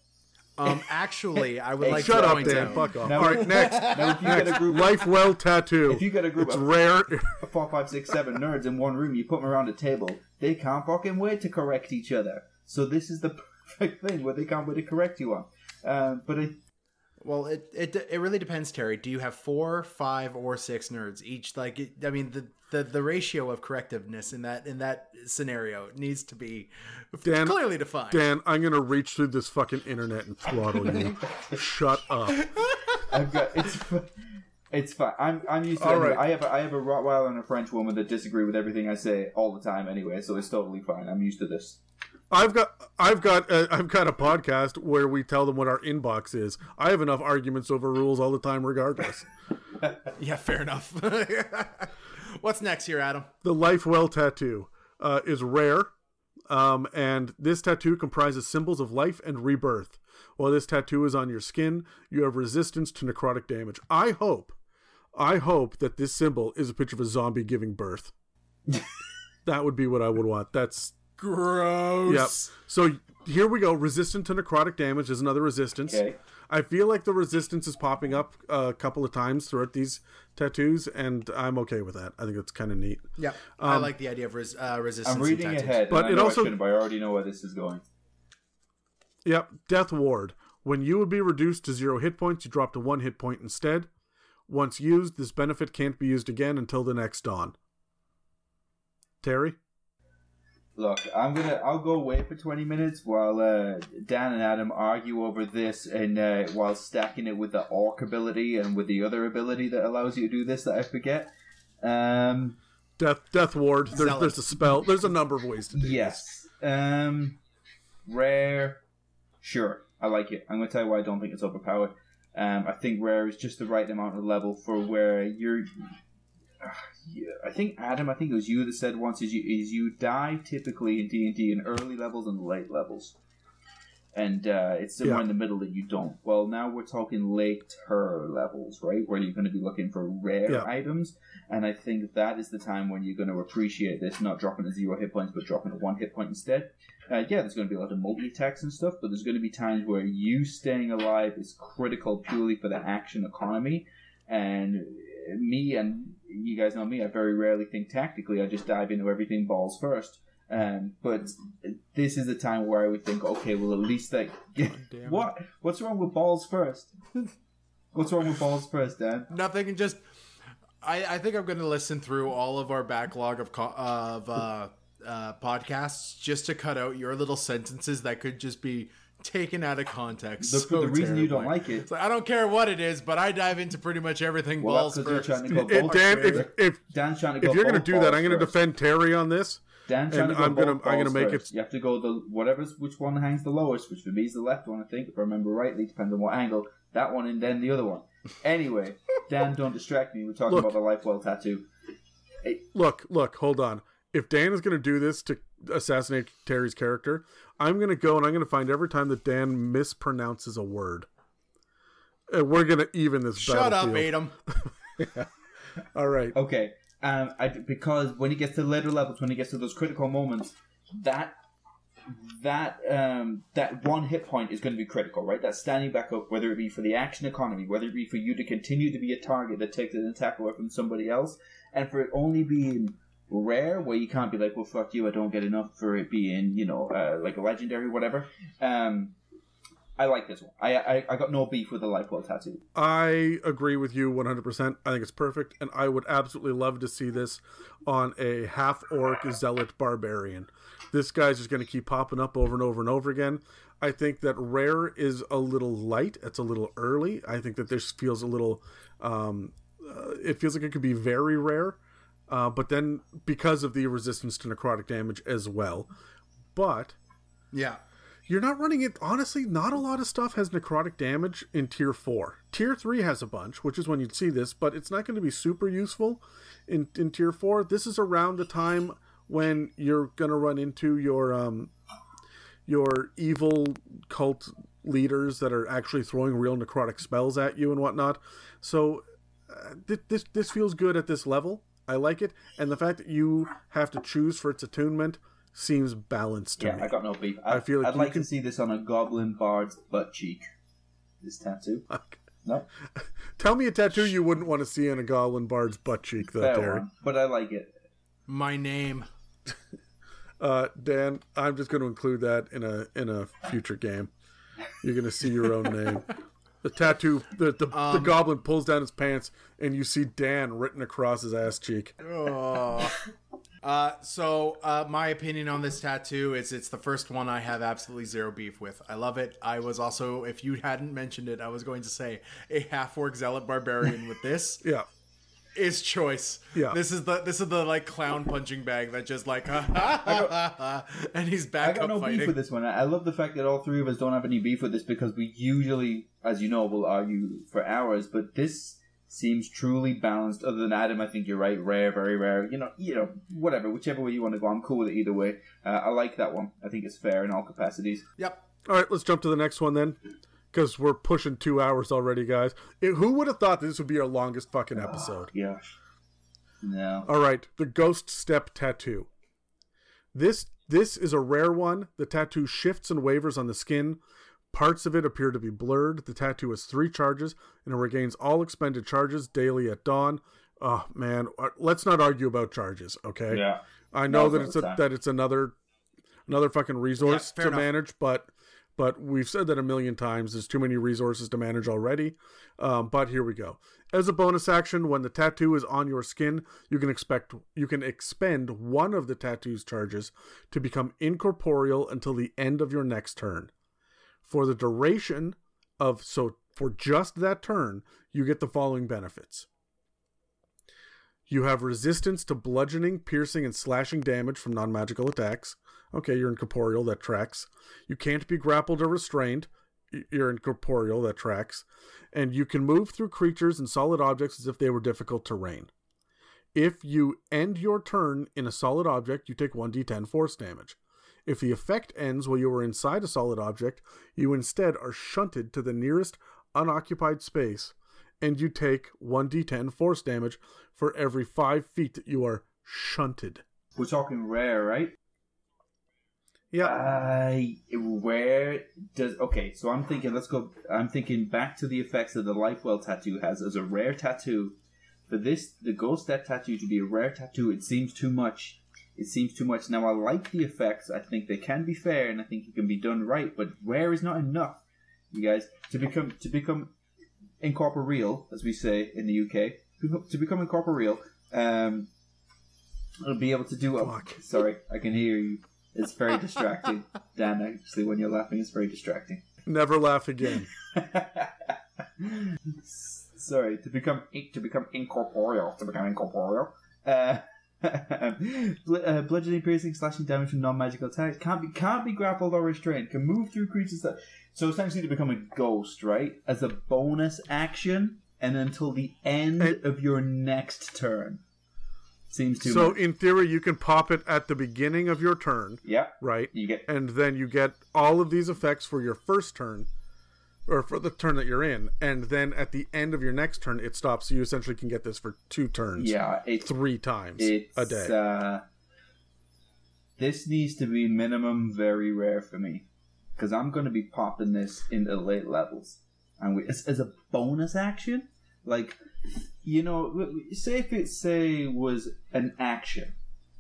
Um, actually, I would Hey, like Shut to up, point Dan. out. Fuck off. Now- all right, next. [laughs] now if you get a group Lifewell tattoo. if you get a group it's of rare. [laughs] four, five, six, seven nerds in one room, you put them around a table, they can't fucking wait to correct each other. So this is the [laughs] perfect thing where they can't wait to correct you on. Um, but I, Well, it, it it really depends, Terry. Do you have four, five, or six nerds each? Like, it, I mean, the, the the ratio of correctiveness in that in that scenario needs to be [laughs] Dan- clearly defined. Dan, I'm gonna reach through this fucking internet and throttle you. [laughs] Shut up. I've got it's. It's fine. I'm I'm used to All it. right. I have a, I have a Rottweiler and a French woman that disagree with everything I say all the time anyway, so it's totally fine. I'm used to this. I've got I've got uh, I've got a podcast where we tell them what our inbox is. I have enough arguments over rules all the time, regardless. [laughs] Yeah, fair enough. [laughs] What's next here, Adam? The Lifewell tattoo uh, is rare, um, and this tattoo comprises symbols of life and rebirth. While this tattoo is on your skin, you have resistance to necrotic damage. I hope, I hope that this symbol is a picture of a zombie giving birth. [laughs] that would be what I would want. That's Gross. Yep. So here we go. Resistant to necrotic damage is another resistance. Okay. I feel like the resistance is popping up a couple of times throughout these tattoos, and I'm okay with that. I think it's kind of neat. Yep. I like the idea of res- uh, resistance. I'm reading ahead, But but it know also- I shouldn't, but I already know where this is going. Yep. Death Ward. When you would be reduced to zero hit points, you drop to one hit point instead. Once used, this benefit can't be used again until the next dawn. Terry? Look, I'm gonna. I'll go away for 20 minutes while uh, Dan and Adam argue over this, and uh, while stacking it with the orc ability and with the other ability that allows you to do this that I forget. Um, Death Death Ward. There's, there's a spell. There's a number of ways to do this. yes. Um, rare. Sure, I like it. I'm gonna tell you why I don't think it's overpowered. Um, I think rare is just the right amount of level for where you're. Yeah, I think Adam. I think it was you that said once is you is you die typically in D and D in early levels and late levels, and uh, it's somewhere Yeah. in the middle that you don't. Well, now we're talking later levels, right? Where you're going to be looking for rare Yeah. items, and I think that is the time when you're going to appreciate this, not dropping to zero hit points, but dropping to one hit point instead. Uh, yeah, there's going to be a lot of multi attacks and stuff, but there's going to be times where you staying alive is critical purely for the action economy. And me and you guys know me, I very rarely think tactically. I just dive into everything balls first. Um, but this is the time where I would think, okay, well at least like, damn [laughs] what? What's wrong with balls first? [laughs] What's wrong with balls first, Dan? Nothing. Just. I, I think I'm going to listen through all of our backlog of co- of uh, uh, podcasts just to cut out your little sentences that could just be taken out of context. The, so the reason you don't like it like, I don't care what it is, but I dive into pretty much everything Well, balls that's 'cause you're first. trying to go And both Dan, if, if Dan's trying to go if you're going to do that, I'm going to defend Terry on this. Dan trying And to go I'm gonna- I'm gonna balls make it- You have to go the whatever's which one hangs the lowest, which for me is the left one, I think, if I remember rightly, depends on what angle. That one and then the other one. Anyway, [laughs] Dan, don't distract me. We're talking Look. about the lifewell tattoo. Look, look, hold on. If Dan is going to do this to assassinate Terry's character, I'm going to go and I'm going to find every time that Dan mispronounces a word. And we're going to even this Shut up, battlefield. Adam. [laughs] All right. Okay, um, I, because when he gets to later levels, when he gets to those critical moments, that that um, that one hit point is going to be critical, right? That standing back up, whether it be for the action economy, whether it be for you to continue to be a target that takes an attack away from somebody else, and for it only being rare, where you can't be like, well, fuck you, I don't get enough for it being, you know, uh, like a legendary, whatever. Um, I like this one. I, I I got no beef with the lifewell tattoo. I agree with you 100%. I think it's perfect, and I would absolutely love to see this on a half orc zealot barbarian. This guy's just going to keep popping up over and over and over again. I think that rare is a little light. It's a little early. I think that this feels a little. Um, uh, it feels like it could be very rare, uh, but then because of the resistance to necrotic damage as well. But Yeah. you're not running it honestly not a lot of stuff has necrotic damage in tier 4 tier 3 has a bunch which is when you'd see this but it's not going to be super useful in, in tier 4 this is around the time when you're going to run into your um your evil cult leaders that are actually throwing real necrotic spells at you and whatnot so uh, th- this this feels good at this level i like it and the fact that you have to choose for its attunement seems balanced to Yeah, me I got no beef. I, I feel like I'd like can- to see this on a goblin bard's butt cheek. This tattoo. [laughs] No, [laughs] Tell me a tattoo you wouldn't want to see on a goblin bard's butt cheek, though, fair Terry. one, but I like it. My name. [laughs] Uh, Dan, I'm just going to include that in a in a future game. You're going to see your own name. The tattoo, the the, Um, the goblin pulls down his pants, and you see Dan written across his ass cheek. Oh. [laughs] Uh, so uh, my opinion on this tattoo is it's the first one I have absolutely zero beef with. I love it. I was also, if you hadn't mentioned it, I was going to say a half orc zealot barbarian with this [laughs] Yeah, is choice. Yeah. This is the this is the like clown punching bag that just like [laughs] and he's back. I back got up no beef fighting. with this one. I I love the fact that all three of us don't have any beef with this because we usually, as you know, will argue for hours. But this seems truly balanced. Other than Adam, I think you're right. Rare, very rare. You know, you know, whatever, whichever way you want to go. I'm cool with it either way. Uh, I like that one. I think it's fair in all capacities. Yep. All right, let's jump to the next one then, because we're pushing two hours already, guys. It- who would have thought this would be our longest fucking episode? Yeah. no. All right, the ghost step tattoo. This this is a rare one. The tattoo shifts and wavers on the skin. Parts of it appear to be blurred. The tattoo has three charges and it regains all expended charges daily at dawn. Oh man, uh, let's not argue about charges, okay? Yeah. I know No, that it's it's a, that it's another another fucking resource Yeah, to enough. manage, but but we've said that a million times. There's too many resources to manage already. Um, but here we go. As a bonus action, when the tattoo is on your skin, you can expect you can expend one of the tattoo's charges to become incorporeal until the end of your next turn. For the duration of so for just that turn, you get the following benefits. You have resistance to bludgeoning, piercing, and slashing damage from non magical attacks. Okay, you're incorporeal, that tracks. You can't be grappled or restrained. You're incorporeal, that tracks. And you can move through creatures and solid objects as if they were difficult terrain. If you end your turn in a solid object, you take 1d10 force damage. If the effect ends while you are inside a solid object, you instead are shunted to the nearest unoccupied space, and you take 1d10 force damage for every 5 feet that you are shunted. We're talking rare, right? Yeah. I where does okay? So I'm thinking. Let's go. I'm thinking back to the effects that the Lifewell tattoo has as a rare tattoo. For this, the Ghost Step tattoo to be a rare tattoo, it seems too much. It seems too much. Now I like the effects. I think they can be fair, and I think it can be done right. But rare is not enough, you guys. To become to become incorporeal, as we say in the UK, to become incorporeal, um, I'll be able to do. A, Fuck. sorry, I can hear you. It's very distracting, [laughs] Dan. Actually, when you're laughing, it's very distracting. Never laugh again. [laughs] Sorry, to become to become incorporeal, to become incorporeal. [laughs] Uh, bl- uh, bludgeoning, piercing, slashing damage from non-magical attacks can't be can't be grappled or restrained. Can move through creatures that. So essentially, to become a ghost, right, as a bonus action, and until the end And- of your next turn. Seems too So much. in theory, you can pop it at the beginning of your turn, yeah, right? you get And then you get all of these effects for your first turn, or for the turn that you're in. And then at the end of your next turn, it stops. So you essentially can get this for two turns, yeah. It's three times it's a day. Uh, this needs to be minimum very rare for me because I'm going to be popping this in the late levels, and we, as, as a bonus action, like you know, say if it say was an action,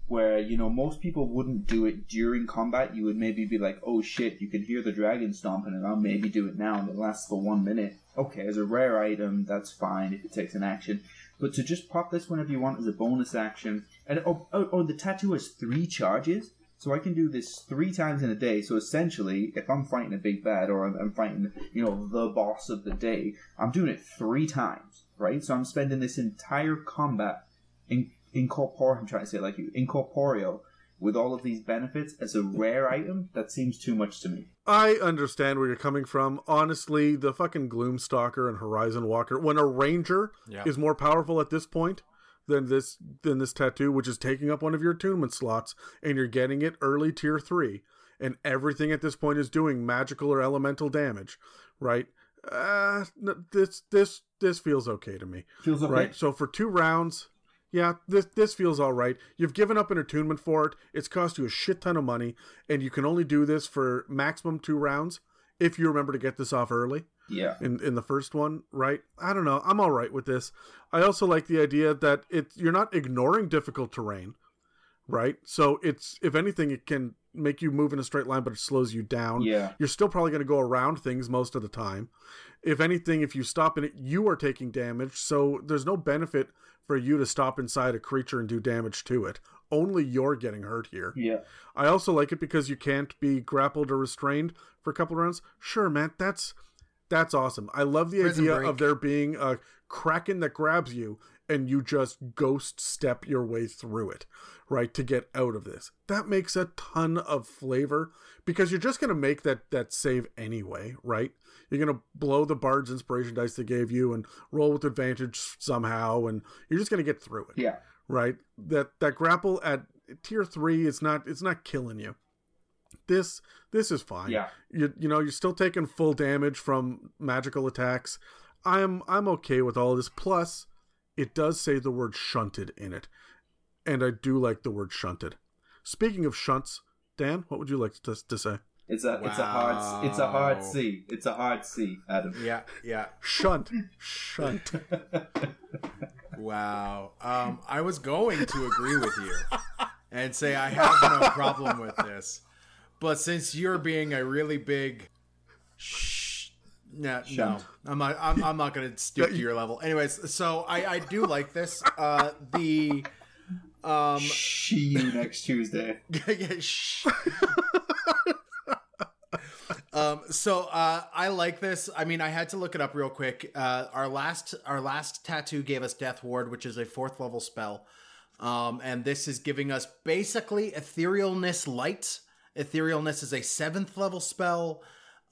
where you know most people wouldn't do it during combat. You would maybe be like, "Oh shit, you can hear the dragon stomping, and I'll maybe do it now." And it lasts for one minute. Okay, as a rare item, that's fine if it takes an action. But to just pop this whenever you want as a bonus action, and oh, oh, oh the tattoo has three charges. So I can do this three times in a day. So essentially, if I'm fighting a big bad or I'm, I'm, fighting, you know, the boss of the day, I'm doing it three times, right? So I'm spending this entire combat in incorporeal. I'm trying to say it like you, incorporeal, with all of these benefits as a rare item. That seems too much to me. I understand where you're coming from. Honestly, the fucking Gloomstalker and Horizon Walker, when a ranger Yeah. is more powerful at this point than this than this tattoo, which is taking up one of your attunement slots, and you're getting it early tier three, and everything at this point is doing magical or elemental damage, right? Uh, this this this feels okay to me, Feels okay. right? So for two rounds, yeah, this this feels all right. You've given up an attunement for it. It's cost you a shit ton of money, and you can only do this for maximum two rounds if you remember to get this off early Yeah. in in the first one, right? I don't know. I'm all right with this. I also like the idea that it you're not ignoring difficult terrain, right? So it's if anything, it can make you move in a straight line, but it slows you down. Yeah. You're still probably going to go around things most of the time. If anything, if you stop in it, you are taking damage. So there's no benefit for you to stop inside a creature and do damage to it. Only you're getting hurt here. Yeah. I also like it because you can't be grappled or restrained for a couple of rounds. Sure, man, that's that's awesome. I love the Prison idea Break. of there being a kraken that grabs you and you just ghost step your way through it, right, to get out of this. That makes a ton of flavor because you're just going to make that that save anyway, right? You're going to blow the bard's inspiration dice they gave you and roll with advantage somehow and you're just going to get through it Yeah. right? That that grapple at tier three is not it's not killing you. This this is fine. Yeah. You you know you're still taking full damage from magical attacks. I'm I'm okay with all this. Plus, it does say the word shunted in it, and I do like the word shunted. Speaking of shunts, Dan, what would you like to, to say? It's a it's a hard it's a hard C. It's a hard C, Adam. Yeah, yeah. Shunt, shunt. [laughs] Wow. Um, I was going to agree with you and say I have no problem with this, but since you're being a really big, shh, no, no, I'm not. I'm, I'm not going to stoop to your level. Anyways, so I I do like this. Uh, the um, you next Tuesday. [laughs] yeah, shh. um so uh i like this i mean i had to look it up real quick uh our last our last tattoo gave us death ward which is a fourth level spell um and this is giving us basically etherealness light etherealness is a seventh level spell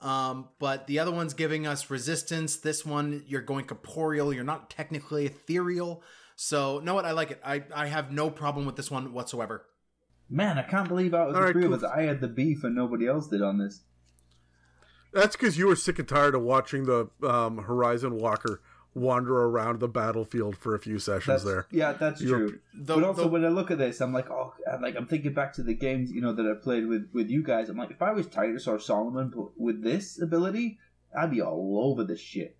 um but the other one's giving us resistance. This one you're going corporeal. You're not technically ethereal. So know what? I like it. I i have no problem with this one whatsoever. Man, I can't believe out of the All right, three cool. of us, I had the beef and nobody else did on this. That's because you were sick and tired of watching the um, Horizon Walker wander around the battlefield for a few sessions That's, there. Yeah, that's You're- true. The- but also, the- when I look at this, I'm like, oh, I'm like I'm thinking back to the games, you know, that I played with with you guys. I'm like, if I was Titus or Solomon but with this ability, I'd be all over this shit.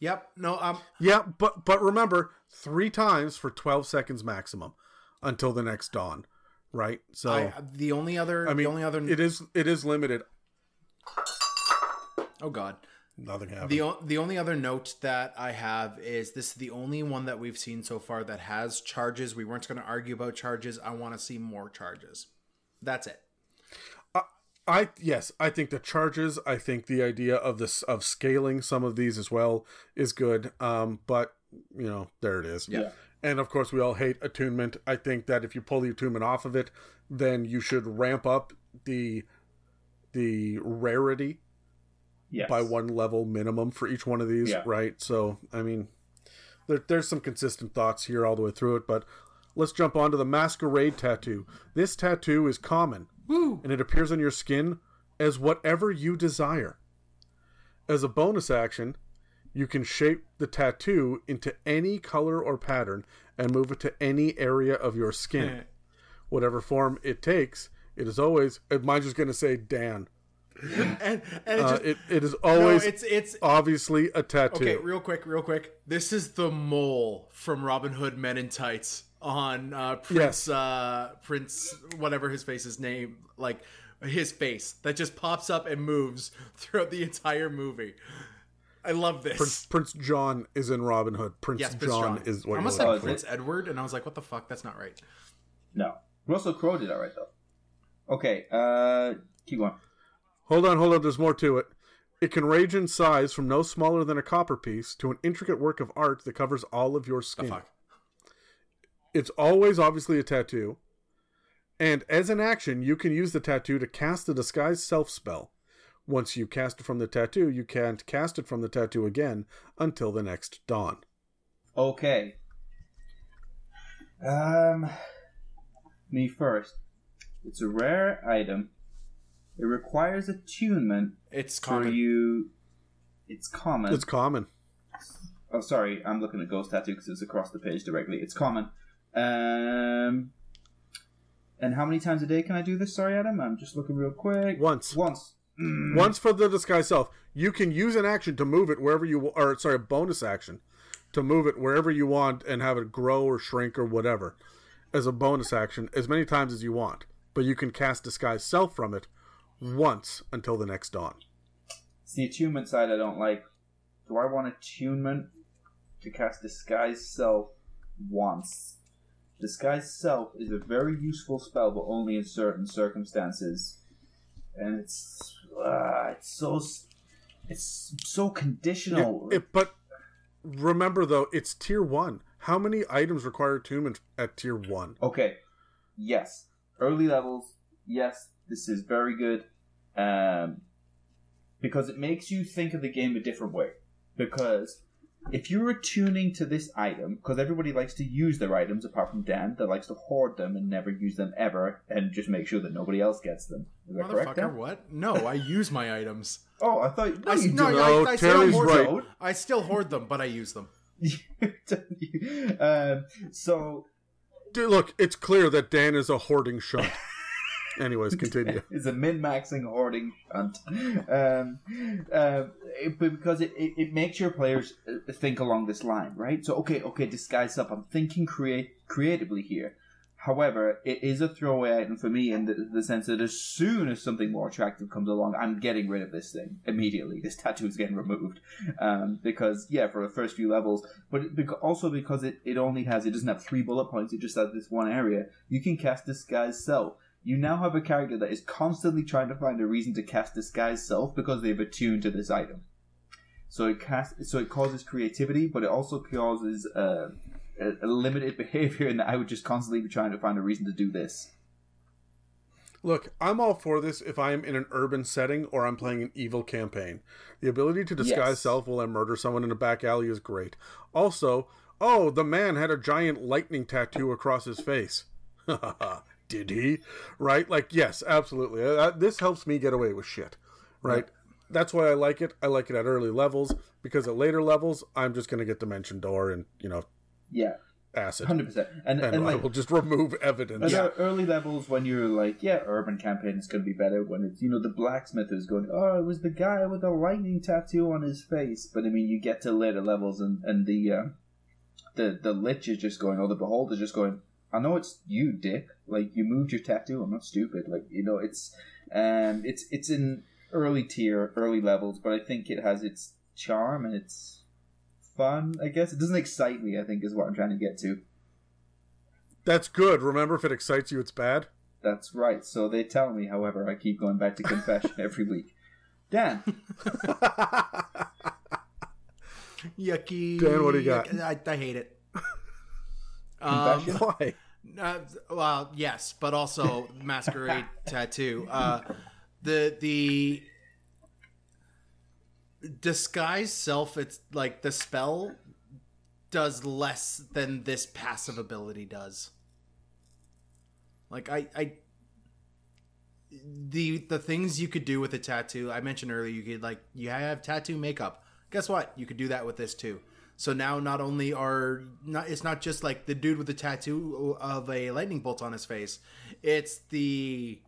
Yep. No. Um. Yeah, but but remember, three times for twelve seconds maximum until the next dawn, right? So I, the only other. I mean, the only other. it is it is limited. oh God. Nothing happened. The o- the only other note that I have is this is the only one that we've seen so far that has charges. We weren't going to argue about charges. I want to see more charges. That's it. I yes, I think the charges. I think the idea of this of scaling some of these as well is good. Um, but you know, there it is. Yeah. And of course, we all hate attunement. I think that if you pull the attunement off of it, then you should ramp up the the rarity Yes. by one level minimum for each one of these, Yeah. right? So, I mean, there, there's some consistent thoughts here all the way through it, but let's jump on to the masquerade tattoo. This tattoo is common, Woo! and it appears on your skin as whatever you desire. As a bonus action, you can shape the tattoo into any color or pattern and move it to any area of your skin. Eh. Whatever form it takes, it is always. Mine's just going to say Dan. [laughs] and and it Uh, it, it is no, always it's it's obviously a tattoo. okay. Real quick, real quick. This is the mole from Robin Hood Men in Tights on uh, Prince Yes. uh, Prince whatever his face's name like his face that just pops up and moves throughout the entire movie. I love this. Prince, Prince John is in Robin Hood. Prince, yes, Prince John, John, is what I you're almost looking said is for. Prince Edward, and I was like, "What the fuck? That's not right." No. Russell Crowe did all right though. Okay, uh, keep going. Hold on, hold on. There's more to it. It can range in size from no smaller than a copper piece to an intricate work of art that covers all of your skin. fuck. It's always obviously a tattoo. And as an action, you can use the tattoo to cast the disguise self spell. Once you cast it from the tattoo, you can't cast it from the tattoo again until the next dawn. Okay. Um, me first. It's a rare item. It requires attunement It's for common. you. It's common. It's common. Oh, sorry, I'm looking at Ghost Tattoo because it's across the page directly. It's common. Um, and how many times a day can I do this? Sorry, Adam. I'm just looking real quick. Once. Once. Mm. Once for the disguise self, you can use an action to move it wherever you or sorry, a bonus action to move it wherever you want and have it grow or shrink or whatever as a bonus action as many times as you want. But you can cast disguise self from it once until the next dawn. It's the attunement side I don't like. Do I want attunement to cast Disguise Self once? Disguise Self is a very useful spell, but only in certain circumstances. And it's uh, it's so it's so conditional. It- it- but remember though, it's tier one. How many items require attunement at tier one? okay, yes, early levels. Yes, this is very good. Um, because it makes you think of the game a different way. Because if you're attuning to this item, because everybody likes to use their items apart from Dan, that likes to hoard them and never use them ever, and just make sure that nobody else gets them. Is that correct? Motherfucker, Dan? what? No, I use my items. [laughs] Oh, I thought no, I, you no, do No, I, I still hoard right. them. I still hoard them, but I use them. [laughs] um, so Dude, look, it's clear that Dan is a hoarding shunt. [laughs] Anyways, [laughs] continue. is a min-maxing hoarding hunt. Um, um, it- because it, it, it makes your players uh, think along this line, right? So okay, okay, disguise up. I'm thinking create creatively here. However, it is a throwaway item for me in the, the sense that as soon as something more attractive comes along, I'm getting rid of this thing immediately. This tattoo is getting removed um, because yeah, for the first few levels, but it, bec- also because it, it only has it doesn't have three bullet points. It just has this one area. You can cast disguise self. You now have a character that is constantly trying to find a reason to cast disguise self because they've attuned to this item. So it cast, so it causes creativity, but it also causes uh, a, a limited [laughs] behavior, and I would just constantly be trying to find a reason to do this. Look, I'm all for this if I am in an urban setting or I'm playing an evil campaign. The ability to disguise Yes. self while I murder someone in a back alley is great. Also, oh, the man had a giant lightning tattoo across his face. [laughs] Did he? Right? Like, yes, absolutely. Uh, this helps me get away with shit. Right? That's why I like it. I like it at early levels because at later levels, I'm just going to get Dimension Door and, you know, Yeah, acid. hundred percent. And And, and I will just remove evidence. Are early levels when you're like, yeah, urban campaign is going to be better. When it's, you know, the blacksmith is going, oh, it was the guy with the lightning tattoo on his face. But I mean, you get to later levels and, and the, uh, the, the lich is just going, or the beholder is just going, I know it's you, dick. Like, you moved your tattoo. I'm not stupid. Like, you know, it's, um, it's, it's in early tier, early levels, but I think it has its charm and it's fun, I guess. It doesn't excite me, I think, is what I'm trying to get to. That's good. Remember, if it excites you, it's bad. That's right. So they tell me, however, I keep going back to confession [laughs] every week. Dan, [laughs] Yucky. Dan, what do you got? I, I hate it. Um? [laughs] Why? uh, well, yes, but also masquerade [laughs] tattoo. Uh, the the disguise self. It's like the spell does less than this passive ability does. Like I, I the the things you could do with a tattoo. I mentioned earlier, you could like you have tattoo makeup. Guess what? You could do that with this too. So now, not only are not it's not just like the dude with the tattoo of a lightning bolt on his face. It's the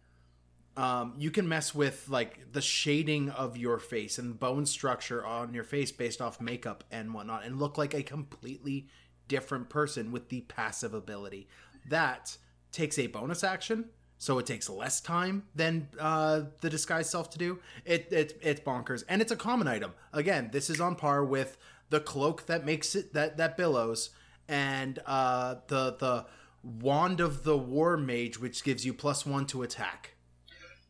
um, you can mess with like the shading of your face and bone structure on your face based off makeup and whatnot and look like a completely different person with the passive ability that takes a bonus action so it takes less time than uh, the disguise self to do it, it it's bonkers and it's a common item again this is on par with the cloak that makes it that that billows and uh, the the wand of the war mage which gives you plus one to attack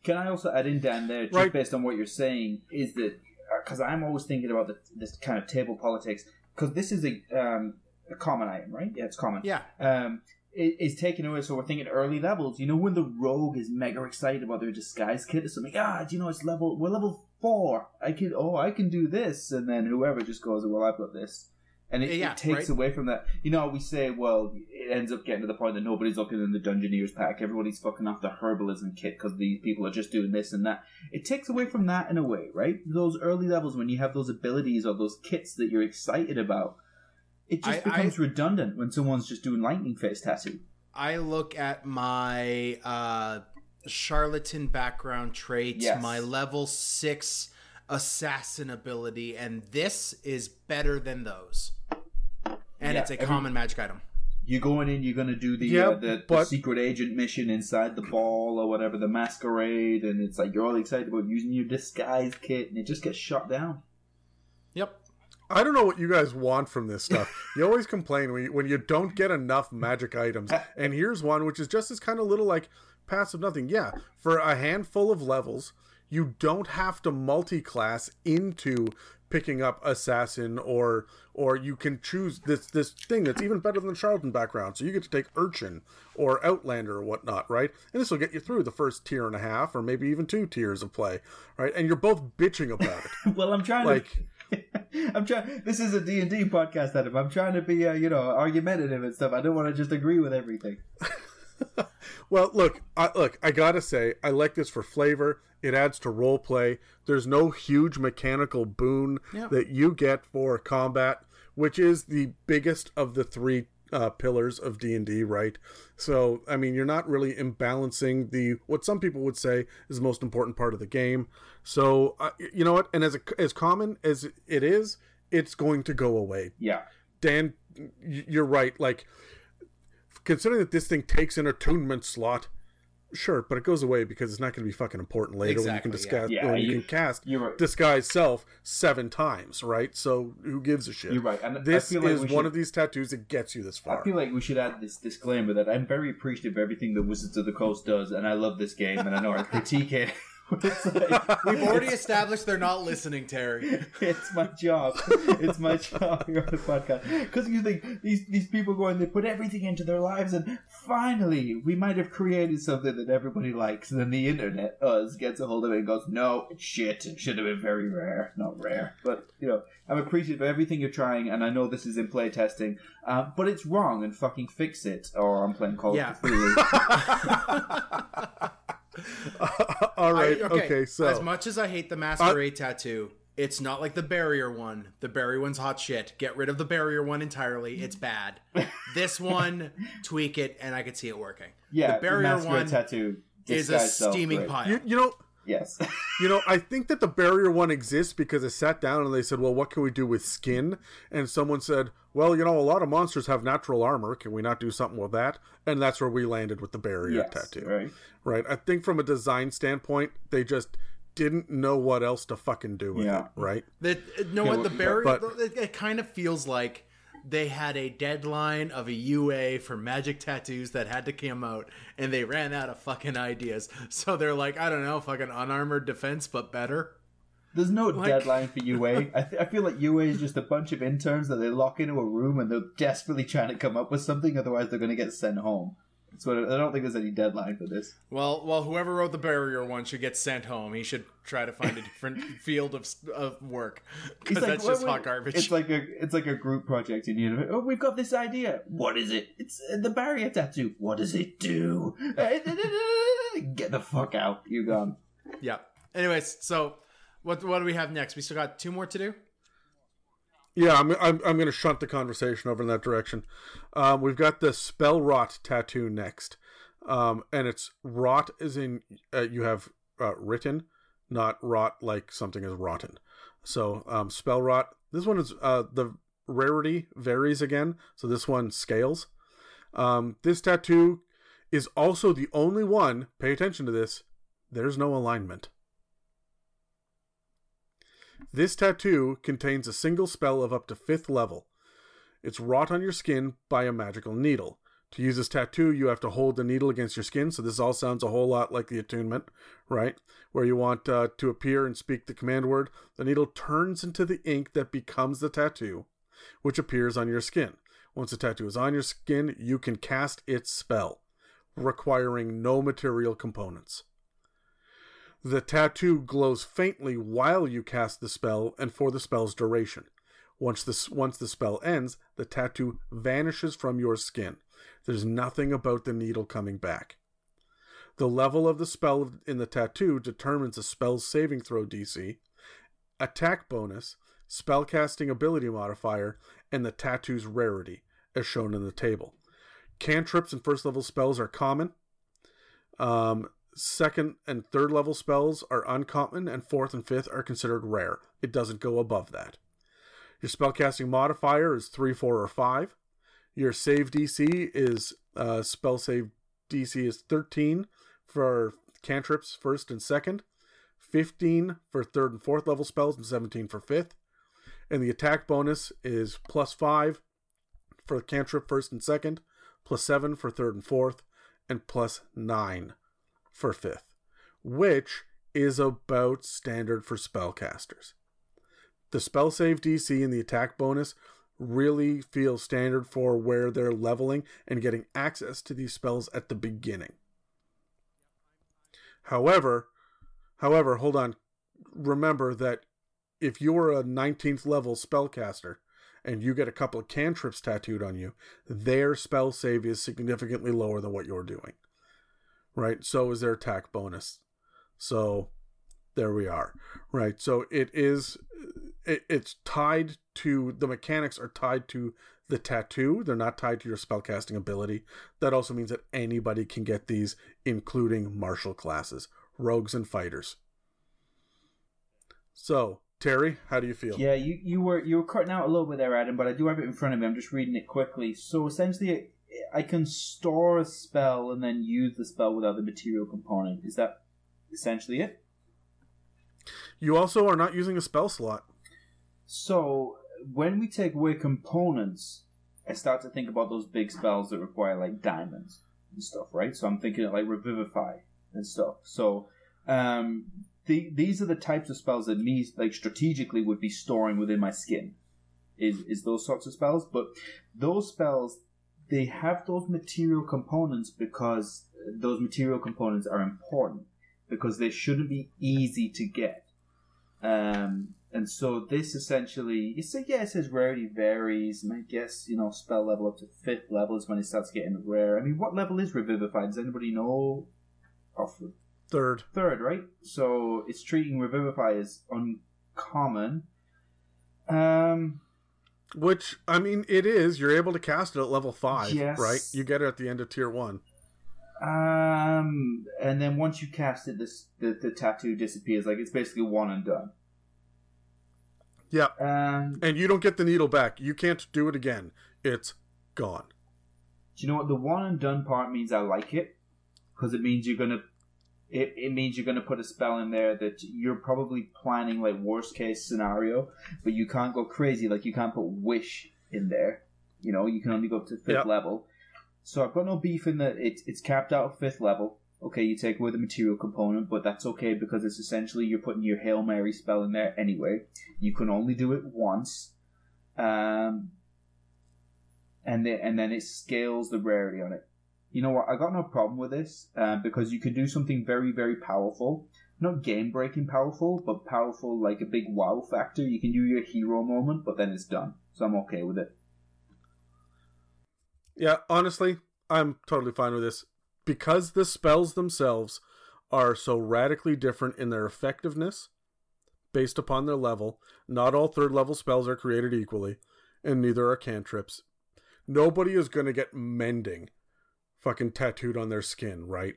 Can I also add in Dan there, just Right. based on what you're saying, is that because I'm always thinking about the, this kind of table politics because this is a um, a common item, right? Yeah, it's common. yeah Um, it's taken away, so we're thinking early levels. You know, when the rogue is mega excited about their disguise kit or something. Ah, do you know it's level? We're level four. I can. Oh, I can do this, and then whoever just goes, well, I've got this. And it, Yeah, it takes right. away from that. You know, we say, well, it ends up getting to the point that nobody's looking in the Dungeoneers pack. Everybody's fucking off the herbalism kit because these people are just doing this and that. It takes away from that in a way, right? Those early levels when you have those abilities or those kits that you're excited about, it just I- becomes redundant when someone's just doing lightning face tattoo. I look at my uh, charlatan background traits, Yes. my level six assassin ability, and this is better than those. And Yeah, it's a every- common magic item. You're going in, you're going to do the, Yeah, uh, the, the secret agent mission inside the ball or whatever, the masquerade, and it's like you're all excited about using your disguise kit, and it just gets shut down. I don't know what you guys want from this stuff. [laughs] You always complain when you, when you don't get enough magic items. Uh, and here's one which is just as kind of little like passive nothing. Yeah, for a handful of levels, you don't have to multi-class into picking up assassin or or you can choose this this thing that's even better than the charlatan background. So you get to take urchin or outlander or whatnot, right? And this will get you through the first tier and a half or maybe even two tiers of play, right? And you're both bitching about it. [laughs] well, I'm trying to Like- to. [laughs] I'm trying. This is a D and D podcast, Adam. I'm trying to be, uh, you know, argumentative and stuff. I don't want to just agree with everything. [laughs] Well, look, I, look, I gotta say, I like this for flavor. It adds to role play. There's no huge mechanical boon Yeah. that you get for combat, which is the biggest of the three uh, pillars of D and D, right? So, I mean, you're not really imbalancing the what some people would say is the most important part of the game. So, uh, you know what? And as a, as common as it is, it's going to go away. Yeah, Dan, you're right. Like, considering that this thing takes an attunement slot, sure, but it goes away because it's not going to be fucking important later when you can Exactly, yeah. Yeah, when you, you- can cast you're right. disguise self seven times, right? So who gives a shit? You're right, and this like is we one of these tattoos that gets you this far. I feel like we should add this disclaimer that I'm very appreciative of everything that Wizards of the Coast does, and I love this game, and I know I [laughs] critique it. [laughs] It's like- [laughs] We've already established they're not listening, Terry. [laughs] it's my job. It's my job here on the podcast. Because you think these these people go and they put everything into their lives, and finally we might have created something that everybody likes. And then the internet, us, gets a hold of it and goes, "No, it's shit. It should have been very rare, not rare." But you know, I'm appreciative of everything you're trying, and I know this is in play testing, uh, but it's wrong, and fucking fix it. Or I'm playing Call Yeah. of Cthulhu. [laughs] All right, I- okay, so as much as I hate the masquerade tattoo, it's not like the barrier one. The barrier one's hot shit. Get rid of the barrier one entirely. It's bad. [laughs] this one, tweak it, and I could see it working. yeah, the barrier masquerade one tattoo is a steaming right. pile. you, you know, Yes. [laughs] You know, I think that the barrier one exists because they sat down and they said, "Well, what can we do with skin?" And someone said, "Well, you know, a lot of monsters have natural armor. Can we not do something with that?" And that's where we landed with the barrier yes, tattoo. right. Right. I think from a design standpoint, they just didn't know what else to fucking do with Yeah. it. Right. That uh, you know what the barrier. but- it, it kind of feels like they had a deadline of a UA for magic tattoos that had to come out, and they ran out of fucking ideas. [laughs] So they're like, I don't know, fucking unarmored defense, but better. There's no Like- deadline [laughs] for UA. I, th- I feel like UA is just a bunch of interns that they lock into a room and they're desperately trying to come up with something, otherwise they're going to get sent home. So I don't think there's any deadline for this. Well, well, whoever wrote the barrier one should get sent home. He should try to find a different [laughs] field of, of work because like, that's just hot garbage. It's like a it's like a group project, in you know, oh, we've got this idea. What is it? It's uh, the barrier tattoo. What does it do? [laughs] Get the fuck out. You're gone. yeah. Anyways, so what what do we have next? We still got two more to do. Yeah, I'm I'm, I'm going to shunt the conversation over in that direction. Um, we've got the spellwrought tattoo next, um, and it's rot as in uh, you have uh, written, not rot like something is rotten. So um, spellwrought. This one is uh, the rarity varies again, so this one scales. Um, this tattoo is also the only one. Pay attention to this. There's no alignment. This tattoo contains a single spell of up to fifth level. It's wrought on your skin by a magical needle. To use this tattoo, you have to hold the needle against your skin. So this all sounds a whole lot like the attunement, right? Where you want uh, to appear and speak the command word. The needle turns into the ink that becomes the tattoo, which appears on your skin. Once the tattoo is on your skin, you can cast its spell, requiring no material components. The tattoo glows faintly while you cast the spell and for the spell's duration. Once the, once the spell ends, the tattoo vanishes from your skin. There's nothing about the needle coming back. The level of the spell in the tattoo determines the spell's saving throw DC, attack bonus, spellcasting ability modifier, and the tattoo's rarity, as shown in the table. Cantrips and first level spells are common. Um, second and third level spells are uncommon, and fourth and fifth are considered rare. It doesn't go above that. Your spellcasting modifier is 3, 4, or 5. Your save DC is uh, spell save DC is 13 for cantrips first and second, 15 for third and fourth level spells, and 17 for fifth. And the attack bonus is plus 5 for cantrip first and second, plus 7 for third and fourth, and plus 9 for fifth, which is about standard for spellcasters. The spell save DC and the attack bonus really feel standard for where they're leveling and getting access to these spells at the beginning. However, however, hold on. Remember that if you're a 19th level spellcaster and you get a couple of cantrips tattooed on you, their spell save is significantly lower than what you're doing. Right? So is their attack bonus. So there we are. Right? So it is it, it's tied to the mechanics are tied to the tattoo. They're not tied to your spellcasting ability. That also means that anybody can get these, including martial classes, rogues, and fighters. So, Terry, how do you feel? Yeah, you, you were you were cutting out a little bit there, Adam, but I do have it in front of me. I'm just reading it quickly. So essentially, I can store a spell and then use the spell without the material component. Is that essentially it? You also are not using a spell slot. So when we take away components, I start to think about those big spells that require like diamonds and stuff, right? So I'm thinking of like revivify and stuff. So um, the, these are the types of spells that me like strategically would be storing within my skin. Is is those sorts of spells, but those spells they have those material components because those material components are important because they shouldn't be easy to get. Um, and so this essentially, it's like, yeah, it says rarity varies, and I guess, you know, spell level up to fifth level is when it starts getting rare. I mean, what level is Revivify? Does anybody know? Off Third. Third, right? So it's treating Revivify as uncommon. Um, Which, I mean, it is. You're able to cast it at level 5, Yes. right? You get it at the end of tier 1. um, and then once you cast it, this the, the tattoo disappears. Like, it's basically one and done. Yeah. Um, And you don't get the needle back. You can't do it again. It's gone. Do you know what the one and done part means? I like it because it means you're gonna. It, it means you're gonna put a spell in there that you're probably planning like worst case scenario, but you can't go crazy. Like you can't put wish in there. You know, you can only go to fifth Yep. level. So I've got no beef in that it's it's capped out at fifth level. Okay, you take away the material component, but that's okay because it's essentially you're putting your Hail Mary spell in there anyway. You can only do it once. Um, and then and then it scales the rarity on it. You know what? I got no problem with this uh, because you can do something very very powerful, not game breaking powerful, but powerful like a big wow factor. You can do your hero moment, but then it's done. So I'm okay with it. Yeah, honestly, I'm totally fine with this. Because the spells themselves are so radically different in their effectiveness based upon their level, not all third level spells are created equally, and neither are cantrips. Nobody is going to get mending fucking tattooed on their skin, right?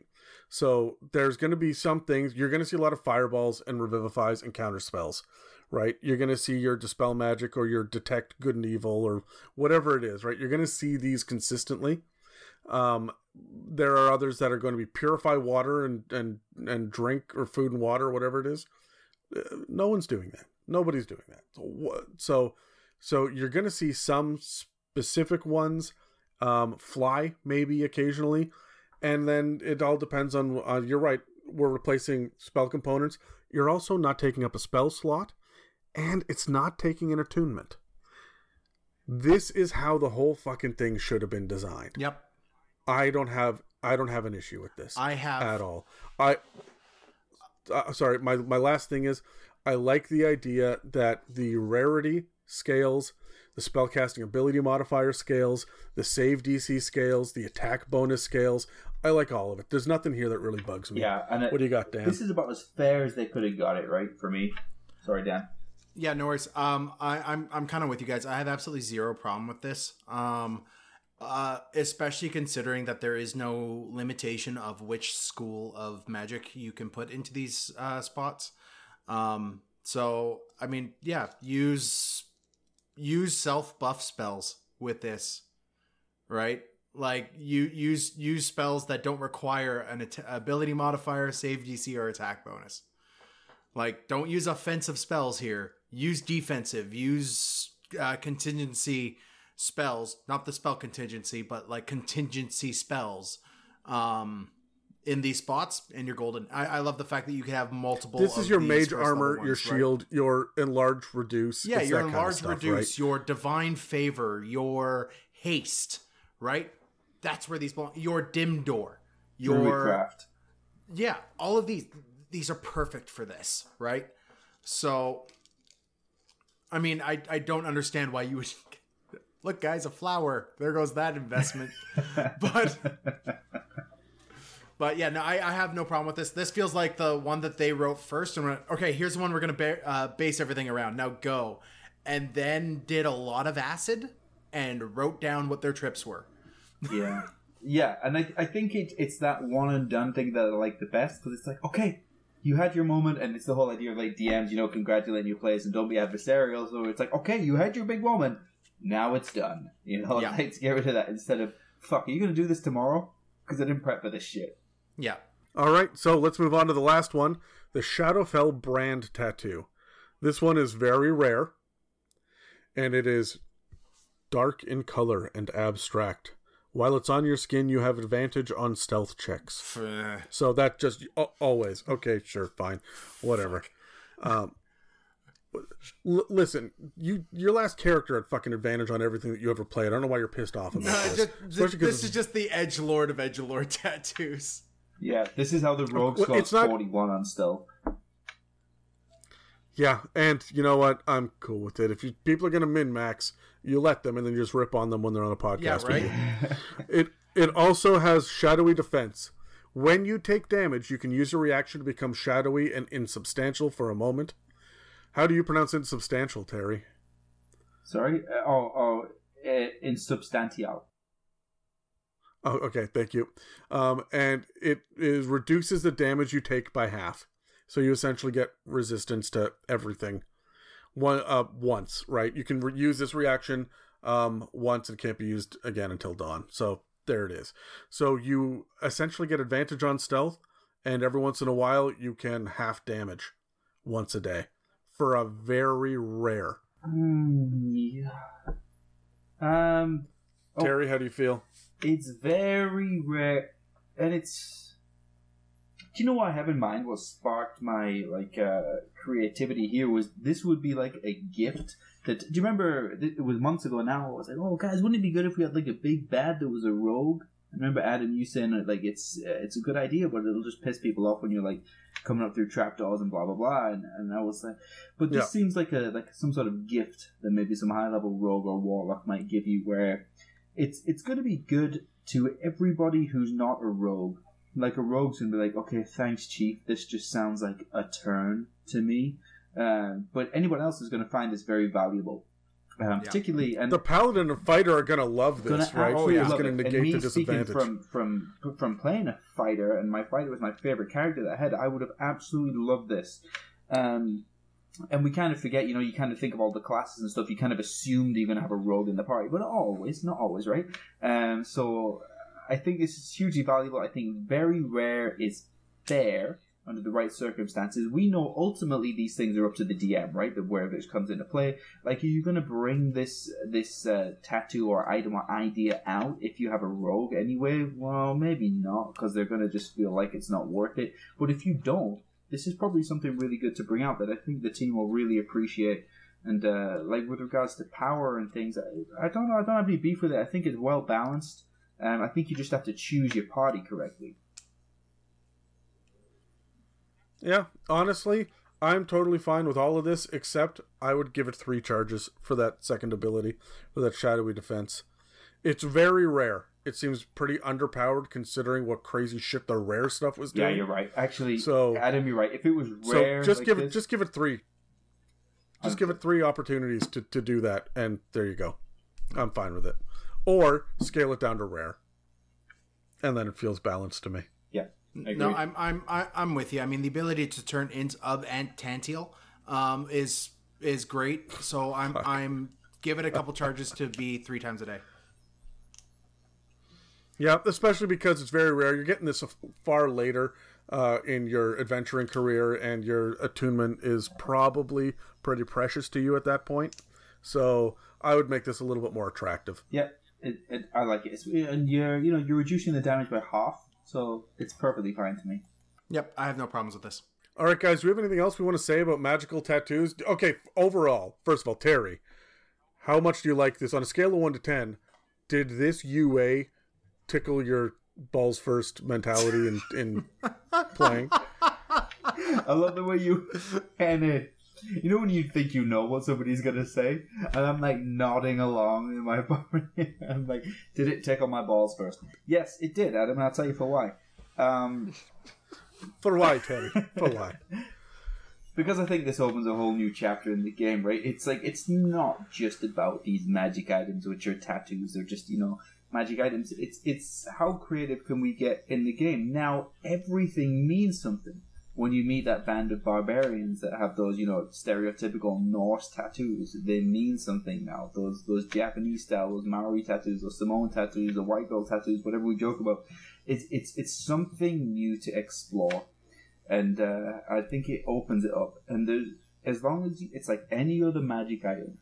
So there's going to be some things you're going to see a lot of fireballs and revivifies and counter spells, right? You're going to see your dispel magic or your detect good and evil or whatever it is, right? You're going to see these consistently. Um, there are others that are going to be purify water and and and drink or food and water whatever it is. Uh, no one's doing that. Nobody's doing that. So? So so you're going to see some specific ones um, fly maybe occasionally, and then it all depends on. Uh, you're right. We're replacing spell components. You're also not taking up a spell slot, and it's not taking an attunement. This is how the whole fucking thing should have been designed. Yep. I don't have I don't have an issue with this I have at all. I uh, sorry, my my last thing is I like the idea that the rarity scales, the spellcasting ability modifier scales, the save DC scales, the attack bonus scales. I like all of it. There's nothing here that really bugs me. Yeah, and it, What do you got, Dan? this is about as fair as they could have got it, right? For me. Sorry, Dan. Yeah, no worries. Um, I, I'm I'm kind of with you guys. I have absolutely zero problem with this. Um, uh, especially considering that there is no limitation of which school of magic you can put into these uh, spots. Um, so I mean, yeah, use use self buff spells with this, right? Like you use use spells that don't require an at- ability modifier, save DC, or attack bonus. Like, don't use offensive spells here. Use defensive. Use uh, contingency spells, not the spell contingency, but like contingency spells um, in these spots, and you're golden. I, I love the fact that you can have multiple. this is your these mage first level armor, your ones, right? shield, your enlarge reduce. Yeah, It's your that kind of enlarge stuff, reduce, right? your divine favor, your haste, right? That's where these belong. Your dim door, your Druidcraft. yeah, all of these these are perfect for this, right? So I mean, I I don't understand why you would [laughs] Look, guys, a flower. There goes that investment. [laughs] but But yeah, no, I, I have no problem with this. This feels like the one that they wrote first and went, okay, here's the one we're gonna ba- uh, base everything around. Now go, and then did a lot of acid and wrote down what their trips were. yeah yeah and i, I think it, it's that one and done thing that i like the best because it's like okay you had your moment and it's the whole idea of like dms you know congratulating your players and don't be adversarial so it's like okay you had your big moment now it's done you know Yeah. [laughs] let's get rid of that instead of fuck are you gonna do this tomorrow because i didn't prep for this shit Yeah, All right, so let's move on to the last one the Shadowfell brand tattoo. This one is very rare, and it is dark in color and abstract. While it's on your skin, you have advantage on stealth checks. So that just always okay, sure, fine, whatever. Um, l- listen, you your last character had fucking advantage on everything that you ever played. I don't know why you're pissed off about Uh, this. just, 'cause this is just the edge lord of edge lord [laughs] tattoos. Yeah this is how the rogues Well, got it's not- 41 on stealth Yeah, and you know what? I'm cool with it. If you, people are gonna min max, you let them, and then you just rip on them when they're on a podcast. Yeah, right. [laughs] It it also has shadowy defense. When you take damage, you can use your reaction to become shadowy and insubstantial for a moment. How do you pronounce insubstantial, Terry? sorry uh, oh oh uh, insubstantial Oh, okay, thank you. Um, and it is reduces the damage you take by half, so you essentially get resistance to everything. One uh once, right? You can re- use this reaction um once and can't be used again until dawn. So there it is. So you essentially get advantage on stealth, and every once in a while you can half damage once a day for a very rare. Mm, yeah. um Oh. Terry, how do you feel? It's very rare, and it's. Do you know what I have in mind? What sparked my like uh, creativity here was this would be like a gift. That do you remember? It was months ago now. I was like, oh guys, wouldn't it be good if we had like a big bad that was a rogue? I remember Adam, you saying like it's uh, it's a good idea, but it'll just piss people off when you're like coming up through trapdoors and blah blah blah. And, and I was like, but this Yeah. seems like a like some sort of gift that maybe some high level rogue or warlock might give you, where it's it's going to be good to everybody who's not a rogue. Like a rogue's going to be like, okay, thanks, chief. This just sounds like a turn to me. Um, but anyone else is going to find this very valuable. Um, Particularly, and The paladin and fighter are gonna love gonna this, right? absolutely it's gonna negate and me the speaking disadvantage. from from from playing a fighter, and my fighter was my favorite character that I had. I would have absolutely loved this. Um, and we kind of forget, you know, you kind of think of all the classes and stuff. You kind of assume that you're going to have a rogue in the party, but not always, not always, right? Um, so I think this is hugely valuable. I think very rare is fair under the right circumstances. We know ultimately these things are up to the DM, right? The where this comes into play. Like, are you going to bring this this uh, tattoo or item or idea out if you have a rogue anyway? Well, maybe not, because they're going to just feel like it's not worth it. But if you don't, this is probably something really good to bring out that I think the team will really appreciate. And uh, like with regards to power and things, I, I don't know. I don't have any beef with it. I think it's well balanced. Um, I think you just have to choose your party correctly. Yeah, honestly, I'm totally fine with all of this, except I would give it three charges for that second ability, for that shadowy defense. It's very rare. It seems pretty underpowered considering what crazy shit the rare stuff was doing. Yeah, you're right. Actually, So- Adam, you're right. If it was rare, so just like give it just give it three. Just give it three opportunities to, to do that, and there you go. I'm fine with it. Or scale it down to rare. And then it feels balanced to me. yeah. No. I'm I'm I- I'm with you. I mean, the ability to turn int of and Tantil um, is is great. So I'm I'm give it a couple charges to be three times a day. Yeah, especially because it's very rare. You're getting this far later uh, in your adventuring career, and your attunement is probably pretty precious to you at that point. So I would make this a little bit more attractive. Yeah, it, it, I like it. It's, and you're you know you're reducing the damage by half, so it's perfectly fine to me. Yep, I have no problems with this. All right, guys, do we have anything else we want to say about magical tattoos? Okay, overall, first of all, Terry, how much do you like this? On a scale of 1 to 10, did this UA tickle your balls first mentality in, in [laughs] playing? I love the way you and it. You know when you think you know what somebody's gonna say, and I'm like nodding along in my [laughs] party. I'm like, did it tickle my balls first? Yes, it did, Adam. And I'll tell you for why. Um, For why, Terry? For why? [laughs] because I think this opens a whole new chapter in the game, right? It's like it's not just about these magic items, which are tattoos. They're just you know magic items. It's it's how creative can we get in the game? Now everything means something. When you meet that band of barbarians that have those, you know, stereotypical Norse tattoos, they mean something now. Those those Japanese style, those Maori tattoos, those Samoan tattoos, the white girl tattoos, whatever we joke about, it's it's it's something new to explore and uh, I think it opens it up. And there's as long as you, it's like any other magic item,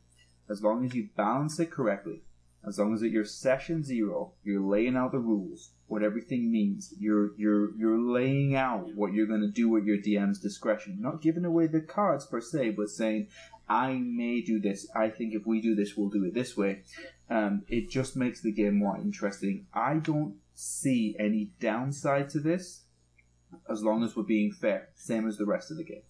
as long as you balance it correctly, as long as at your session zero, you're laying out the rules, what everything means. You're you're you're laying out what you're going to do at your DM's discretion, not giving away the cards per se, but saying. I may do this. I think if we do this, we'll do it this way. Um, it just makes the game more interesting. I don't see any downside to this as long as we're being fair, same as the rest of the game.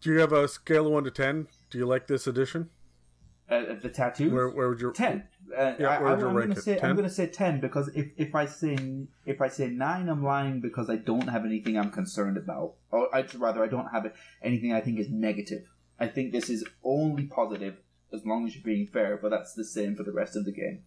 Do you have a scale of 1 to 10? Do you like this edition? Uh, the tattoos, Where, where would you... ten. Uh, Yeah, I, where would you am gonna say 10? I'm gonna say ten because if, if I say if I say nine, I'm lying because I don't have anything I'm concerned about, or I'd rather I don't have anything I think is negative. I think this is only positive as long as you're being fair, but that's the same for the rest of the game.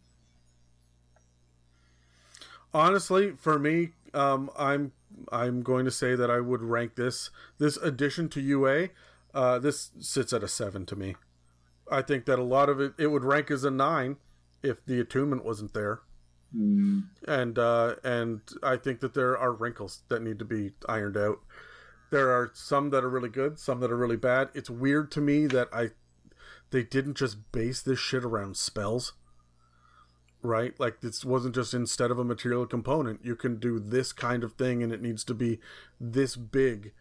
Honestly, for me, um, I'm I'm going to say that I would rank this this addition to UA. Uh, this sits at a seven to me. I think that a lot of it it would rank as a nine if the attunement wasn't there, Hmm. and uh, and I think that there are wrinkles that need to be ironed out. There are some that are really good, some that are really bad. It's weird to me that I they didn't just base this shit around spells right? Like this wasn't just instead of a material component, you can do this kind of thing and it needs to be this big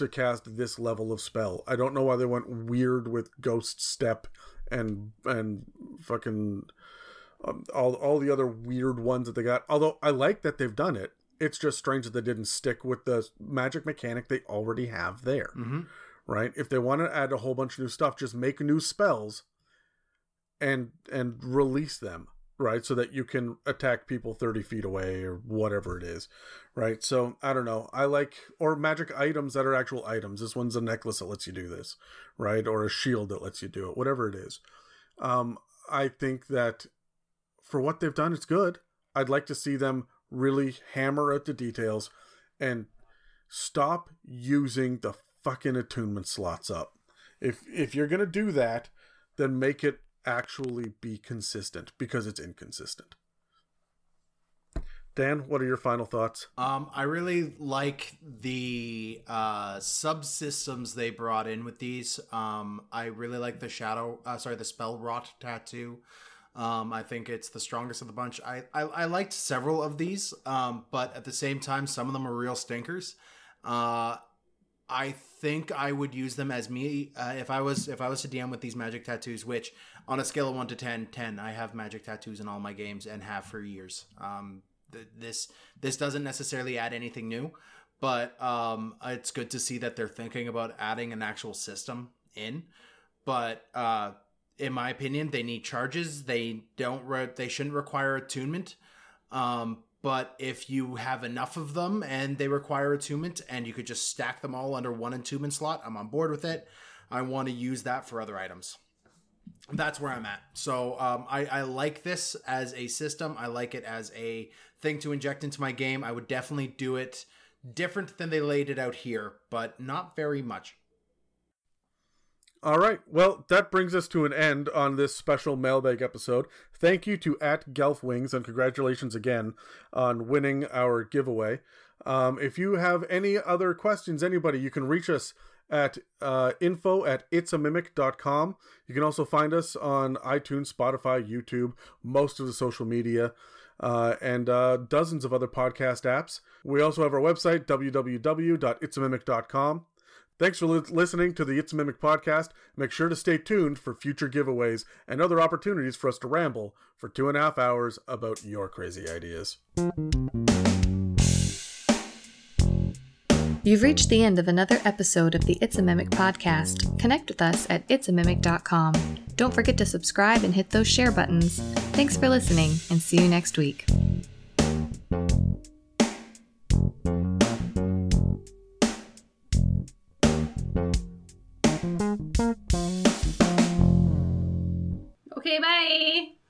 to cast this level of spell. I don't know why they went weird with ghost step and and fucking um, all all the other weird ones that they got. Although I like that they've done it. It's just strange that they didn't stick with the magic mechanic they already have there. Mm-hmm. Right? If they want to add a whole bunch of new stuff, just make new spells and and release them right? So that you can attack people 30 feet away or whatever it is, right? So I don't know. I like, or magic items that are actual items. This one's a necklace that lets you do this, right? Or a shield that lets you do it, whatever it is. Um, I think that for what they've done, it's good. I'd like to see them really hammer out the details and stop using the fucking attunement slots up. If if you're gonna do that, then make it actually be consistent because it's inconsistent. Dan, what are your final thoughts? Um, I really like the uh, subsystems they brought in with these. Um, I really like the shadow, uh, sorry, the spellwrought tattoo. Um, I think it's the strongest of the bunch. I, I, I liked several of these, um, but at the same time, some of them are real stinkers. Uh, I think I would use them as me uh, if I was if I was to DM with these magic tattoos. Which on a scale of one to 10, 10, I have magic tattoos in all my games and have for years. Um, th- this this doesn't necessarily add anything new, but um, it's good to see that they're thinking about adding an actual system in. But uh, in my opinion, they need charges. They don't. Re- they shouldn't require attunement. Um, but if you have enough of them and they require attunement, and you could just stack them all under one attunement slot, I'm on board with it. I want to use that for other items. That's where I'm at. So um, I, I like this as a system. I like it as a thing to inject into my game. I would definitely do it different than they laid it out here, but not very much. All right. Well, that brings us to an end on this special mailbag episode. Thank you to at Gelf Wings and congratulations again on winning our giveaway. Um, if you have any other questions, anybody, you can reach us at uh, info at itsamimic.com. You can also find us on iTunes, Spotify, YouTube, most of the social media, uh, and uh, dozens of other podcast apps. We also have our website, www.itsamimic.com. Thanks for listening to the It's a Mimic podcast. Make sure to stay tuned for future giveaways and other opportunities for us to ramble for two and a half hours about your crazy ideas. You've reached the end of another episode of the It's a Mimic podcast. Connect with us at itsamimic.com. Don't forget to subscribe and hit those share buttons. Thanks for listening and see you next week. Okay, bye.